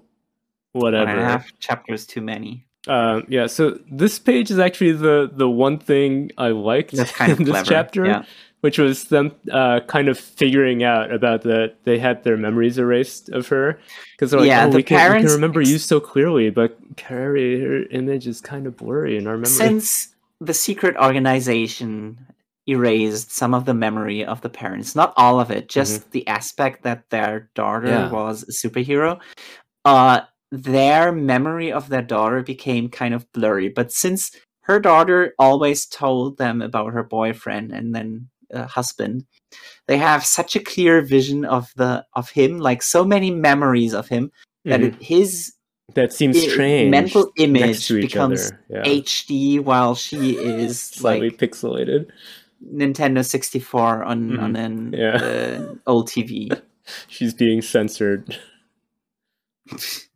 One and a whatever. half chapters too many. Um, yeah, so this page is actually the the one thing I liked That's kind of in this clever. chapter, Yeah. Which was them uh, kind of figuring out about that they had their memories erased of her because they're like, Yeah, oh, the we can, we can remember you so clearly, but Carrie, her image is kind of blurry in our memory. Since the secret organization erased some of the memory of the parents, not all of it, just the aspect that their daughter Mm-hmm. Yeah. was a superhero, uh, their memory of their daughter became kind of blurry. But since her daughter always told them about her boyfriend and then uh, husband, they have such a clear vision of the of him, like so many memories of him that Mhm. it, his that seems strange. mental image becomes. Yeah. HD while she is slightly like pixelated. Nintendo 64 on Mhm. on an Yeah. uh, old TV. She's being censored.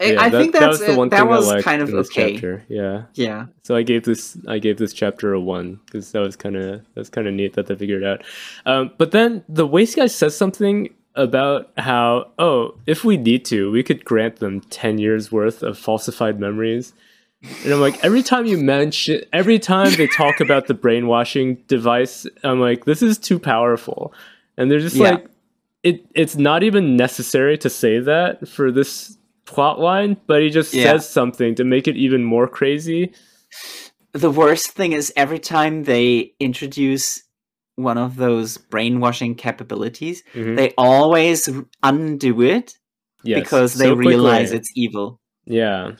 I, Yeah, I that, think that was the one that thing was kind of okay. chapter. Yeah. Yeah, So I gave this I gave this chapter a one because that was kind of that's kind of neat that they figured it out. Um, but then the waste guy says something about how oh if we need to we could grant them ten years worth of falsified memories. And I'm like every time you mention every time they talk about the brainwashing device, I'm like this is too powerful, and they're just Yeah. like it. It's not even necessary to say that for this plot line, but he just Yeah. says something to make it even more crazy. the worst thing is every time they introduce one of those brainwashing capabilities, Mhm. they always undo it Yes, because they so realize it's evil. Yeah,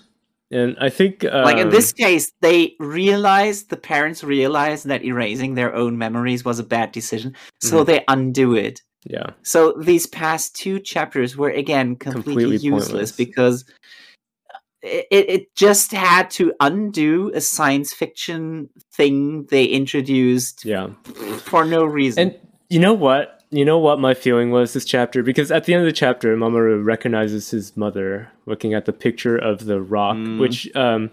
and I think like in um, this case, they realize the parents realize that erasing their own memories was a bad decision, so Mhm. they undo it. Yeah, So these past two chapters were again completely, Completely useless pointless. because it, it it just had to undo a science fiction thing they introduced yeah. for no reason. And you know what? You know what my feeling was this chapter because at the end of the chapter, Mamoru recognizes his mother looking at the picture of the rock, Mm. which um,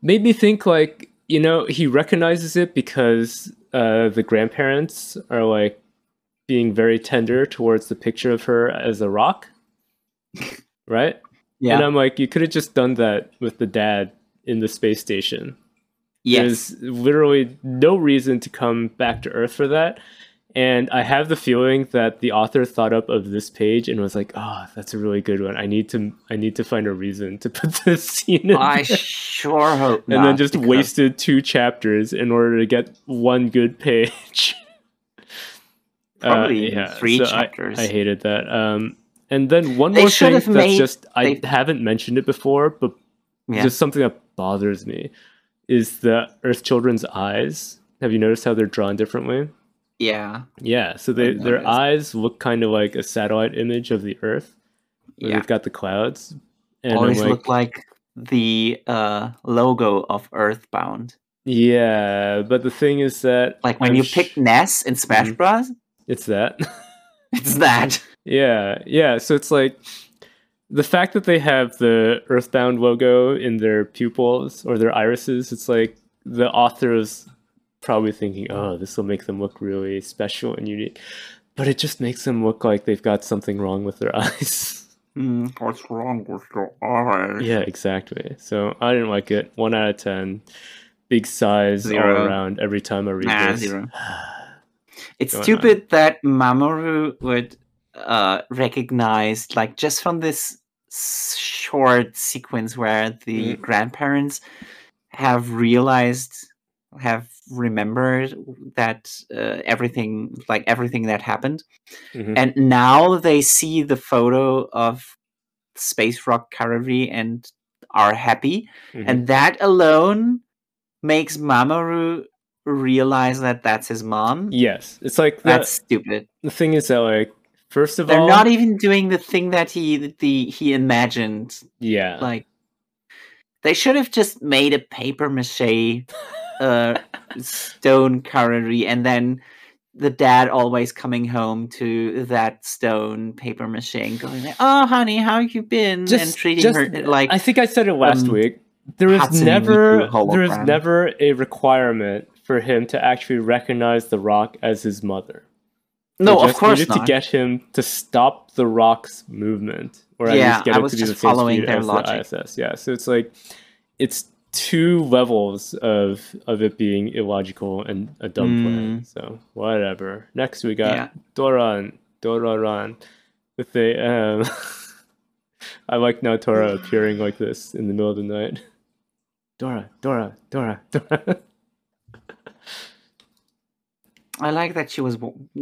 made me think like you know he recognizes it because uh, the grandparents are like being very tender towards the picture of her as a rock, right? yeah. And I'm like, you could have just done that with the dad in the space station. yes. There's literally no reason to come back to Earth for that. And I have the feeling that the author thought up of this page and was like, "Oh, that's a really good one. I need to, I need to find a reason to put this scene in." I sure hope and then just because- wasted two chapters in order to get one good page. Uh, Probably three so I- chapters. I, hated that. Um, and then one They more thing that's made- just I they- haven't mentioned it before, but Yeah. just something that bothers me is the Earth Children's eyes. Have you noticed how they're drawn differently? yeah. Yeah, so they, their eyes look kind of like a satellite image of the Earth. Yeah. They've got the clouds. And Always like, look like the uh, logo of Earthbound. yeah, but the thing is that Like when I'm you sh- pick Ness in Smash Mhm. Bros. It's that. It's that. Yeah, yeah. So it's like the fact that they have the Earthbound logo in their pupils or their irises. It's like the author is probably thinking, "Oh, this will make them look really special and unique," but it just makes them look like they've got something wrong with their eyes. Hmm, what's wrong with your eye? yeah, exactly. So I didn't like it. One out of ten. Big sighs Zero. all around every time I read Nah, this. zero. It's Going on. stupid that Mamoru would uh, recognize, like, just from this short sequence where the Mhm. grandparents have realized, have remembered that uh, everything, like everything that happened, Mhm. and now they see the photo of Space Rock Karari and are happy, Mhm. and that alone makes Mamoru realize that that's his mom. yes, it's like the, That's stupid. the thing is that like first of all They're not even doing the thing that he the he imagined. yeah, Like they should have just made a paper mache uh stone curry and then the dad always coming home to that stone paper mache and going like, "Oh, honey, how you been?" and treating just- her like I think I said it last um, week. There is Hatsune never there is never a requirement for him to actually recognize the rock as his mother. They no, of course needed not. to get him to stop the rock's movement, or at Yeah, least get I was to be the just same following speed their as logic. the ISS. Yeah, so it's like it's two levels of of it being illogical and a dumb plan. So whatever. Next we got Mm. Yeah. Doron, Dororon, with the um. I like now Naotora appearing like this in the middle of the night. Dora, Dora, Dora, Dora. I like that she was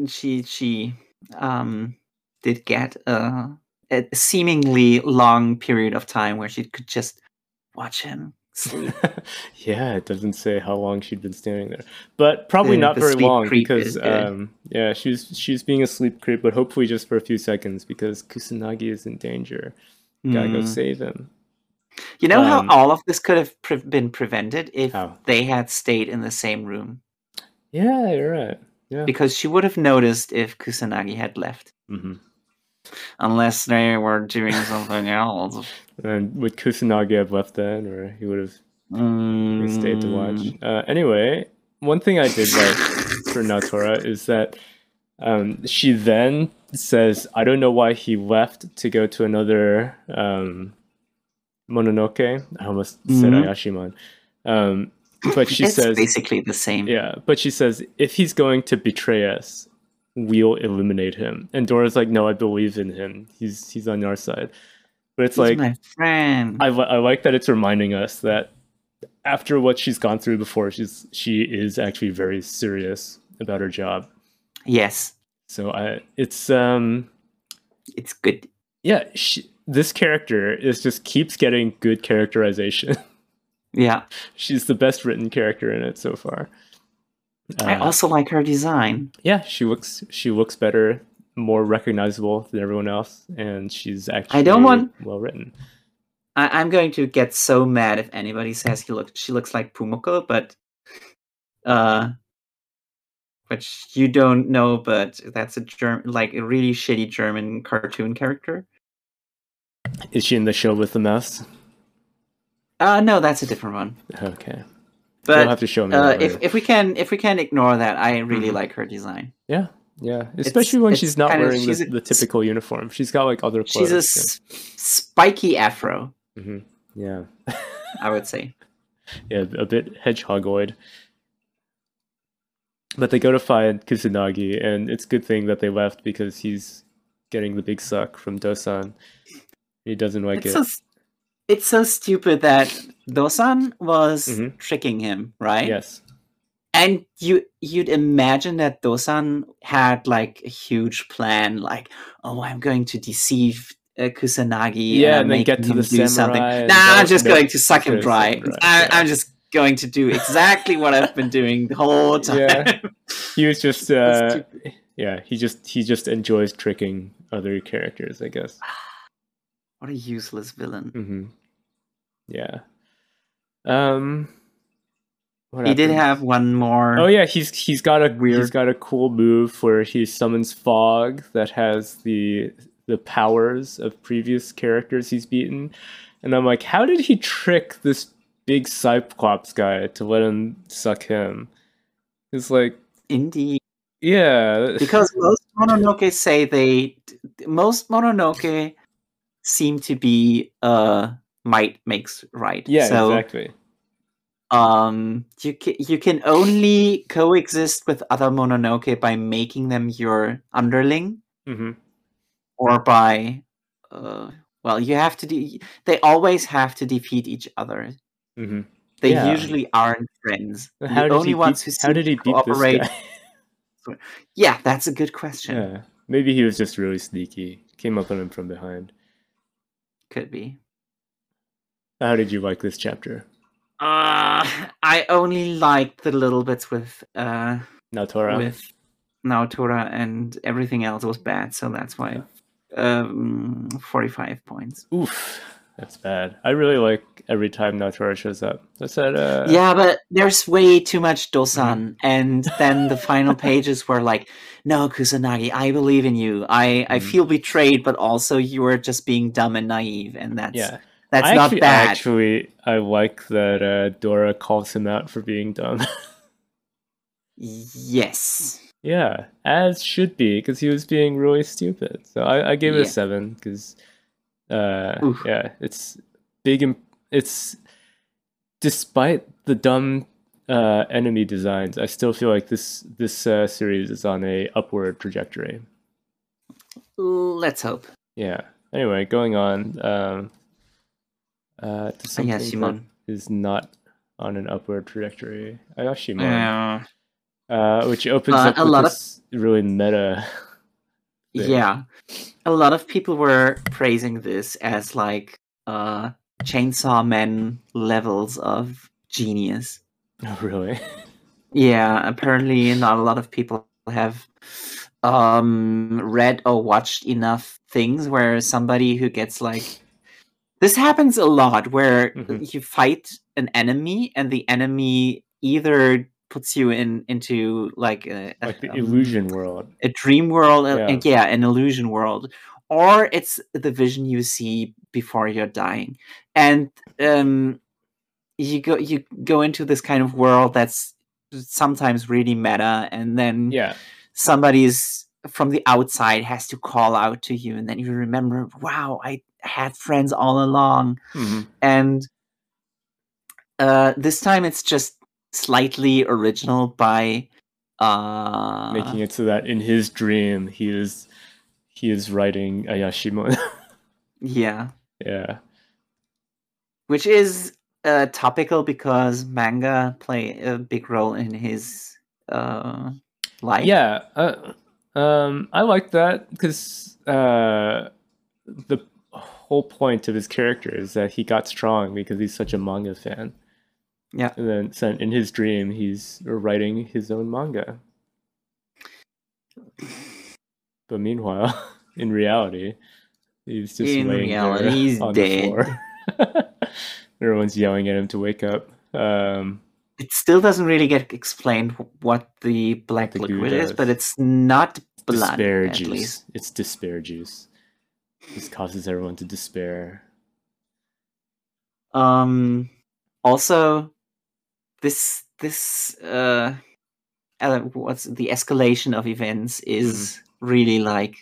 she she um did get a, a seemingly long period of time where she could just watch him sleep. yeah, it doesn't say how long she'd been standing there, but probably The- not the very long because um, yeah, she's she's being a sleep creep, but hopefully just for a few seconds because Kusanagi is in danger. Gotta go Mm. save him. You know um, how all of this could have pre- been prevented if How? they had stayed in the same room Yeah, you're right. Yeah. because she would have noticed if Kusanagi had left hmm unless they were doing something else. And would Kusanagi have left then, or he would have Mm. stayed to watch? Uh, anyway, one thing I did like for Naotora is that um, she then says, "I don't know why he left to go to another um, Mononoke." I almost said Mhm. Ayashimon, um, but she it's says, basically the same. "Yeah," but she says, "If he's going to betray us, we'll eliminate him." And Dora's like, "No, I believe in him. He's he's on our side." But it's He's like my friend. I, I like that it's reminding us that after what she's gone through before, she's she is actually very serious about her job. Yes, So I, it's um, it's good. yeah, she, this character is just keeps getting good characterization. Yeah, She's the best written character in it so far. I Uh, also like her design. yeah, she looks she looks better, more recognizable than everyone else, and she's actually want- well written. I, I'm going to get so mad if anybody says he look she looks like Pumuckl, but uh, which you don't know, but that's a German, like a really shitty German cartoon character. Is she in the show with the mouse? Uh, no, that's a different one. Okay, But you'll have to show me. uh, that if if we can if we can ignore that, I really Mhm. like her design. yeah, yeah, especially when it's she's not kind of- wearing she's the, a- the typical uniform. She's got like other clothes. She's a s- spiky afro, hmm Yeah, I would say. yeah, a bit hedgehogoid. But they go to find Kusanagi, and it's a good thing that they left because he's getting the big suck from Dosan. He doesn't like it's it. s- it's so stupid that Dosan was Mhm. tricking him, right? Yes. And you you'd imagine that Dosan had like a huge plan, like, oh, I'm going to deceive uh, Kusanagi, Yeah, and, and then make get to him the do something. samurai Nah, I'm just going to suck him dry. dry, I, yeah. I'm just going to do exactly what I've been doing the whole time. Yeah. He was just uh yeah, he just he just enjoys tricking other characters, I guess. what a useless villain. hmm Yeah. Um what He did have one more. Oh yeah, he's he's got a he's Weird. got a cool move where he summons fog that has the the powers of previous characters he's beaten. And I'm like, how did he trick this big Cyclops guy to let him suck him? It's like, Indeed. yeah. because most mononoke say they most mononoke seem to be uh might makes right. Yeah, so exactly. um you can you can only coexist with other mononoke by making them your underling hmm or by uh well you have to de- they always have to defeat each other. Hmm they Yeah. usually aren't friends. How the only ones beat, who how did he seem to beat cooperate yeah that's a good question. Yeah, maybe he was just really sneaky. Came up on him from behind. could be How did you like this chapter? Uh, I only liked the little bits with uh Naotora. with Naotora and everything else was bad, so that's why um 45 points. Oof, that's bad. I really like every time Naotora shows up. That's that. Uh, yeah, but there's way too much Dosan and then the final pages were like, "No, Kusanagi, I believe in you. I I Mhm. feel betrayed, but also you are just being dumb and naive and that's yeah. That's I not actually, bad." Actually, I like that uh, Dora calls him out for being dumb. Yes. yeah, as should be, because he was being really stupid. So I, I gave it a seven because, uh, Oof. yeah, it's big. Imp- it's despite the dumb uh, enemy designs, I still feel like this this uh, series is on a upward trajectory. Let's hope. Yeah. Anyway, going on. Um, uh, to something is not on an upward trajectory. Ayashimon, Yeah. uh, which opens Uh, up a lot of- really meta. thing. Yeah. A lot of people were praising this as like uh chainsaw man levels of genius. Oh, really? Yeah, apparently not a lot of people have um read or watched enough things where somebody who gets like this happens a lot where Mhm. you fight an enemy and the enemy either puts you in into like a, a- like the um, illusion world. a dream world uh, Yeah. and yeah an illusion world or it's the vision you see before you're dying and um you go you go into this kind of world that's sometimes really meta and then Yeah. somebody's from the outside has to call out to you and then you remember wow i had friends all along Mhm. and uh this time it's just slightly original by uh Making it so that in his dream he is he is writing Ayashimon. yeah yeah. which is uh, topical because manga play a big role in his uh, like. Yeah, uh, um, I like that because uh, the whole point of his character is that he got strong because he's such a manga fan. Yeah. And then so in his dream, he's writing his own manga. But meanwhile, in reality, he's just In laying reality, there he's on dead. the floor. Everyone's yelling at him to wake up. Um, It still doesn't really get explained what the black The liquid is, but it's not blood. despair at juice. least. It's despair juice. This causes everyone to despair. Um. Also, this this uh, what's the escalation of events is Mm-hmm. really like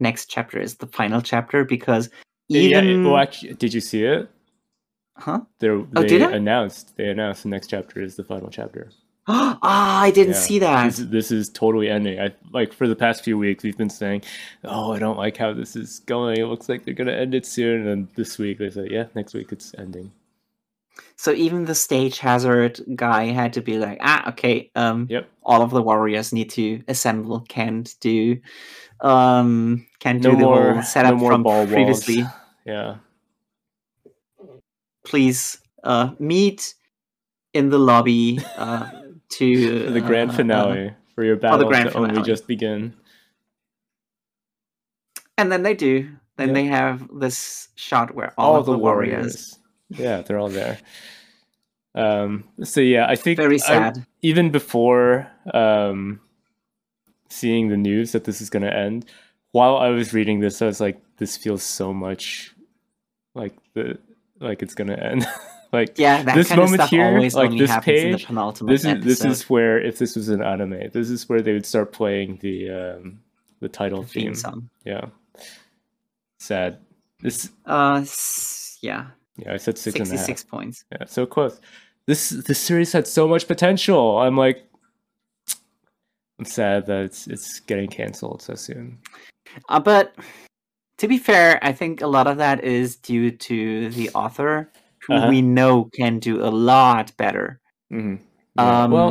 next chapter is the final chapter because yeah, even it- well, actually, did you see it? Huh They're, Oh, they did I? announced they announced the next chapter is the final chapter. ah I didn't Yeah. see that. This, this is totally ending. I like for the past few weeks we've been saying, "Oh, I don't like how this is going. It looks like they're gonna end it soon." And then this week they said, "Yeah, next week it's ending." So even the stage hazard guy had to be like, ah, okay, um, Yep. all of the warriors need to assemble. Can't do, um, can't No do the more- whole setup no from ball walls. previously. Yeah. Please, uh, meet in the lobby, uh, to For the grand uh, uh, finale for your battle grand to only finale. just begin. and then they do. Then Yeah. they have this shot where all, of the, warriors. Yeah, they're all there. Um, so yeah, I think Very I- sad. even before um, seeing the news that this is going to end, while I was reading this, I was like, "This feels so much like the like it's to end." like yeah, this moment here, always like only this happens in the page, penultimate this is this is where if this was an anime, this is where they would start playing the um, the title the theme theme. song. Yeah, sad. This Uh, s- yeah, yeah, I said six half. sixty-six points. Yeah, so close. This this series had so much potential. I'm like, I'm sad that it's it's getting canceled so soon. Uh, but to be fair, I think a lot of that is due to the author, who Uh-huh. we know can do a lot better. Mm-hmm. Um, well,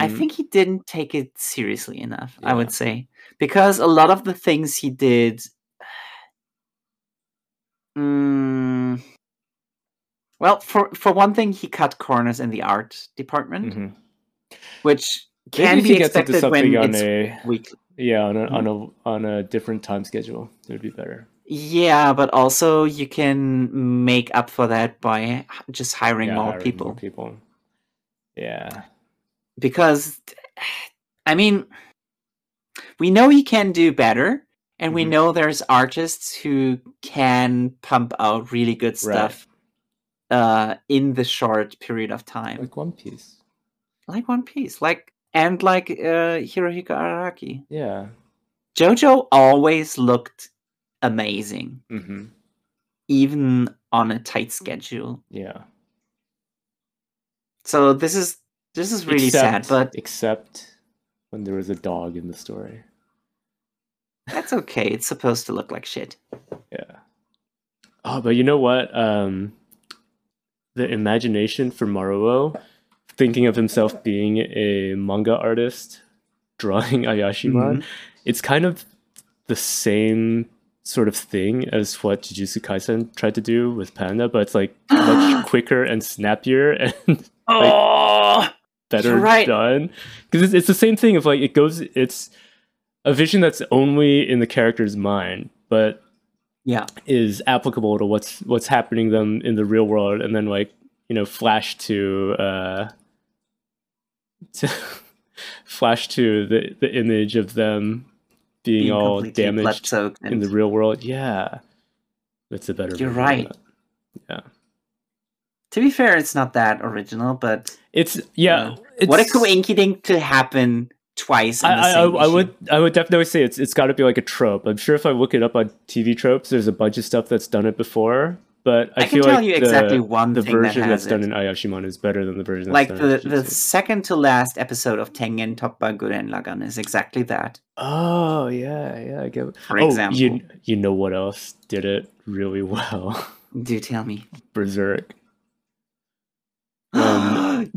I mm, think he didn't take it seriously enough. I would say because a lot of the things he did. Mm, well, for for one thing, he cut corners in the art department, mhm. which can if be he gets into expected when it's a weekly. Yeah on a, Mm-hmm. on a on a different time schedule, it would be better. Yeah, but also you can make up for that by just hiring Yeah, more hiring people. people. Yeah, Because, I mean, we know he can do better, and we Mhm. know there's artists who can pump out really good Right. stuff uh, in the short period of time, like One Piece. like One Piece, like and like uh, Hirohiko Araki. Yeah. JoJo always looked amazing, hmm even on a tight schedule. Yeah. So this is this is really sad, but except when there was a dog in the story. that's okay. It's supposed to look like shit. Yeah. Oh, but you know what? Um, the imagination for Maruo, thinking of himself being a manga artist, drawing Ayashimon, Mhm. it's kind of the same sort of thing as what Jujutsu Kaisen tried to do with Panda, but it's like much quicker and snappier and Oh, better right. done. Because it's, it's the same thing of like it goes, it's a vision that's only in the character's mind, but yeah. is applicable to what's what's happening them in the real world and then like you know flash to uh to flash to the the image of them being, all damaged in the real world yeah that's a better You're right. Yeah. To be fair, it's not that original, but it's yeah Uh, it's, what a coincidence to happen twice. In the I, I, I would I would definitely say it's it's got to be like a trope. I'm sure if I look it up on TV tropes, there's a bunch of stuff that's done it before. But I, I can tell like you the, exactly one the thing that version that's has done in Ayashimon is better than the version that's like the the second to last episode of Tengen Toppa Guren Lagann is exactly that. Oh yeah, yeah, I get. it. For oh, example, you you know what else did it really well? do tell me. Berserk. Um,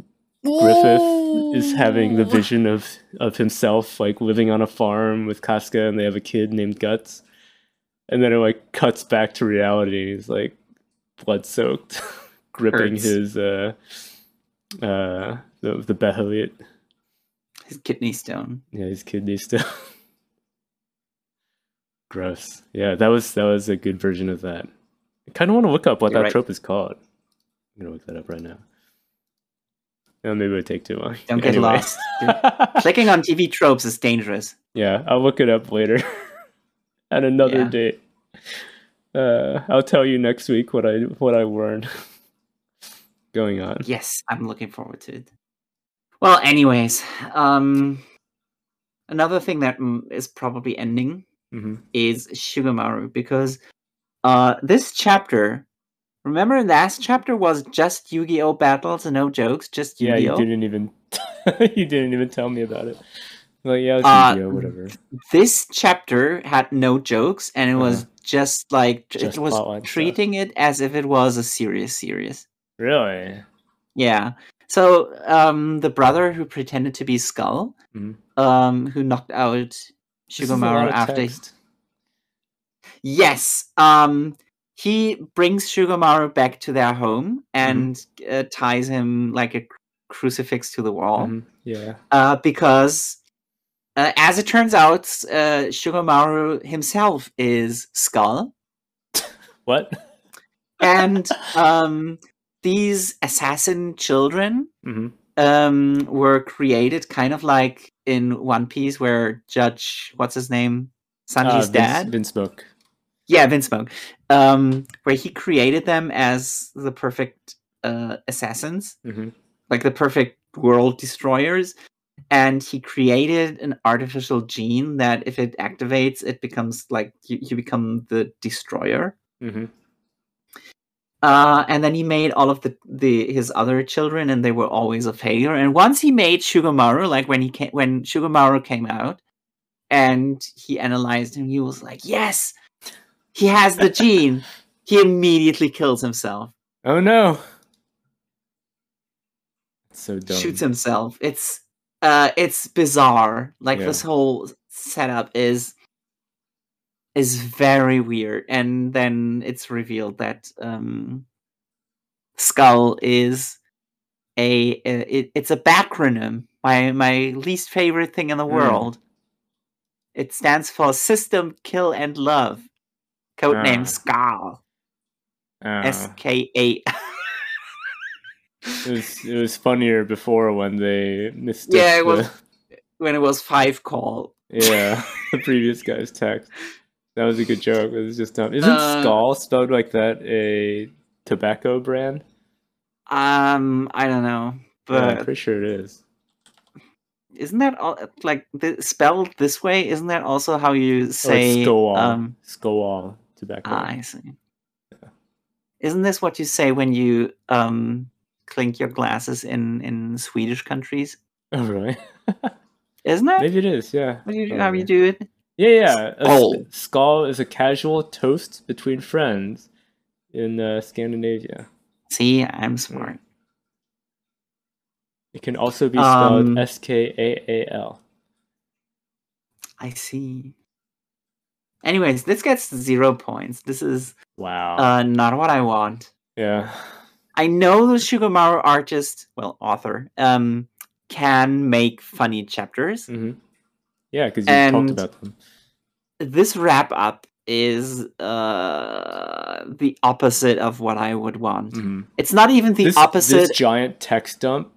Griffith is having the vision of of himself like living on a farm with Casca, and they have a kid named Guts. And then it like cuts back to reality. He's like blood soaked, gripping Hurts. his uh uh the the Behelit. His kidney stone. Yeah, his kidney stone. Gross. Yeah, that was that was a good version of that. I kind of want to look up what You're that right. trope is called. I'm gonna look that up right now. Oh, maybe it would take too long. Don't get Anyway. lost. Clicking on TV tropes is dangerous. yeah, I'll look it up later at another Yeah. date. Uh, I'll tell you next week what I what I learned going on. Yes, I'm looking forward to it. Well, anyways, um, another thing that mm, probably ending hmm is Shugomaru because uh, this chapter. Remember, last chapter was just Yu-Gi-Oh battles and no jokes, just Yu-Gi-Oh. Yeah, you didn't even you didn't even tell me about it. Like, yeah, Uh, whatever. this chapter had no jokes, and it was Uh-huh. just like Just it was plotline stuff. treating it as if it was a serious series. Really? Yeah. So um, the brother who pretended to be Skull, Mhm. um, who knocked out Shugomaru after. text. Yes. Um, he brings Shugomaru back to their home and uh, ties him like a crucifix to the wall. Mhm, Yeah. Uh, because, uh, as it turns out, uh, Shugomaru himself is Skull. What? and um, these assassin children hmm um, were created kind of like in One Piece, where Judge, what's his name, Sanji's dad, Uh, Vinsmoke. yeah, Vinsmoke, um, where he created them as the perfect uh, assassins, hmm like the perfect world destroyers. And he created an artificial gene that, if it activates, it becomes like you, you become the destroyer. hmm Uh, and then he made all of the, the his other children, and they were always a failure. And once he made Shugomaru, like when he came, when Shugomaru came out, and he analyzed him, he was like, "Yes, he has the gene." he immediately kills himself, Oh no. So dumb. shoots himself. It's uh, it's bizarre. Like Yeah. this whole setup is is very weird, and then it's revealed that um, Skull is a, a- it, it's a backronym. My my least favorite thing in the Mm. world. It stands for System Kill and Love. Codename Ah. Skull. Uh, S K A. it was it was funnier before when they missed. Yeah, it was- When it was five call. Yeah, the previous guy's text. That was a good joke. It was just dumb. Isn't Uh, Skull spelled like that a tobacco brand? Um, I don't know, Yeah, I'm but pretty sure it is. isn't that all, like th- spelled this way? Isn't that also how you Oh, say? it's Skoal. um, Skoal tobacco. ah, I see. Yeah. Isn't this what you say when you um clink your glasses in in Swedish countries? oh, really? Isn't it? Maybe it is. Yeah. What do you, how you do it? Yeah, yeah. Skull. skull is a casual toast between friends in uh, Scandinavia. See, I'm smart. It can also be spelled Um, S K A A L. I see. Anyways, this gets zero points. This is Wow. uh not what I want. yeah. I know the Shugomaru artist, well, author, um, can make funny chapters. hmm Yeah, because you And- talked about them. This wrap up is uh the opposite of what I would want. hmm It's not even the this, opposite. This giant text dump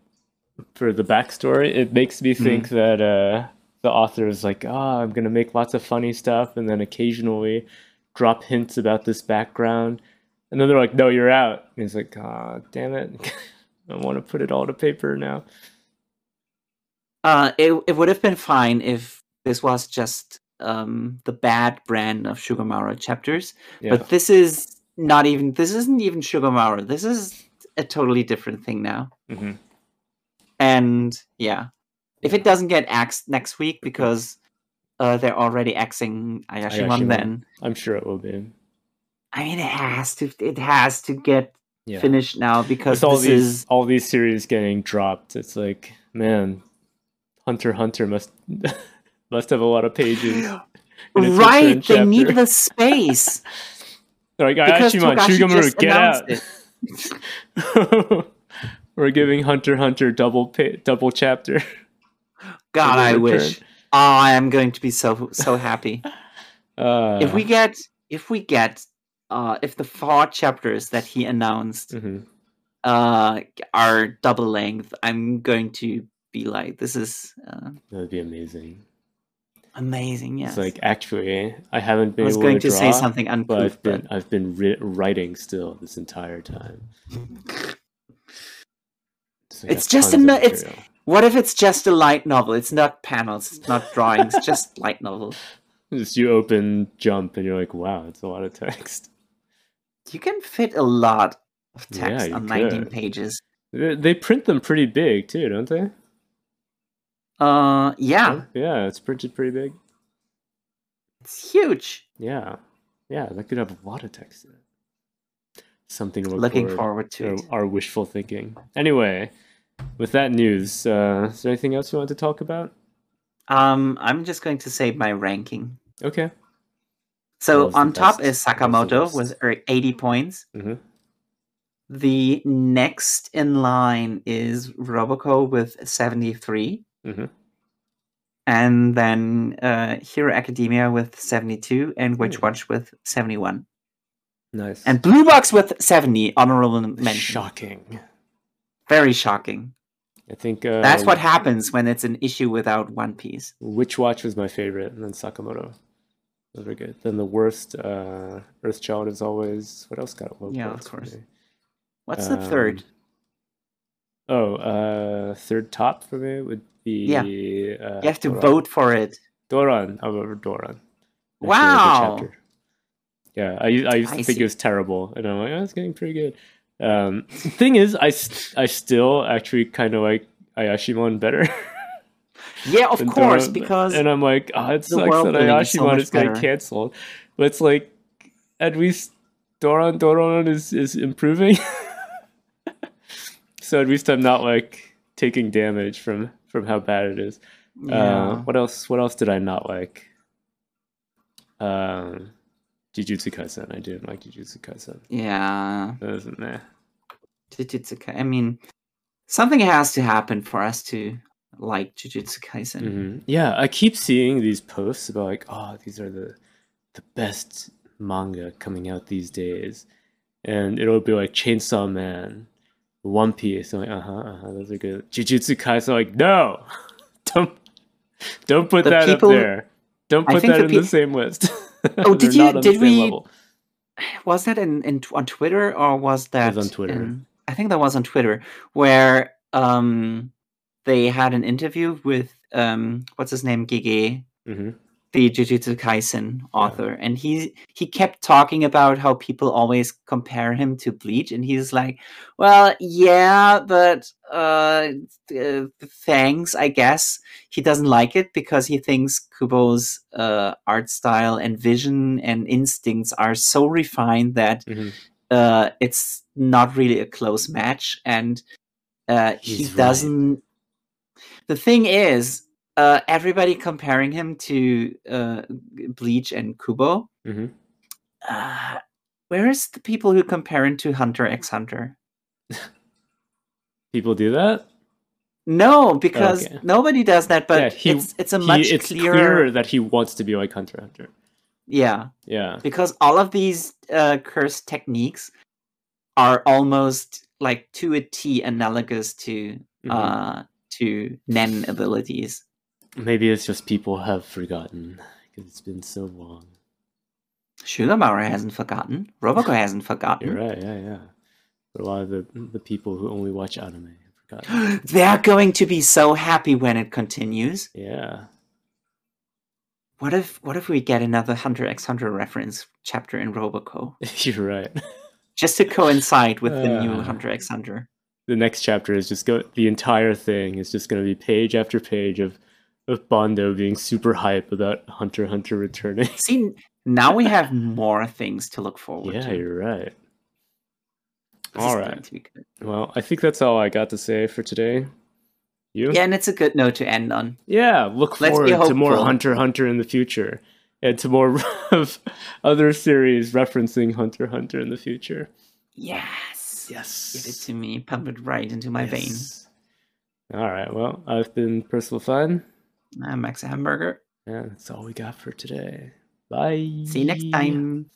for the backstory, it makes me think Mm-hmm. that uh, the author is like, oh, I'm going to make lots of funny stuff and then occasionally drop hints about this background. And then they're like, no, you're out. And he's like, ah, damn it. I want to put it all to paper now. Uh, it it would have been fine if this was just um the bad brand of Shugomaru chapters, Yeah. but this is not even. This isn't even Shugomaru. This is a totally different thing now. hmm And yeah, if it doesn't get axed next week because uh, they're already axing Ayashimon, Ayashimon. then I'm sure it will be. I mean it has to. It has to get Yeah. finished now because With all this these is all these series getting dropped, it's like Man, Hunter Hunter must must have a lot of pages. Right, they need the space. Like, because Ayashimon, Togashi just get out. We're giving Hunter Hunter double pa- double chapter. God, I return. wish. Oh, I am going to be so so happy. Uh, if we get if we get uh if the four chapters that he announced mhm. uh are double length, I'm going to be like, this is uh, that would be amazing. amazing. Yes. It's like actually, I haven't been. I was able going to to draw, say something but I've been but I've been ri- writing still this entire time. So I just a ano- it's- what if it's just a light novel? It's not panels, it's not drawings, just light novel. Just you open jump and you're like, wow, it's a lot of text. You can fit a lot of text you on 19 could. pages. They, print them pretty big too, don't they? Uh, yeah, Yeah, it's printed pretty big. it's huge. Yeah, yeah, that could have a lot of text in it. Something to look Looking forward, forward to our wishful thinking. Anyway, with that news, uh, is there anything else you want to talk about? Um, I'm just going to say my ranking. Okay. So on top is What was the Sakamoto with er- 80 points. hmm The next in line is Roboco with 73. hmm And then uh, Hero Academia with 72 and Witch Hmm. Watch with 71. Nice. And Blue Box with 70. Honorable mention. shocking. Very shocking. I think uh, That's what happens when it's an issue without One Piece. Witch Watch was my favorite, and then Sakamoto. Those were good. Then the worst, uh, Earthchild is always. What else got low Yeah, of course. What's the third? Um, Oh, uh, third top for me would be. Yeah. Uh, You have to Doron. vote for it. Doron. For Doron. Actually, a good Wow. Yeah, I, I used to I think see. it was terrible, and I'm like, oh, it's getting pretty good. Um, thing is, I, I still actually kind of like Ayashimon better. Yeah, of than course, Doron, because and I'm like, oh, it sucks that building is so is getting canceled, but it's like at least Doron Doron is is improving. so at least I'm not like taking damage from from how bad it is. Uh, yeah. what else? What else did I not like? Um, Jujutsu Kaisen. I didn't like Jujutsu Kaisen. yeah. That was meh. Jujutsu I mean, something has to happen for us to like Jujutsu Kaisen. Mhm. Yeah, I keep seeing these posts about like, oh, these are the the best manga coming out these days, and it'll be like Chainsaw Man, One Piece. I'm like, uh huh, uh huh, those are good. Jujutsu Kaisen, like, no, don't don't put The that people- up there. Don't put that the in the same list. Oh, did you- not on the did we- level. Was that in, in on Twitter or was that on Twitter. in- I think that was on Twitter where um they had an interview with um what's his name? Gege hmm the Jujutsu Kaisen author, and he he kept talking about how people always compare him to Bleach, and he's like, "Well, yeah, but uh, uh, thanks, I guess." He doesn't like it because he thinks Kubo's uh, art style and vision and instincts are so refined that hmm uh, it's not really a close match, and uh, he right. doesn't. The thing is, uh, everybody comparing him to uh, Bleach and Kubo. hmm Uh, where is the people who compare him to Hunter x Hunter? People do that. No, because Okay. nobody does that. But Yeah, he- it's it's a He- much it's clearer. clearer that he wants to be like Hunter x Hunter. Yeah, Yeah. because all of these uh, cursed techniques are almost like to a T analogous to Mhm. uh, to Nen abilities. Maybe it's just people have forgotten because it's been so long. Shugomaru hasn't forgotten. Roboco hasn't forgotten. You're right, yeah, yeah. But a lot of the the people who only watch anime have forgotten. They're going to be so happy when it continues. yeah. What if what if we get another Hunter x Hunter reference chapter in Roboco You're right. just to coincide with the new Uh. Hunter x Hunter? The next chapter is just go the entire thing is just gonna be page after page of of Bondo being super hype about Hunter Hunter returning. See, now we have more things to look forward yeah, to. Yeah, you're right. This all right. going to. Well, I think that's all I got to say for today. You? Yeah, and it's a good note to end on. Yeah, look Let's forward to more. Hunter Hunter in the future. And to more of other series referencing Hunter Hunter in the future. Yes. Yes. Give it to me. Pump it right into my veins. All right. Well, I've been Percival Fun. I'm Max Hamburger. And that's all we got for today. Bye. See you next time.